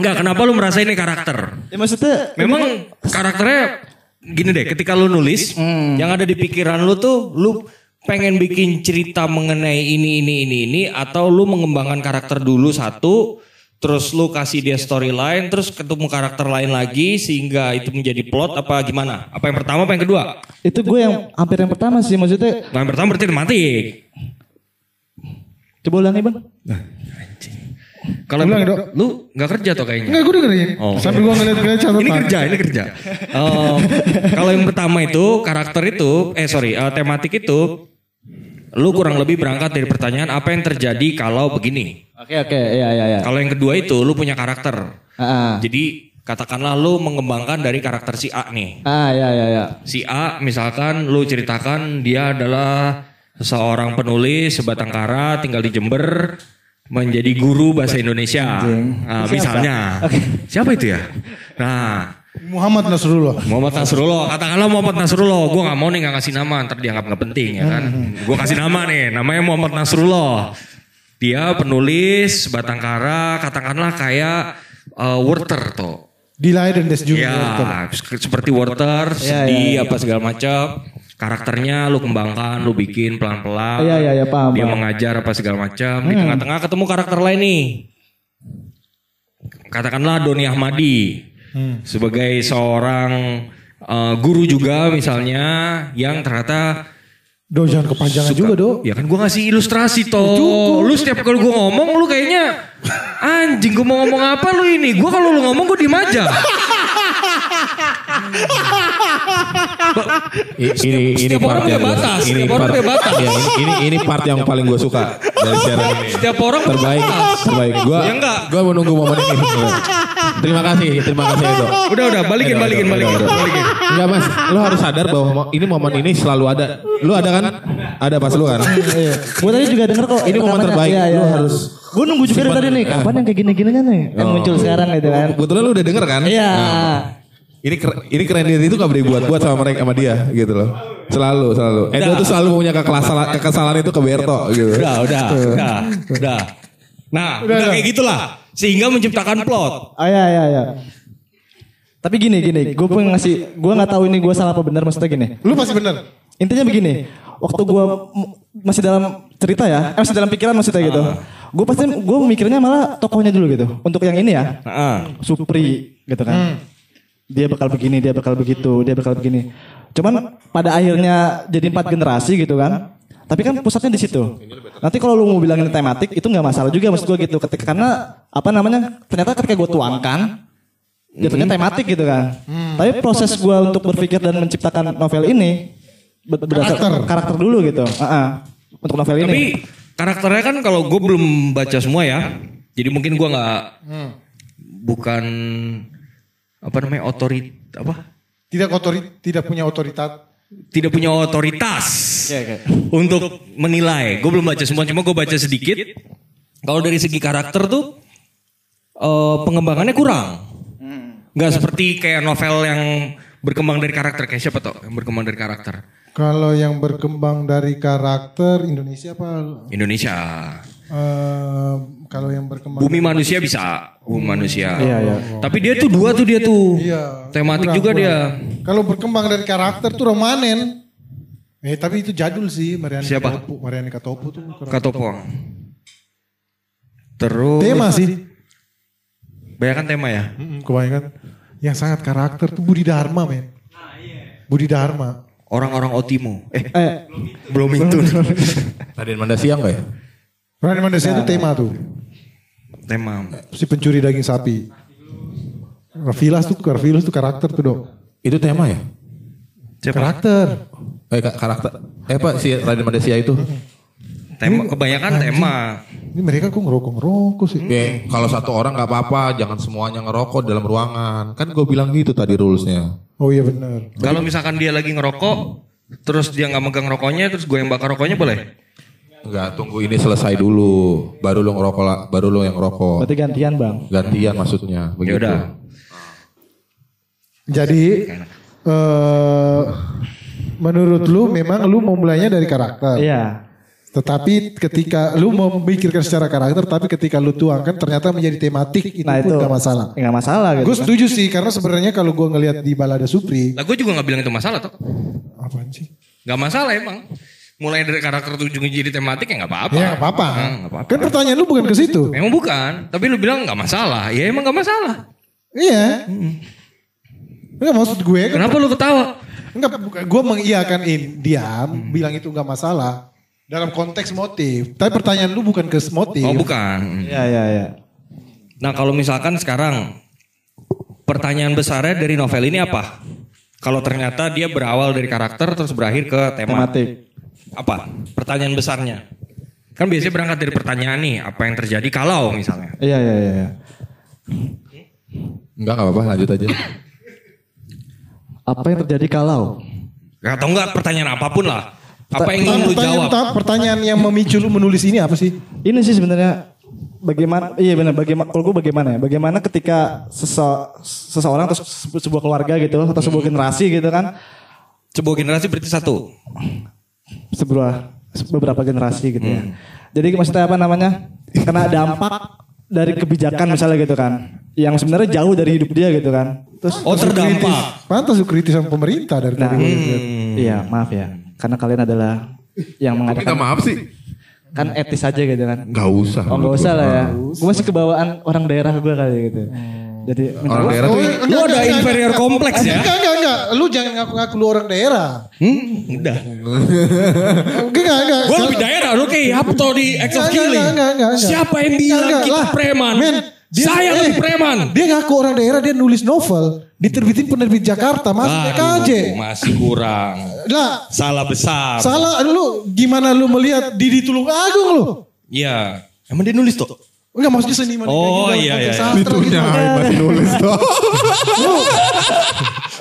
Enggak, kenapa lu merasa ini karakter? Ya maksudnya Memang karakternya gini deh, ketika lu nulis, yang ada di pikiran lu tuh lu pengen bikin cerita mengenai ini ini ini ini atau lu mengembangkan karakter dulu satu terus lu kasih dia storyline terus ketemu karakter lain lagi sehingga itu menjadi plot apa gimana? Apa yang pertama apa yang kedua? itu gue yang hampir yang pertama sih maksudnya. Nah, yang pertama berarti tematik. Coba ulangi bang. Kalau Ulang, Dok. lu nggak kerja tuh kayaknya. Enggak, gue dengerin. Oh. Sambil gue ngeliat-ngeliat catatan. Ini kerja, ini kerja. [laughs] Oh, kalau yang pertama itu karakter itu, eh sorry, eh, tematik itu, lu kurang lebih berangkat dari pertanyaan apa yang terjadi kalau begini. Oke oke ya ya ya. Kalau yang kedua itu, lu punya karakter. Ah Jadi katakanlah lu mengembangkan dari karakter si A nih. ah ya ya ya. Si A misalkan lu ceritakan dia adalah seorang penulis sebatang kara tinggal di Jember menjadi guru bahasa Indonesia. Nah, Siapa? misalnya. Siapa itu ya? Nah, Muhammad Nasrullah. Muhammad Nasrullah, katakanlah Muhammad Nasrullah, gue gak mau nih gak kasih nama, ntar dianggap gak penting ya kan. Gue kasih nama nih, namanya Muhammad Nasrullah. Dia penulis batang kara, katakanlah kayak uh, Werther tuh. Di Leiden des Junior. Ya, seperti Werther, Ya, sedih ya, ya. apa segala macam. Karakternya lu kembangkan, lu bikin pelan-pelan. Iya, iya, iya, paham, Dia paham. mengajar apa segala macam. Di tengah-tengah ketemu karakter lain nih. Katakanlah Doni Ahmadi sebagai seorang uh, guru juga misalnya yang ternyata Do jangan kepanjangan juga do. Ya kan gue ngasih ilustrasi toh. Lu setiap kali gue ngomong lu kayaknya anjing gue mau ngomong apa lu ini. Gue kalau lu ngomong gue aja. [laughs] ini ini Setiap orang part punya yang batas, ini setiap orang part punya batas. ya, ini, ini ini part yang paling gue suka dari siaran ini. Setiap orang terbaik terbaik gue Ya enggak. gue menunggu momen ini terima kasih terima kasih itu Udah udah balikin balikin balikin balikin. Enggak mas, lo harus sadar bahwa ini momen ini selalu ada. Lu ada kan? Ada pas lu kan? Gue tadi juga denger kok. Ini momen terbaik, Iya, lu iya. harus Gue nunggu juga dari tadi nih. Kapan yang kayak gini-gininya nih? Yang Oh. muncul sekarang gitu kan. Kebetulan lu udah denger kan? Iya. Ini keren, ini keren diri itu gak boleh buat-buat sama mereka sama dia gitu loh. Selalu, selalu. Edo tuh selalu punya kekesalan, kekesalan itu ke Berto gitu. Udah udah udah udah. Nah udah, kayak gitulah. Sehingga menciptakan plot. Oh iya iya iya. Tapi gini gini, gue pengen ngasih, gue nggak tahu ini gue salah apa benar maksudnya gini. Lu pasti bener. Intinya begini, waktu gue masih dalam cerita ya, eh, masih dalam pikiran maksudnya gitu. Gue pasti gue mikirnya malah tokohnya dulu gitu. Untuk yang ini ya, Heeh. Supri gitu kan. Dia bakal begini, dia bakal begitu, dia bakal begini. Cuman pada akhirnya jadi empat generasi gitu kan. Tapi kan pusatnya di situ. Nanti kalau lu mau bilangin tematik itu nggak masalah juga maksud gue gitu. Ketika karena apa namanya? Ternyata ketika gue tuangkan jatuhnya tematik gitu kan. Tapi proses gue untuk berpikir dan menciptakan novel ini ber- berdasar Karakter. karakter, dulu gitu. Ah-ah. Untuk novel ini. Tapi karakternya kan kalau gue belum baca semua ya. Jadi mungkin gue nggak bukan apa namanya otorit apa Tidak otori, tidak punya otoritas. tidak punya otoritas untuk menilai. Gue belum baca semua, cuma gue baca sedikit. Kalau dari segi karakter tuh eh, pengembangannya kurang. Nggak seperti kayak novel yang berkembang dari karakter kayak siapa tuh yang berkembang dari karakter Kalau yang berkembang dari karakter Indonesia apa? Indonesia. Eh, Kalau yang berkembang. Bumi manusia bisa, bumi manusia. Iya, iya. Tapi dia tuh dua tuh dia tuh. Iya. Tematik kurang, juga kurang. dia. Kalau berkembang dari karakter tuh romanen. Eh tapi itu jadul sih Mariani Siapa? Katopo. Mariani Katopo tuh. Katopo. Terus Tema sih. Banyak tema ya. Kebanyakan yang sangat karakter tuh Budi Dharma men. Budi Dharma. Orang-orang Otimo. Eh, Eh, belum itu. Raden Mandasiang enggak ya? Raden Mandasiya itu tema tuh. Tema. Si pencuri daging sapi. Rafilas tuh, Rafilas tuh karakter tuh dok. Itu tema ya? Siapa? Karakter. Eh ka- karakter. Eh Pak si Raden Mandasiya itu. Tema kebanyakan tema. Ini mereka kok ngerokok-ngerokok sih. Ya, kalau satu orang nggak apa-apa, jangan semuanya ngerokok dalam ruangan. Kan gue bilang gitu tadi rulesnya. Oh iya benar. Kalau misalkan dia lagi ngerokok, terus dia nggak megang rokoknya, terus gue yang bakar rokoknya boleh? Enggak, tunggu ini selesai dulu. Baru lo ngerokok, lah- baru lo yang ngerokok. berarti gantian bang. Gantian maksudnya. Ya Begitu. udah. Jadi eh menurut lu memang lu memulainya dari karakter. Iya. Tetapi ketika lu mau memikirkan secara karakter, tapi ketika lu tuangkan ternyata menjadi tematik itu Nah pun itu gak masalah. Nggak masalah gitu. Gue kan. setuju sih karena sebenarnya kalau gue ngelihat di balada Supri, Lah gue juga nggak bilang itu masalah tuh. apaan sih? Gak masalah emang. Mulai dari karakter tuh ujungnya jadi tematik ya nggak apa-apa. Ya nggak apa-apa. Ah, nggak apa-apa. Kan pertanyaan lu bukan ke situ. Emang bukan, tapi lu bilang nggak masalah. Ya emang nggak masalah. Iya. Enggak maksud gue kan. Kenapa lu ketawa? Enggak, bukan. gue mengiyakan in, diam, bilang itu nggak masalah dalam konteks motif. Tapi pertanyaan lu bukan ke motif. Oh bukan. Iya iya iya. Nah kalau misalkan sekarang pertanyaan besarnya dari novel ini apa? Kalau ternyata dia berawal dari karakter terus berakhir ke tema. Tematik. Apa? Pertanyaan besarnya. Kan biasanya berangkat dari pertanyaan nih, apa yang terjadi kalau misalnya. Iya iya iya. iya. Enggak, enggak apa-apa, lanjut aja. Apa yang terjadi kalau? Atau enggak pertanyaan apa pun lah. Apa yang ingin lu pertanyaan, jawab? pertanyaan, pertanyaan yang memicu lu menulis ini apa sih? Ini sih sebenarnya bagaimana iya benar bagaimana kalau gue bagaimana ya bagaimana ketika sese- seseorang atau se- sebuah keluarga gitu atau sebuah generasi gitu kan Sebuah generasi berarti satu. Sebuah beberapa generasi gitu ya. Jadi maksudnya apa namanya? Kena dampak dari kebijakan misalnya gitu kan. Yang sebenarnya jauh dari hidup dia gitu kan. Terus Oh terdampak. Pantas lu kritis sama pemerintah dari Nah, tadi. iya maaf ya. Karena kalian adalah yang Minta mengatakan maaf sih. kan etis aja gitu kan. Enggak usah. Oh nggak usah lah ya. Gue masih kebawaan orang daerah gue kali gitu. Jadi minta Orang daerah tuh Oh, Lu enggak, ada enggak, inferior kompleks ya? Enggak, enggak, enggak. Lu jangan ngaku-ngaku lu orang daerah. Hmm, udah. Enggak, enggak, enggak. Gue lebih daerah, lu kayak Hapto di Ex of Enggak, Killing. enggak, enggak, enggak. Siapa yang bilang kita preman? Men, dia- Saya eh, lebih preman. Dia ngaku orang daerah, dia nulis novel. Diterbitin penerbit Jakarta, masuk Aduh, PKJ. masih kurang. Lah, Salah besar. salah lu gimana lu melihat Didi Tulung Agung lu? Iya. Emang dia nulis tuh? Enggak maksudnya seniman Oh, iya, iya, iya. sastra gitu. masih nulis tuh. lu,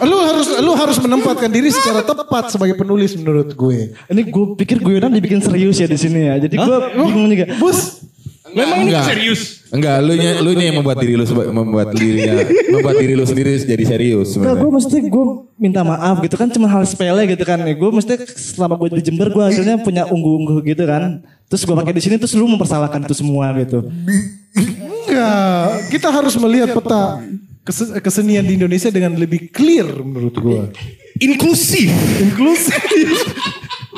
lu harus lu harus menempatkan diri secara tepat sebagai penulis menurut gue. Ini gue pikir guyonan dibikin serius ya di sini ya. Jadi gue bingung juga. Bus, Memang ini serius. Enggak, lu nya lu nya yang membuat diri lu membuat dirinya membuat diri lu sendiri jadi serius Enggak, gue mesti gue minta maaf gitu kan cuma hal sepele gitu kan. Gue mesti selama gue di Jember gue akhirnya punya unggu-unggu gitu kan. Terus gue pakai di sini terus lu mempersalahkan itu semua gitu. enggak. Kita harus melihat peta kes- kesenian di Indonesia dengan lebih clear menurut gue. Inklusif. Inklusif.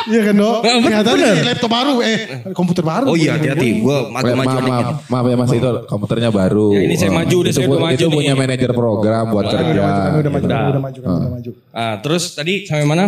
Iya kan dok? Ah, bener, laptop baru, eh komputer baru. Oh iya hati-hati. Gue Maaf, maju-maju maaf, maaf, maaf ya mas itu komputernya baru. Ya, ini saya maju, udah saya udah maju Itu punya manajer program buat kerja. Udah maju, udah maju, Udah. udah maju, udah maju. Ah, terus tadi sampai mana?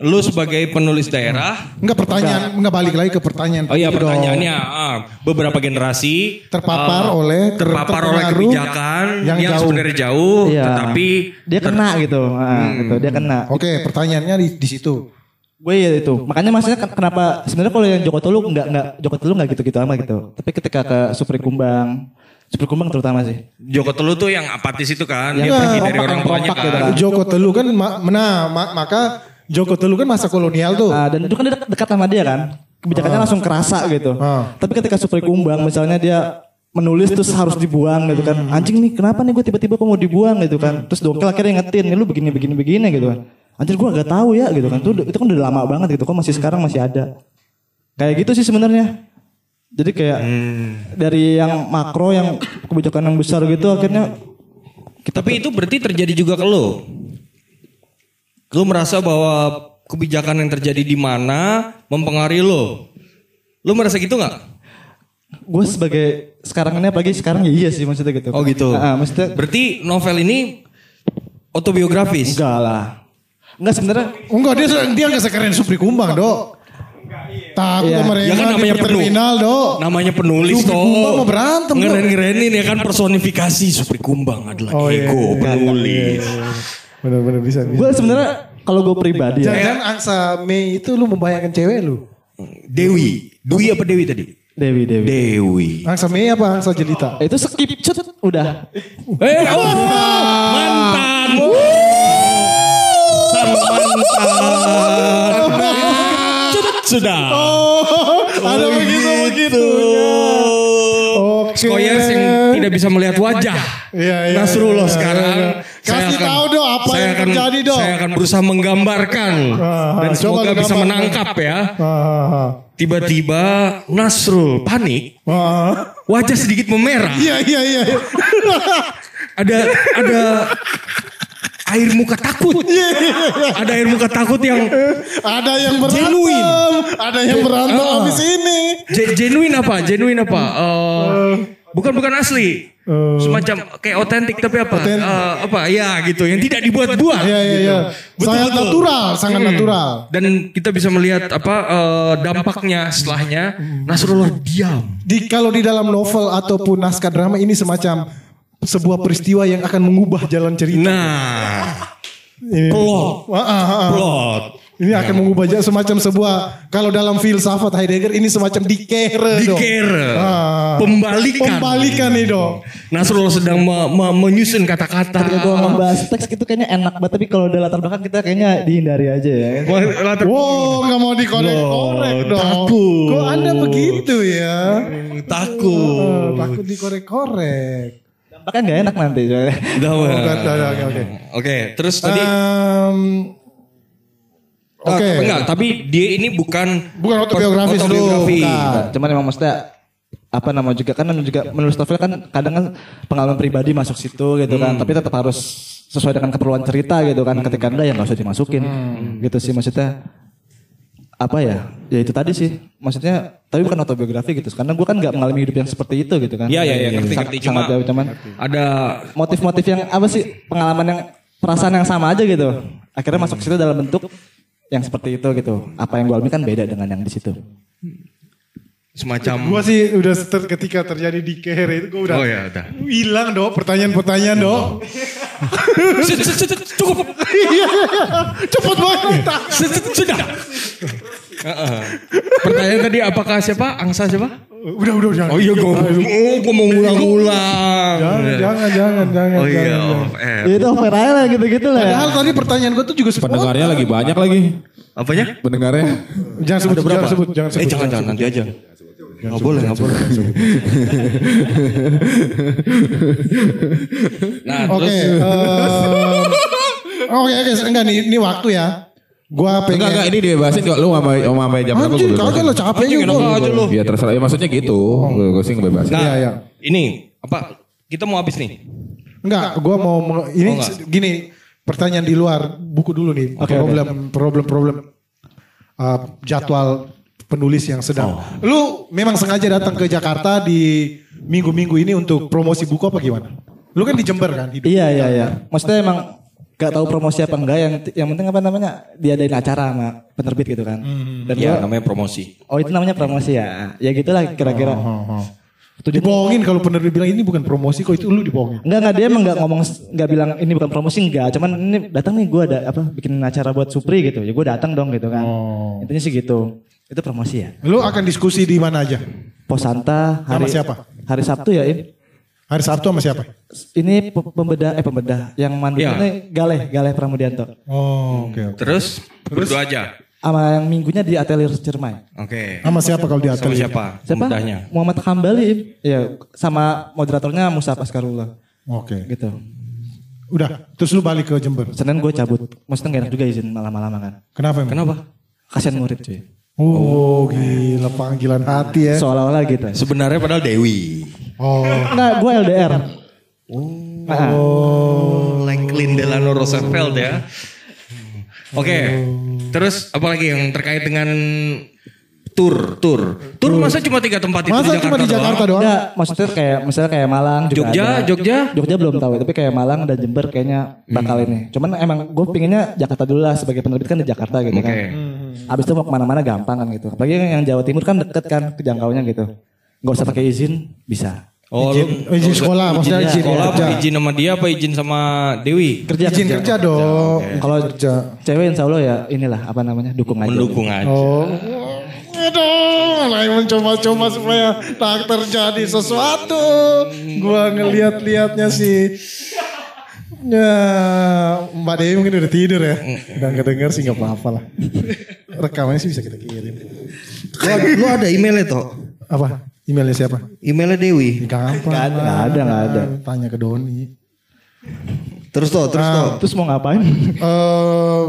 Lu sebagai penulis daerah. Enggak pertanyaan, enggak balik lagi ke pertanyaan. Oh iya pertanyaannya, ah, beberapa generasi Terpapar ah, oleh- terpapar oleh kebijakan yang yang, jauh. sebenarnya jauh, Iya. tetapi Dia kena gitu. Ah, gitu. Dia kena. Oke, pertanyaannya di, di situ. Gue ya itu. Makanya maksudnya ken- kenapa sebenarnya kalau yang Joko Telu enggak enggak Joko Telu enggak gitu-gitu amat gitu. Tapi ketika ke Supri Kumbang, Supri Kumbang terutama sih. Joko Telu tuh yang apatis itu kan, dia Yang pergi rompak, dari orang tuanya kan. gitu kan. Joko Telu kan, ma- nah, ma- maka Joko Telu kan masa kolonial tuh. Ah, dan itu kan dia dek- dekat sama dia kan. Kebijakannya langsung kerasa gitu. Ah. Tapi ketika Supri Kumbang misalnya dia menulis terus harus dibuang gitu kan. Anjing nih kenapa nih gue tiba-tiba kok mau dibuang gitu kan. Terus Dokel akhirnya ingetin, nih lu begini begini begini gitu kan. Anjir gue gak tahu ya gitu kan. Itu, itu kan udah lama banget gitu. Kok masih sekarang masih ada. Kayak gitu sih sebenarnya. Jadi kayak dari yang makro yang kebijakan yang besar gitu akhirnya Tapi itu berarti terjadi juga ke lo. Lo merasa bahwa kebijakan yang terjadi di mana mempengaruhi lo. Lo merasa gitu nggak? gue sebagai sekarang ini apalagi sekarang ya iya sih maksudnya gitu. Oh gitu. Ah, maksudnya Berarti novel ini autobiografis. enggak lah. Enggak sebenarnya Enggak dia dia nggak sekeren Supri Kumbang dok. Takut Iya. sama Ya kan di namanya penulis. terminal dok. Namanya penulis Supri toh. Kumbang mau berantem. Ngeren-ngerenin ya kan personifikasi Supri Kumbang adalah Oh, iya, ego iya, iya. penulis. Bener-bener bisa. bisa. gue sebenarnya kalau gue pribadi ya Jangan angsa Mei itu lu membayangkan cewek lu. Dewi. Dwi apa Dewi tadi? Dewi Dewi. Dewi. Angsa Mei apa angsa jelita? Itu skip cut udah. Eh, oh, mantan. Sang mantan. Cepet sudah. Oh, ada begitu begitu. Oke. Skoyers yang tidak bisa melihat wajah. Iya, iya, Nasrullah iya, sekarang. iya, iya. Kasih tahu dong apa yang akan, terjadi dong. Saya akan berusaha menggambarkan Ah, dan semoga bisa menangkap ya. Ah, ah, Tiba-tiba Nasrul panik, ah. Ah. wajah sedikit memerah. Iya iya iya. Ada ada air muka takut. Ada air muka takut yang Ada yang berantem, ada yang berantem Ah. abis ini. ge- genuine apa? Genuine apa? Eh, bukan bukan asli. Eh. Semacam kayak otentik tapi apa? Eh, apa? Ya gitu, yang tidak dibuat-buat. Iya iya iya. Betul, Sangat betul. natural, sangat Hmm. natural. Dan kita bisa melihat apa eh, dampaknya setelahnya Nasrullah diam. Di kalau di dalam novel ataupun naskah drama ini semacam sebuah peristiwa yang akan mengubah jalan cerita. Nah, Ini. plot, Ah, ah, ah. plot. Ini akan mengubah jalan semacam sebuah kalau dalam filsafat Heidegger ini semacam dikere. Dikere. Ah. Pembalikan. Pembalikan nih dong. Nasrullah sedang me- me- menyusun kata-kata. Ketika gue membahas teks itu kayaknya enak banget tapi kalau udah latar belakang kita kayaknya dihindari aja ya. Latar- Wow, nggak mau dikorek-korek Loh, dong. takut. Kok anda begitu ya? Takut. Eh, takut dikorek-korek. Dampaknya nggak enak nanti. Udah, Oh, Oke, oke. Oke, terus tadi Em, Ah, Oke. enggak, tapi dia ini bukan Bukan autobiografis lu. autobiografi. Bukan. Cuman emang maksudnya apa nama juga kan juga menulis novel kan kadang kan pengalaman pribadi masuk situ gitu kan tapi tetap harus sesuai dengan keperluan cerita gitu kan ketika anda ya nggak usah dimasukin gitu sih maksudnya apa ya ya itu tadi sih maksudnya tapi bukan autobiografi gitu karena gue kan nggak mengalami hidup yang seperti itu gitu kan Iya, iya, iya, ngerti, Sang- ngerti. sangat Cuma- jauh cuman Ada motif-motif yang apa sih pengalaman yang perasaan yang sama aja gitu akhirnya masuk ke situ dalam bentuk yang seperti itu gitu apa yang gue alami kan beda dengan yang di situ semacam Gua sih udah ter- ketika terjadi di Keher itu gue udah Oh ya, udah. hilang dong pertanyaan-pertanyaan dong. Cukup. Iya, cepet banget. Sudah. Heeh. Pertanyaan tadi apakah siapa? Angsa siapa? Udah udah jangan. Oh iya gue oh, gue mau ngulang-ngulang. Jangan jangan jangan jangan. Oh iya, jangan. off air. Itu over aja lah gitu-gitu lah. Padahal tadi pertanyaan gue tuh juga spontan. Pendengarnya lagi banyak lagi. Apanya? Pendengarnya. Jangan sebut, berapa? jangan sebut, jangan sebut. Eh jangan jangan nanti aja. Gak boleh, gak boleh. nah, Oke, terus oke oke enggak nih ini waktu ya. Gua pengen. Enggak enggak ini dibebasin kok lu sama sama jam berapa Anjir, gue kagak lah capek juga. aja lu. Ya terserah ya maksudnya gitu. Gue sih ngebebasin. Nah, Iya, iya. ini apa? Kita mau habis nih. Enggak, gua mau meng- ini Oh, enggak. gini pertanyaan di luar buku dulu nih. problem problem problem uh, jadwal penulis yang sedang. Oh. Lu memang sengaja datang ke Jakarta di minggu-minggu ini untuk promosi buku apa gimana? Lu kan di Jember kan hidup. Iya iya iya. Maksudnya emang gak tahu promosi apa enggak yang yang penting apa namanya diadain acara sama penerbit gitu kan. Dan Ya, gua- namanya promosi. oh itu namanya promosi ya. Ya gitulah kira-kira. Dibohongin kalau penerbit bilang ini bukan promosi kok itu lu dibohongin. Enggak enggak dia emang enggak ngomong enggak bilang ini bukan promosi enggak, cuman ini datang nih gue ada apa bikin acara buat Supri gitu. Ya gue datang dong gitu kan. Intinya sih gitu. Itu promosi ya. Lu akan diskusi di mana aja? Posanta hari Sama siapa? Hari Sabtu ya, Im. Hari Sabtu sama siapa? Ini pe- pembeda eh pembeda yang mandu Ya. ini Galeh, Galeh Pramudianto. Oh, oke oke. Terus, berdua aja. Sama yang minggunya di Atelier Ciremai. Oke. Sama siapa kalau di Sama atelier? siapa? Siapa? Mudahnya. Muhammad Hambali. Ya, sama moderatornya Musa Paskarullah. Oke. Gitu. Udah, terus lu balik ke Jember. Senin gue cabut. Maksudnya gak enak juga izin malam-malam kan. Kenapa emang? Kenapa? Kasian murid cuy. Oh, gila panggilan hati ya. Seolah-olah gitu. Sebenarnya padahal Dewi. Oh. Enggak, gue LDR. Nah, Oh, Lenklin Delano Roosevelt ya. Oke. Terus apalagi yang terkait dengan tour, tour. Tour masa cuma tiga tempat itu Masa di Jakarta, cuma di Jakarta doang? Enggak, maksudnya kayak misalnya kayak Malang juga Jogja, ada. Jogja? Jogja belum tahu, tapi kayak Malang dan Jember kayaknya bakal ini. Cuman emang gue pinginnya Jakarta dulu lah sebagai penerbit kan di Jakarta gitu kan. Oke. Abis itu mau ke mana-mana gampang kan gitu. Apalagi yang Jawa Timur kan deket kan kejangkaunya gitu. Gak usah pakai izin, bisa. Oh, Izin- lu- izin sekolah, maksudnya izin sekolah kerja. apa izin sama dia apa izin sama Dewi? Kerja Izin kerja dong. Kalau kerja. cewek insya Allah ya inilah apa namanya dukung aja. Mendukung aja. Oh. Aduh, malah mencoba-coba supaya tak terjadi sesuatu. Gua ngeliat-liatnya sih. Ya, Mbak Dewi mungkin udah tidur ya. Udah nggak denger sih nggak apa-apa lah. Rekamannya sih bisa kita kirim. Lu, ada- lu ada emailnya toh? Apa? Emailnya siapa? Emailnya Dewi. Gampang. Nggak ada, nggak ada, nggak ada. Tanya ke Doni. Terus toh, terus toh. Terus mau ngapain? eh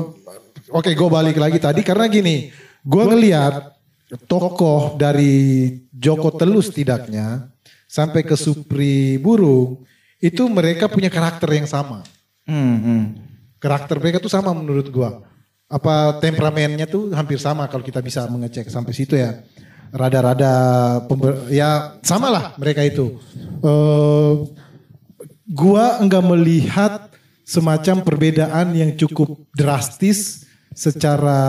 Oke, gue balik lagi tadi karena gini, gue ngelihat tokoh dari Joko Telus setidaknya sampai ke Supri Burung itu mereka punya karakter yang sama. Hmm, hmm. Karakter mereka tuh sama menurut gue. Apa temperamennya tuh hampir sama kalau kita bisa mengecek sampai situ ya. Rada-rada pember- ya sama lah mereka itu. Eh gua enggak melihat semacam perbedaan yang cukup drastis secara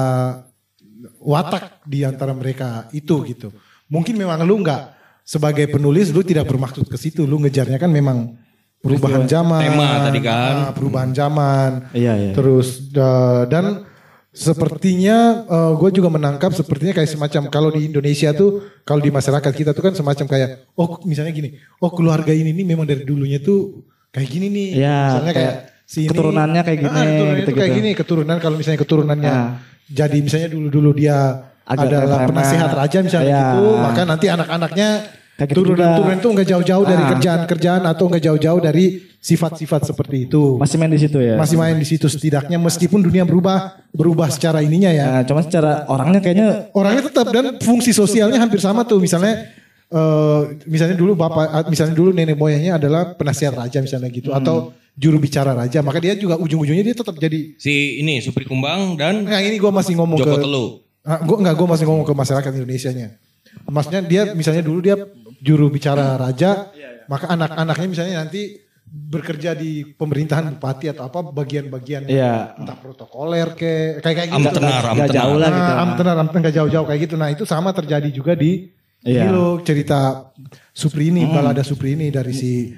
watak di antara mereka itu gitu. Mungkin memang lu enggak sebagai penulis lu tidak bermaksud ke situ, lu ngejarnya kan memang perubahan zaman. Tema tadi kan. ah, perubahan zaman. Iya, iya. Terus eh, dan sepertinya gue juga menangkap sepertinya kayak semacam kalau di Indonesia tuh kalau di masyarakat kita tuh kan semacam kayak oh misalnya gini, oh keluarga ini nih memang dari dulunya tuh kayak gini nih. Iya, misalnya kayak, kayak si ini- keturunannya kayak gini, Ah, keturunannya tuh gitu-gitu. kayak gini, keturunan kalau misalnya keturunannya Ah. jadi misalnya dulu-dulu dia Agak adalah penasehat raja misalnya Iya. gitu, maka nanti anak-anaknya Kayak gitu turunan juga. turunan itu nggak jauh-jauh dari Ah. kerjaan-kerjaan atau nggak jauh-jauh dari sifat-sifat seperti itu. Masih main di situ ya. Masih main di situ setidaknya meskipun dunia berubah berubah secara ininya ya. Nah, cuman secara orangnya kayaknya Orangnya tetap dan fungsi sosialnya hampir sama tuh misalnya eh, misalnya dulu bapak misalnya dulu nenek moyangnya adalah penasihat raja misalnya gitu atau juru bicara raja maka dia juga ujung-ujungnya dia tetap jadi Si ini Supri Kumbang dan Nah ini gue masih ngomong Joko ke Telu. Ah, gua enggak gue masih ngomong ke masyarakat Indonesia-nya. Maksudnya dia misalnya dulu dia juru bicara raja, maka anak-anaknya misalnya nanti bekerja di pemerintahan bupati atau apa bagian-bagian Iya. entah protokoler ke kayak kayak gitu. Amtenar, nggak amtenar. jauh lah gitu. Nah, amtenar, amtenar nggak jauh-jauh kayak gitu. Nah itu sama terjadi juga di Iya. ini loh cerita Supri ini, balada Supri ini dari si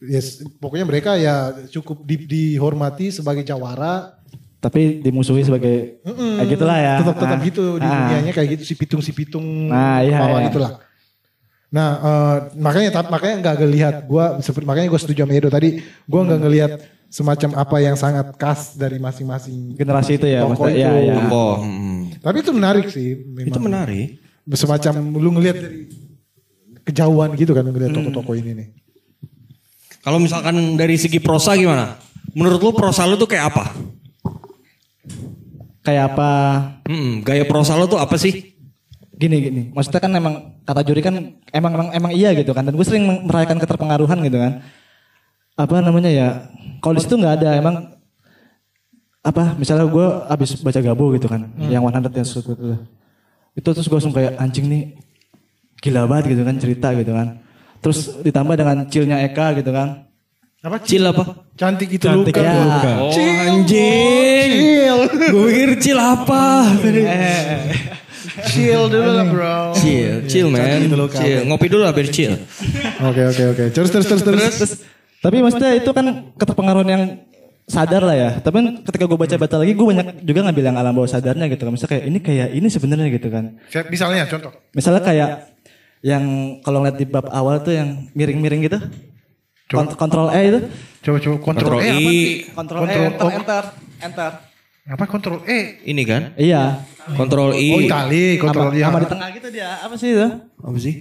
yes, pokoknya mereka ya cukup di- dihormati sebagai jawara tapi dimusuhi sebagai kayak gitulah ya. tetap tetap Ah. gitu di Ah. dunianya kayak gitu si pitung si pitung Nah, iya, iya. itulah. Nah eh, makanya tap- makanya nggak ngelihat gua seperti makanya gue setuju sama Edo tadi gue nggak ngelihat semacam apa yang sangat khas dari masing-masing Generasi itu ya, tokoh maksudnya, itu. iya. Oh, hmm. Tapi itu menarik sih. Memang. Itu menarik. Semacam lu ngelihat dari kejauhan gitu kan ngelihat tokoh-tokoh ini nih. Kalau misalkan dari segi prosa gimana? Menurut lu prosa lu tuh kayak apa? Kayak apa? Hmm, gaya prosa lu tuh apa sih? Gini gini. Maksudnya kan emang kata juri kan emang emang emang iya gitu kan. Dan gue sering merayakan keterpengaruhan gitu kan. Apa namanya ya? Kalau di situ nggak ada emang apa misalnya gue abis baca gabo gitu kan yang 100 yang suatu itu itu terus gue langsung kayak anjing nih gila banget gitu kan cerita gitu kan terus ditambah dengan chillnya Eka gitu kan Apa? Cil apa? Cantik itu Cantik luka. itu luka. Oh Cil, anjing. Cil. Gue pikir cil apa? [laughs] Chill dulu lah bro. Chill, chill man. Luka. Chill. Ngopi dulu lah biar chill. Oke oke oke. Terus terus terus terus. Tapi maksudnya itu kan keterpengaruhan yang sadar lah ya. Tapi kan ketika gue baca-baca lagi, gue banyak juga ngambil yang alam bawah sadarnya gitu kan. Misalnya kayak ini kayak ini sebenarnya gitu kan. Kayak Misalnya contoh. Misalnya kayak yang kalau ngeliat di bab awal tuh yang miring-miring gitu. Kont- Kontrol E itu. Coba coba kontrol, Kontrol E apa I. sih? Kontrol, E, enter, enter, enter. Apa kontrol E? Ini kan? Iya. Kontrol I. Oh Itali, kontrol I. sama di tengah gitu dia. Apa sih itu? Apa sih?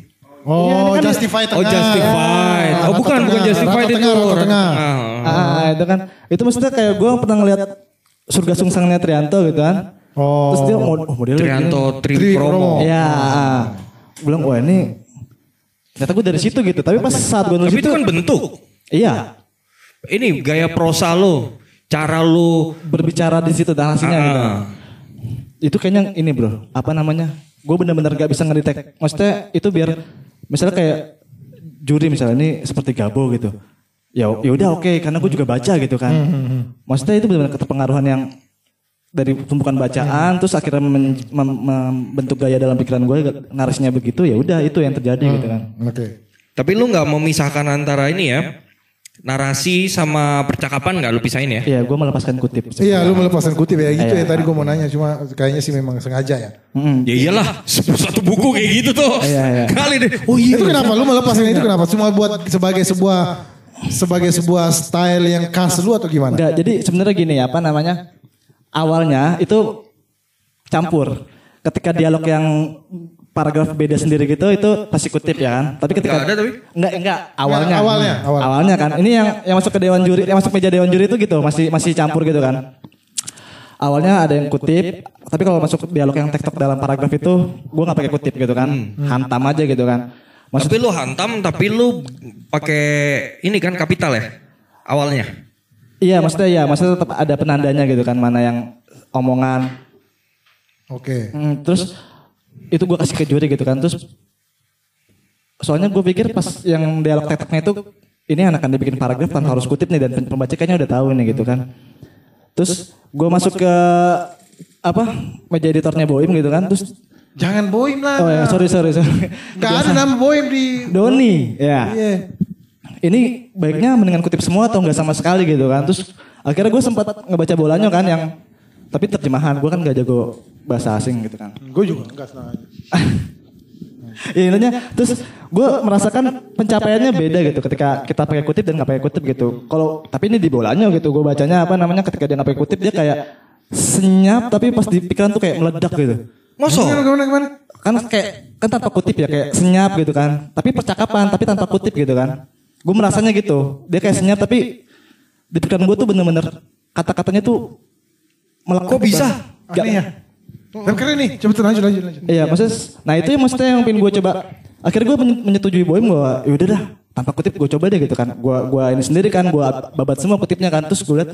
Oh, kan- justify tengah. Oh justified. Oh bukan, bukan tengah, justified rata itu. tengah, rata Rata tengah. tengah. Ah, itu kan. Itu maksudnya kayak gue pernah ngeliat surga sungsangnya Trianto gitu kan. Oh. Terus dia mod- oh, modelnya Trianto. Tri Promo. Iya. Gue bilang wah ini ternyata gue dari situ gitu. Tapi pas saat gue nulis Tapi itu, itu kan bentuk. iya Ini gaya prosa lo, cara lo berbicara di situ narasinya gitu. Ah. Itu kayaknya ini bro, apa namanya? Gue bener-bener gak bisa ngedetek. Maksudnya itu biar misalnya kayak juri misalnya ini seperti Gabo gitu. Ya ya udah oke karena gue juga baca gitu kan. Maksudnya itu benar-benar keterpengaruhan yang dari tumpukan bacaan terus akhirnya men- mem- membentuk gaya dalam pikiran gue narasinya begitu ya udah itu yang terjadi gitu kan. Oke. Tapi lu nggak memisahkan antara ini ya, narasi sama percakapan nggak lu pisahin ya? Iya, gue melepaskan kutip. Iya, lu melepaskan kutip ya gitu Iya. ya. Tadi gue mau nanya, cuma kayaknya sih memang sengaja ya. Mm-mm. Ya iyalah, satu buku kayak gitu tuh. Iya, iya. Kali deh. Oh iya. Itu kenapa? Lu melepaskan itu kenapa? Cuma buat sebagai sebuah sebagai sebuah style yang khas lu atau gimana? Enggak, jadi sebenarnya gini ya, apa namanya? Awalnya itu campur. Ketika dialog yang paragraf beda sendiri gitu itu pasti kutip ya kan. Tapi ketika Nggak ada tapi? enggak enggak awalnya. Awalnya, awal. Awalnya kan. Ini yang yang masuk ke dewan juri, yang masuk meja dewan juri itu gitu, masih masih campur gitu kan. Awalnya ada yang kutip, tapi kalau masuk dialog yang tektok dalam paragraf itu gue nggak pakai kutip gitu kan, hantam aja gitu kan. Maksud Tapi lu hantam, tapi lu pakai ini kan kapital ya awalnya. Iya, maksudnya ya, maksudnya tetap ada penandanya gitu kan, mana yang omongan. Oke. Hmm, terus itu gue kasih ke juri gitu kan, terus soalnya gue pikir pas yang dialog teteknya itu ini akan dibikin paragraf tanpa harus kutip nih dan pembaca kayaknya udah tahu nih gitu kan. Terus gue masuk ke apa meja editornya Boim gitu kan, terus Jangan boim lah. oh ya sorry sorry sorry. Gak ada nama boim di. Doni, ya. Iya. ini baiknya mendingan kutip semua atau enggak sama sekali gitu kan. Terus akhirnya gue sempat ngebaca bolanya kan yang tapi terjemahan gue kan gak jago bahasa asing gitu kan. Gue juga enggak senang aja. [laughs] Ya intinya terus gue merasakan pencapaiannya beda gitu ketika kita pakai kutip dan nggak pakai kutip gitu. Kalau tapi ini di bolanya gitu gue bacanya apa namanya ketika dia nggak pakai kutip dia kayak senyap tapi pas di pikiran tuh kayak meledak gitu. Masa? Gimana gimana gimana? Kan kayak kan tanpa kutip ya kayak senyap gitu kan. Tapi percakapan tapi tanpa kutip gitu kan. Gue merasanya gitu. Dia kayak senyap tapi di pikiran gue tuh bener-bener kata-katanya tuh melekat. Kok bisa? Gak, Aneh ya. Tapi keren nih. Coba lanjut lanjut lanjut. Iya, maksudnya, nah itu yang maksudnya yang pengen gue coba. Akhirnya gue men- menyetujui Boim gue, yaudah dah, tanpa kutip gue coba deh gitu kan. Gue gua ini sendiri kan, gue babat semua kutipnya kan. Terus gue liat,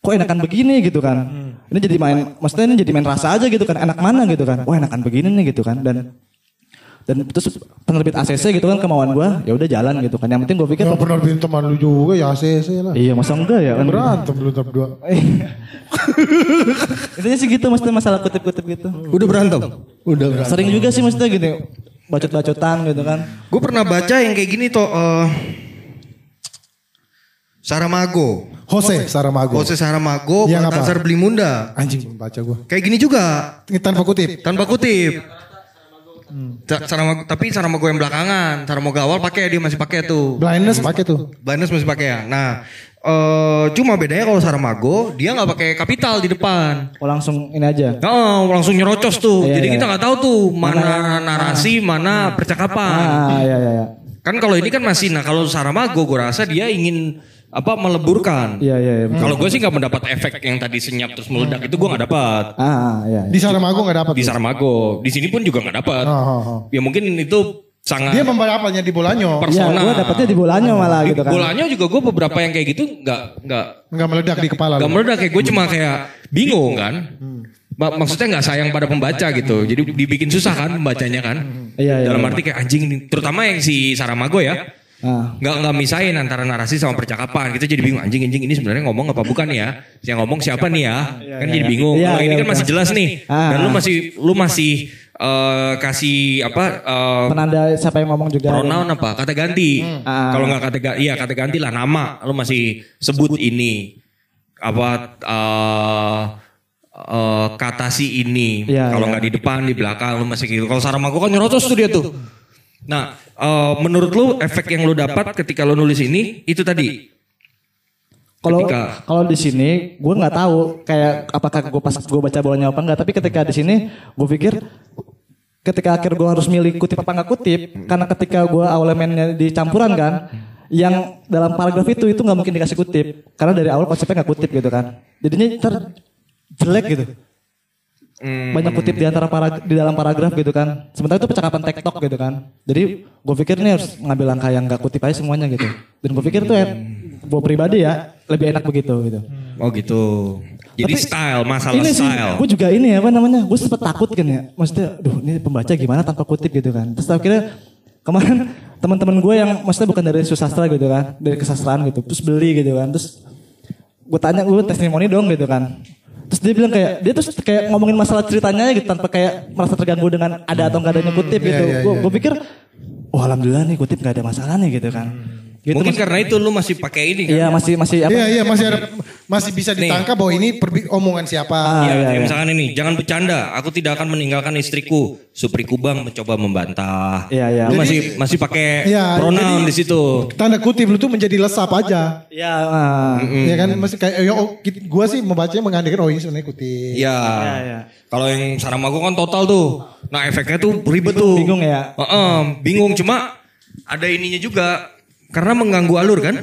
kok enakan begini gitu kan. Ini jadi main, maksudnya ini jadi main rasa aja gitu kan. Enak mana gitu kan. Wah enakan begini nih gitu kan. Dan dan terus penerbit ACC gitu kan kemauan gue, ya udah jalan gitu kan. Yang penting gue pikir, Ya bikin teman lu juga ya ACC lah. iya masa enggak ya kan. Berantem lu tetap dua. [laughs] [laughs] Intinya sih gitu maksudnya masalah kutip-kutip gitu. Udah berantem. Udah berantem. Sering juga sih maksudnya gini, bacot-bacotan gitu kan. Gue pernah baca yang kayak gini tuh. eh Saramago. Jose Saramago. Jose Saramago, Yang apa? Baltasar Belimunda. Anjing baca gue. Kayak gini juga, tanpa kutip. tanpa kutip. Sa- Saramago, tapi Saramago yang belakangan, Saramago awal pakai dia masih pakai tuh. Blindness pakai tuh. Blindness masih pakai ya. Nah, eh cuma bedanya kalau Saramago dia nggak pakai kapital di depan. Oh langsung ini aja. Oh, langsung nyerocos tuh. Iya, Jadi iya. kita nggak tahu tuh mana, narasi, mana percakapan. Ah, iya iya iya. Kan kalau ini kan masih, nah kalau Saramago gue rasa dia ingin apa meleburkan. Iya iya iya. Kalau gue sih nggak mendapat efek yang tadi senyap terus meledak itu gue nggak dapat. Ah, iya. Di Saramago nggak dapat. Di Saramago, di sini pun juga nggak dapat. Oh, oh, oh. Ya mungkin itu sangat Dia membaca apanya di Bolanyo. Iya, persona. gue dapetnya di bolanya malah gitu kan. Bolanya juga gue beberapa yang kayak gitu nggak nggak Nggak meledak di kepala. nggak meledak kayak gue cuma kayak bingung kan. Ma- Maksudnya nggak sayang pada pembaca gitu. Jadi dibikin susah kan pembacanya kan. Iya, iya, Dalam iya. arti kayak anjing nih. Terutama yang si Saramago ya. Ah. nggak nggak misain antara narasi sama percakapan. Kita jadi bingung anjing anjing ini sebenarnya ngomong apa bukan ya? Yang ngomong siapa nih ya? Kan jadi bingung. Iya, kalau ini iya, kan masih jelas nih. Ah. dan lu masih lu masih eh, kasih apa eh, Penanda siapa yang ngomong juga. pronoun apa? Kata ganti. Ah. kalau nggak kata ga- iya kata ganti lah nama. Lu masih sebut ini. Apa eh eh, kata si ini. Iya, kalau iya. nggak di depan di belakang lu masih gitu. Kalau Saramago kan nyerocos tuh dia tuh. Nah eh, menurut lu efek yang lu dapat ketika lu nulis ini itu tadi? Kalau kalau di sini gue nggak tahu kayak apakah gue pas gue baca bolanya apa enggak. Tapi ketika di sini gue pikir ketika akhir gue harus milih kutip apa nggak kutip karena ketika gue elemennya di campuran kan yang dalam paragraf itu itu nggak mungkin dikasih kutip karena dari awal konsepnya nggak kutip gitu kan. Jadinya ntar jelek gitu Hmm. banyak kutip di antara para, di dalam paragraf gitu kan. Sementara itu percakapan TikTok gitu kan. Jadi gue pikir ini harus ngambil langkah yang gak kutip aja semuanya gitu. Dan gue pikir tuh ya, gue pribadi ya lebih enak begitu gitu. Oh gitu. Jadi Tapi style, masalah ini sih, style. gue juga ini apa namanya, gue sempet takut kan ya. Maksudnya, duh ini pembaca gimana tanpa kutip gitu kan. Terus akhirnya kemarin [laughs] teman-teman gue yang maksudnya bukan dari susastra gitu kan, dari kesastraan gitu. Terus beli gitu kan. Terus gue tanya gue testimoni dong gitu kan. Terus dia bilang kayak dia terus kayak ngomongin masalah ceritanya gitu tanpa kayak merasa terganggu dengan ada atau enggak adanya kutip gitu. iya, Gue iya. pikir, oh alhamdulillah nih kutip gak ada masalah nih gitu kan. Gitu, Mungkin mas- karena itu lu masih pakai ini kan? Iya masih masih apa? Iya iya masih ada masih bisa ditangkap bahwa ini perbi- omongan siapa. Ah, Iya, iya, iya. misalkan ini, jangan bercanda. Aku tidak akan meninggalkan istriku. Supri Kubang mencoba membantah. Iya, iya. Lu Jadi- masih masih pakai Iya, pronoun di situ. Tanda kutip lu tuh menjadi lesap aja. Iya. ah. Ya kan masih kayak ya, oh, gua sih membacanya mengandaikan oh ini sebenarnya kutip. Iya. iya. Kalau yang Saramago kan total tuh. Nah efeknya tuh ribet tuh. Bingung ya? Heeh, bingung. Cuma ada ininya juga. Karena mengganggu alur kan?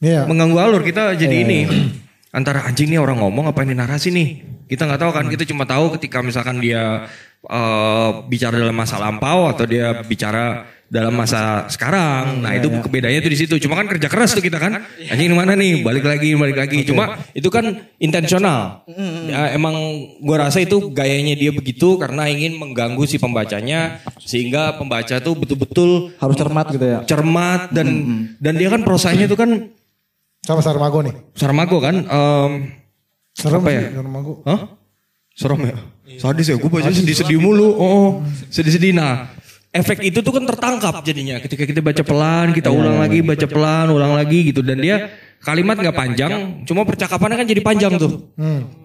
Iya. Mengganggu alur kita jadi ini. [clears throat] Antara anjing nih orang ngomong apa ini narasi nih. Kita nggak tahu kan. Kita cuma tahu ketika misalkan dia eh, bicara dalam masa lampau atau dia bicara dalam masa sekarang. Nah itu bedanya tuh di situ. Cuma kan kerja keras tuh kita kan. Anjing di mana nih? Balik lagi, balik lagi. Cuma itu kan intensional. Ya, emang gua rasa itu gayanya dia begitu karena ingin mengganggu si pembacanya sehingga pembaca tuh betul-betul Harus cermat gitu ya. cermat dan dan dia kan prosanya itu kan Sama Sarmago nih. Sarmago kan em, Serem Apa ya? Sarmago. Hah? Serem ya? Sadis ya? Gue baca sedih-sedih mulu. Oh, sedih-sedih. Nah, efek itu tuh kan tertangkap jadinya. Ketika kita baca pelan, kita ulang lagi, baca pelan, ulang lagi gitu. Dan dia kalimat nggak panjang, cuma percakapannya kan jadi panjang tuh.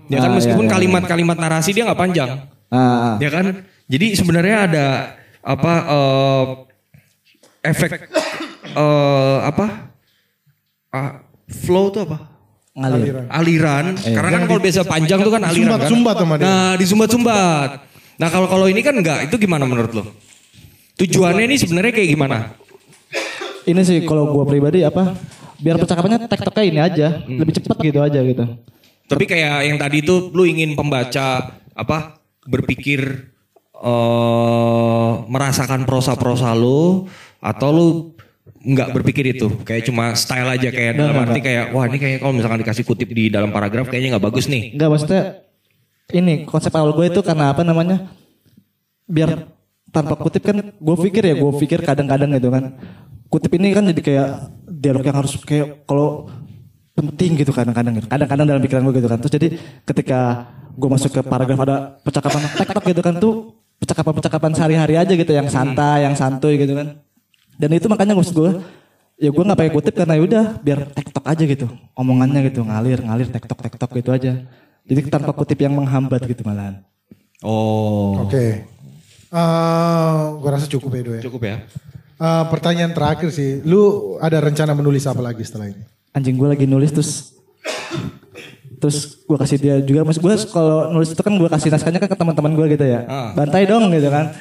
Ya kan meskipun iya, iya. kalimat-kalimat narasi dia nggak panjang. Ah, ah. Ya kan? Jadi sebenarnya ada apa eh, efek eh, apa? Ah, flow tuh apa? Ngalir. aliran karena kan kalau biasa panjang tuh kan aliran kan Sumbat-sumbat sama dia. nah disumbat-sumbat nah kalau kalau ini kan enggak itu gimana menurut lo tujuannya ini sebenarnya kayak gimana Ini sih kalau gua pribadi apa? Biar percakapannya tektoknya ini aja, lebih cepat gitu aja gitu. tapi kayak yang tadi itu lu ingin pembaca apa berpikir eh merasakan prosa-prosa lu atau lu nggak berpikir itu kayak cuma style aja kayak dalam arti kayak wah ini kayak kalau misalkan dikasih kutip di dalam paragraf kayaknya nggak bagus nih Enggak maksudnya ini konsep awal gue itu karena apa namanya? Biar tanpa kutip kan gue pikir ya gue pikir kadang-kadang gitu kan. Kutip ini kan jadi kayak dialog yang harus kayak kalau penting gitu kadang-kadang gitu. Kadang-kadang dalam pikiran gue gitu kan. Terus jadi ketika gue masuk ke paragraf ada percakapan [laughs] tek-tek gitu kan tuh percakapan-percakapan sehari-hari aja gitu yang santai, yang santuy gitu kan. Dan itu makanya maksud gue ya gue nggak pakai kutip karena ya udah biar tektok aja gitu omongannya gitu ngalir ngalir tektok tektok gitu aja jadi tanpa kutip yang menghambat gitu malahan oh Oke. Eh, gua rasa cukup ya, Do ya. cukup ya. Eh, pertanyaan terakhir sih, lu ada rencana menulis apa lagi setelah ini? anjing gue lagi nulis terus terus gue kasih dia juga. Maksud gue kalau nulis itu kan gue kasih naskahnya kan ke teman-teman gue gitu ya. Ah. bantai dong gitu kan.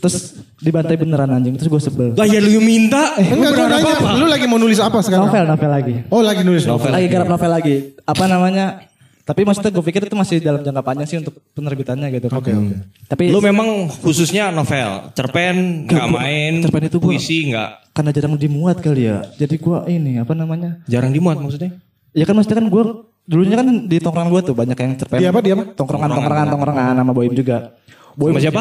Terus dibantai beneran anjing. Terus gue sebel. Lah ya lu minta. Enggak, gua nanya, lu lagi mau nulis apa sekarang? novel novel lagi. Oh, lagi nulis novel. lagi. garap novel lagi. Apa namanya tapi maksudnya gue pikir itu masih dalam jangka panjang sih untuk penerbitannya gitu oke oke tapi Lu memang khususnya novel, cerpen nggak main, cerpen itu gua- puisi nggak, karena jarang dimuat kali ya jadi gue ini apa namanya jarang dimuat maksudnya? Ya kan maksudnya kan gue dulunya kan di tongkrongan gue tuh banyak yang cerpen. Di apa, di apa? Tongkrongan, tongkrongan, tongkrongan nama Boim juga. Boim Sama siapa?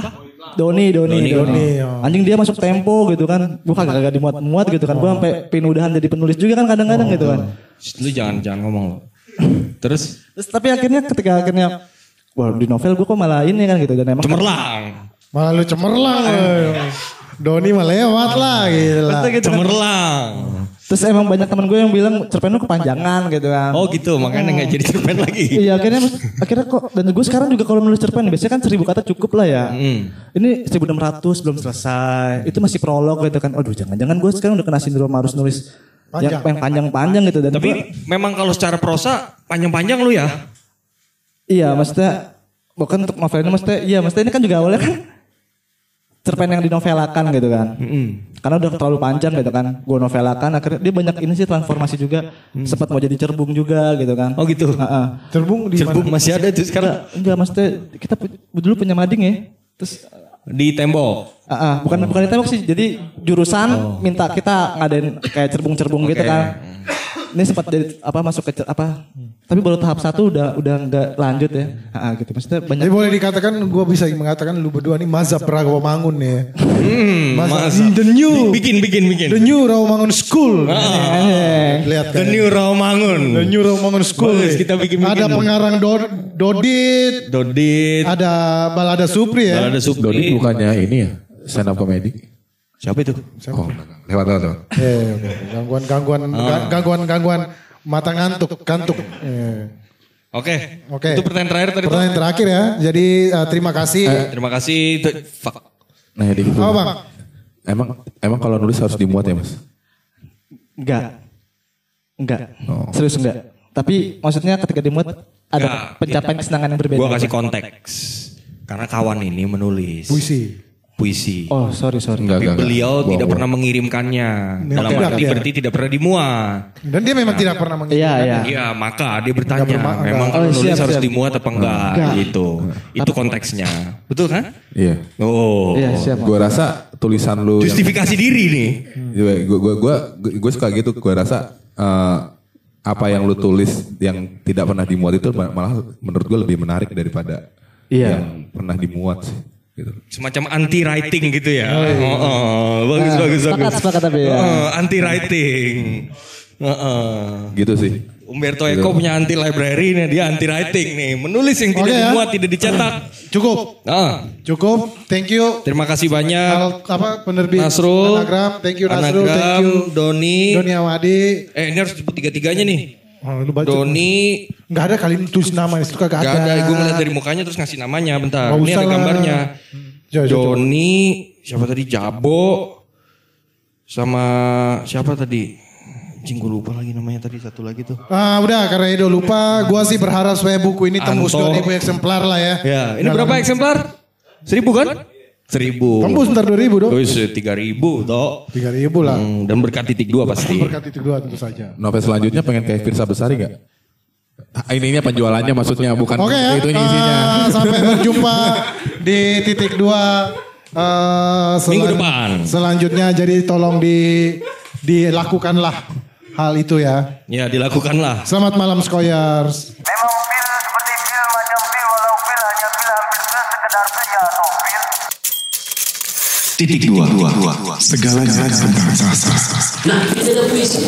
Doni, Doni, Doni, Doni. Oh. Anjing dia masuk tempo gitu kan. Gue kagak kagak dimuat-muat gitu kan. Gue sampai pinudahan jadi penulis juga kan kadang-kadang gitu kan. Lu jangan jangan ngomong lo. Terus Terus tapi akhirnya ketika akhirnya wah di novel gue kok malah ini kan gitu dan emang cemerlang, Malah lu cemerlang. woy. Doni mah lewat lah gila. Gitu cemerlang. Terus emang banyak teman gue yang bilang cerpen lu kepanjangan gitu kan. Oh gitu, makanya nggak jadi cerpen lagi. Iya akhirnya akhirnya kok dan gue sekarang juga kalau nulis cerpen biasanya kan seribu kata cukup lah ya. Hmm. Ini 1600 belum selesai. Itu masih prolog gitu kan. Aduh jangan-jangan gue sekarang udah kena sindrom harus nulis yang yang panjang-panjang gitu dan Tapi gua- memang kalau secara prosa panjang-panjang lu ya. iya maksudnya bukan untuk novelnya maksudnya iya maksudnya ini kan juga awalnya kan cerpen yang dinovelakan gitu kan. karena udah terlalu panjang gitu kan gue novelakan akhirnya dia banyak ini sih transformasi juga sempat mau jadi cerbung juga gitu kan Oh gitu. Heeh. Cerbung di Cerbung mana? masih ada itu sekarang enggak maksudnya kita dulu punya mading ya terus di tembok. Ah, ah, bukan bukan di tembok sih. Jadi jurusan minta kita ngadain kayak cerbung-cerbung gitu Oke. kan. Ini sempat jadi apa masuk ke apa? Tapi baru tahap satu udah udah nggak lanjut ya. Ah, ah, gitu. Maksudnya banyak. Jadi boleh dikatakan, gue bisa mengatakan lu berdua nih mazhab Rawamangun nih. ya. Hmm, Mazhab masa. the new, Bikin bikin bikin. the new Rawamangun School. Eh, Lihat The kan. New Rawamangun. The new Rawamangun School. Bagus, nih. kita bikin-bikin Ada dong. pengarang Do- Dodit, Dodit. ada Balada Supri ya. Ada Supri. Dodi bukannya ini ya stand up comedy. Siapa itu? Oh, lewat lewat lewat. Eh, oke. gangguan gangguan Ah. gangguan gangguan mata ngantuk kantuk. Eh. Oke. Oke. Itu pertanyaan terakhir tadi. Pertanyaan terakhir ya. Jadi eh, terima kasih. Terima kasih. Itu- Fuck. Nah, jadi gitu. Apa bang? Emang emang kalau nulis harus dimuat ya mas? Enggak. Enggak. Oh. Serius enggak. Tapi maksudnya ketika dimuat ada Enggak. pencapaian kesenangan yang berbeda. Gua kasih konteks. Karena kawan ini menulis Puisi. Puisi. Oh, sorry sorry. Enggak Tapi enggak. enggak. beliau Bohong, tidak pernah mengirimkannya. Dalam tidak, arti ya. berarti tidak pernah dimuat. Dan dia memang tidak pernah menginginkan. Iya, iya. Iya, maka dia bertanya, Enggak memang enggak. kalau Oh, nulis siap, harus siap. dimuat apa enggak? Enggak. Gitu. Itu konteksnya. Betul kan? Iya. Oh. Iya, siap. Gue rasa tulisan lu yang- Justifikasi diri nih. Gue gue gue gue gue suka gitu. Gue rasa eh, apa yang lu tulis yang tidak pernah dimuat itu ma- malah menurut gue lebih menarik daripada Iya. yang pernah dimuat sih. Gitu. Semacam anti writing gitu ya. Oh, oh, bagus bagus Sepakat bagus. sepakat tapi ya. anti writing. Gitu sih. Umberto Eco punya anti library nih, dia anti writing nih. Menulis yang tidak Oke ya. dimuat, tidak dicetak. Cukup. Ah, Cukup. Thank you. terima kasih banyak. Al, apa penerbit Nasrul, Anagram. Thank you Nasrul. Thank Anagram, you Doni. Doni Awadi. Eh ini harus sebut tiga-tiganya nih. Oh, lu baca. Doni, Nggak ada kali ini tulis nama itu kagak gak ada. ada. Gue ngeliat dari mukanya terus ngasih namanya. Bentar, Nggak ini ada gambarnya. Coba, coba. Doni, siapa tadi? Jabo, sama siapa tadi? Gue lupa lagi namanya tadi satu lagi tuh. Ah udah karena Edo lupa, gua sih berharap supaya buku ini tembus Anto. 2000 eksemplar lah ya. Ya, ini Dalam- berapa eksemplar? Seribu kan? Seribu. Tembus ntar 2000 dong. Terus tiga ribu toh. 3000 lah. Hmm, dan berkat titik dua pasti. [laughs] Berkat itu dua tentu saja. Novel selanjutnya pengen kayak Firsa Besari gak? Ininya penjualannya maksudnya bukan Oke ya. itunya isinya. eh, sampai berjumpa di titik dua eh, selan- Minggu depan. Selanjutnya jadi tolong di dilakukanlah hal itu ya. Ya dilakukanlah. Selamat malam Skoyers. Memang Titik dua, dua, dua, dua. Segalanya tentang sastra. Nah, ini ada puisi.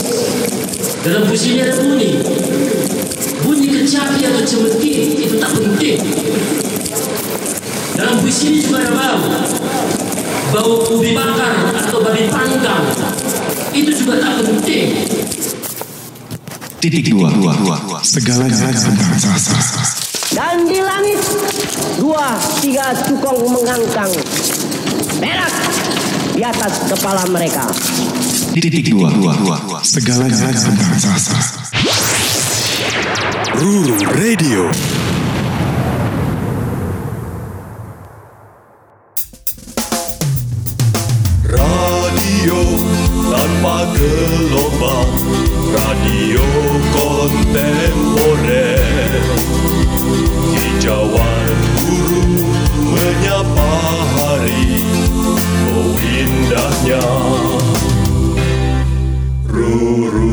Dalam puisi ini ada bunyi. Bunyi kecapi atau cemeti itu tak penting. Dalam puisi ini juga ada bau. Bau ubi bakar atau babi panggang. Itu juga tak penting. Titik dua, dua, dua, dua. Segalanya tentang sastra. Dan di langit dua tiga cukong mengangkang perak di atas kepala mereka. Titik dua, dua, dua. Segalanya tentang sastra. Ruru Radio. Radio tanpa gelombang, radio kontemporer. Hijauan guru 안녕 루루.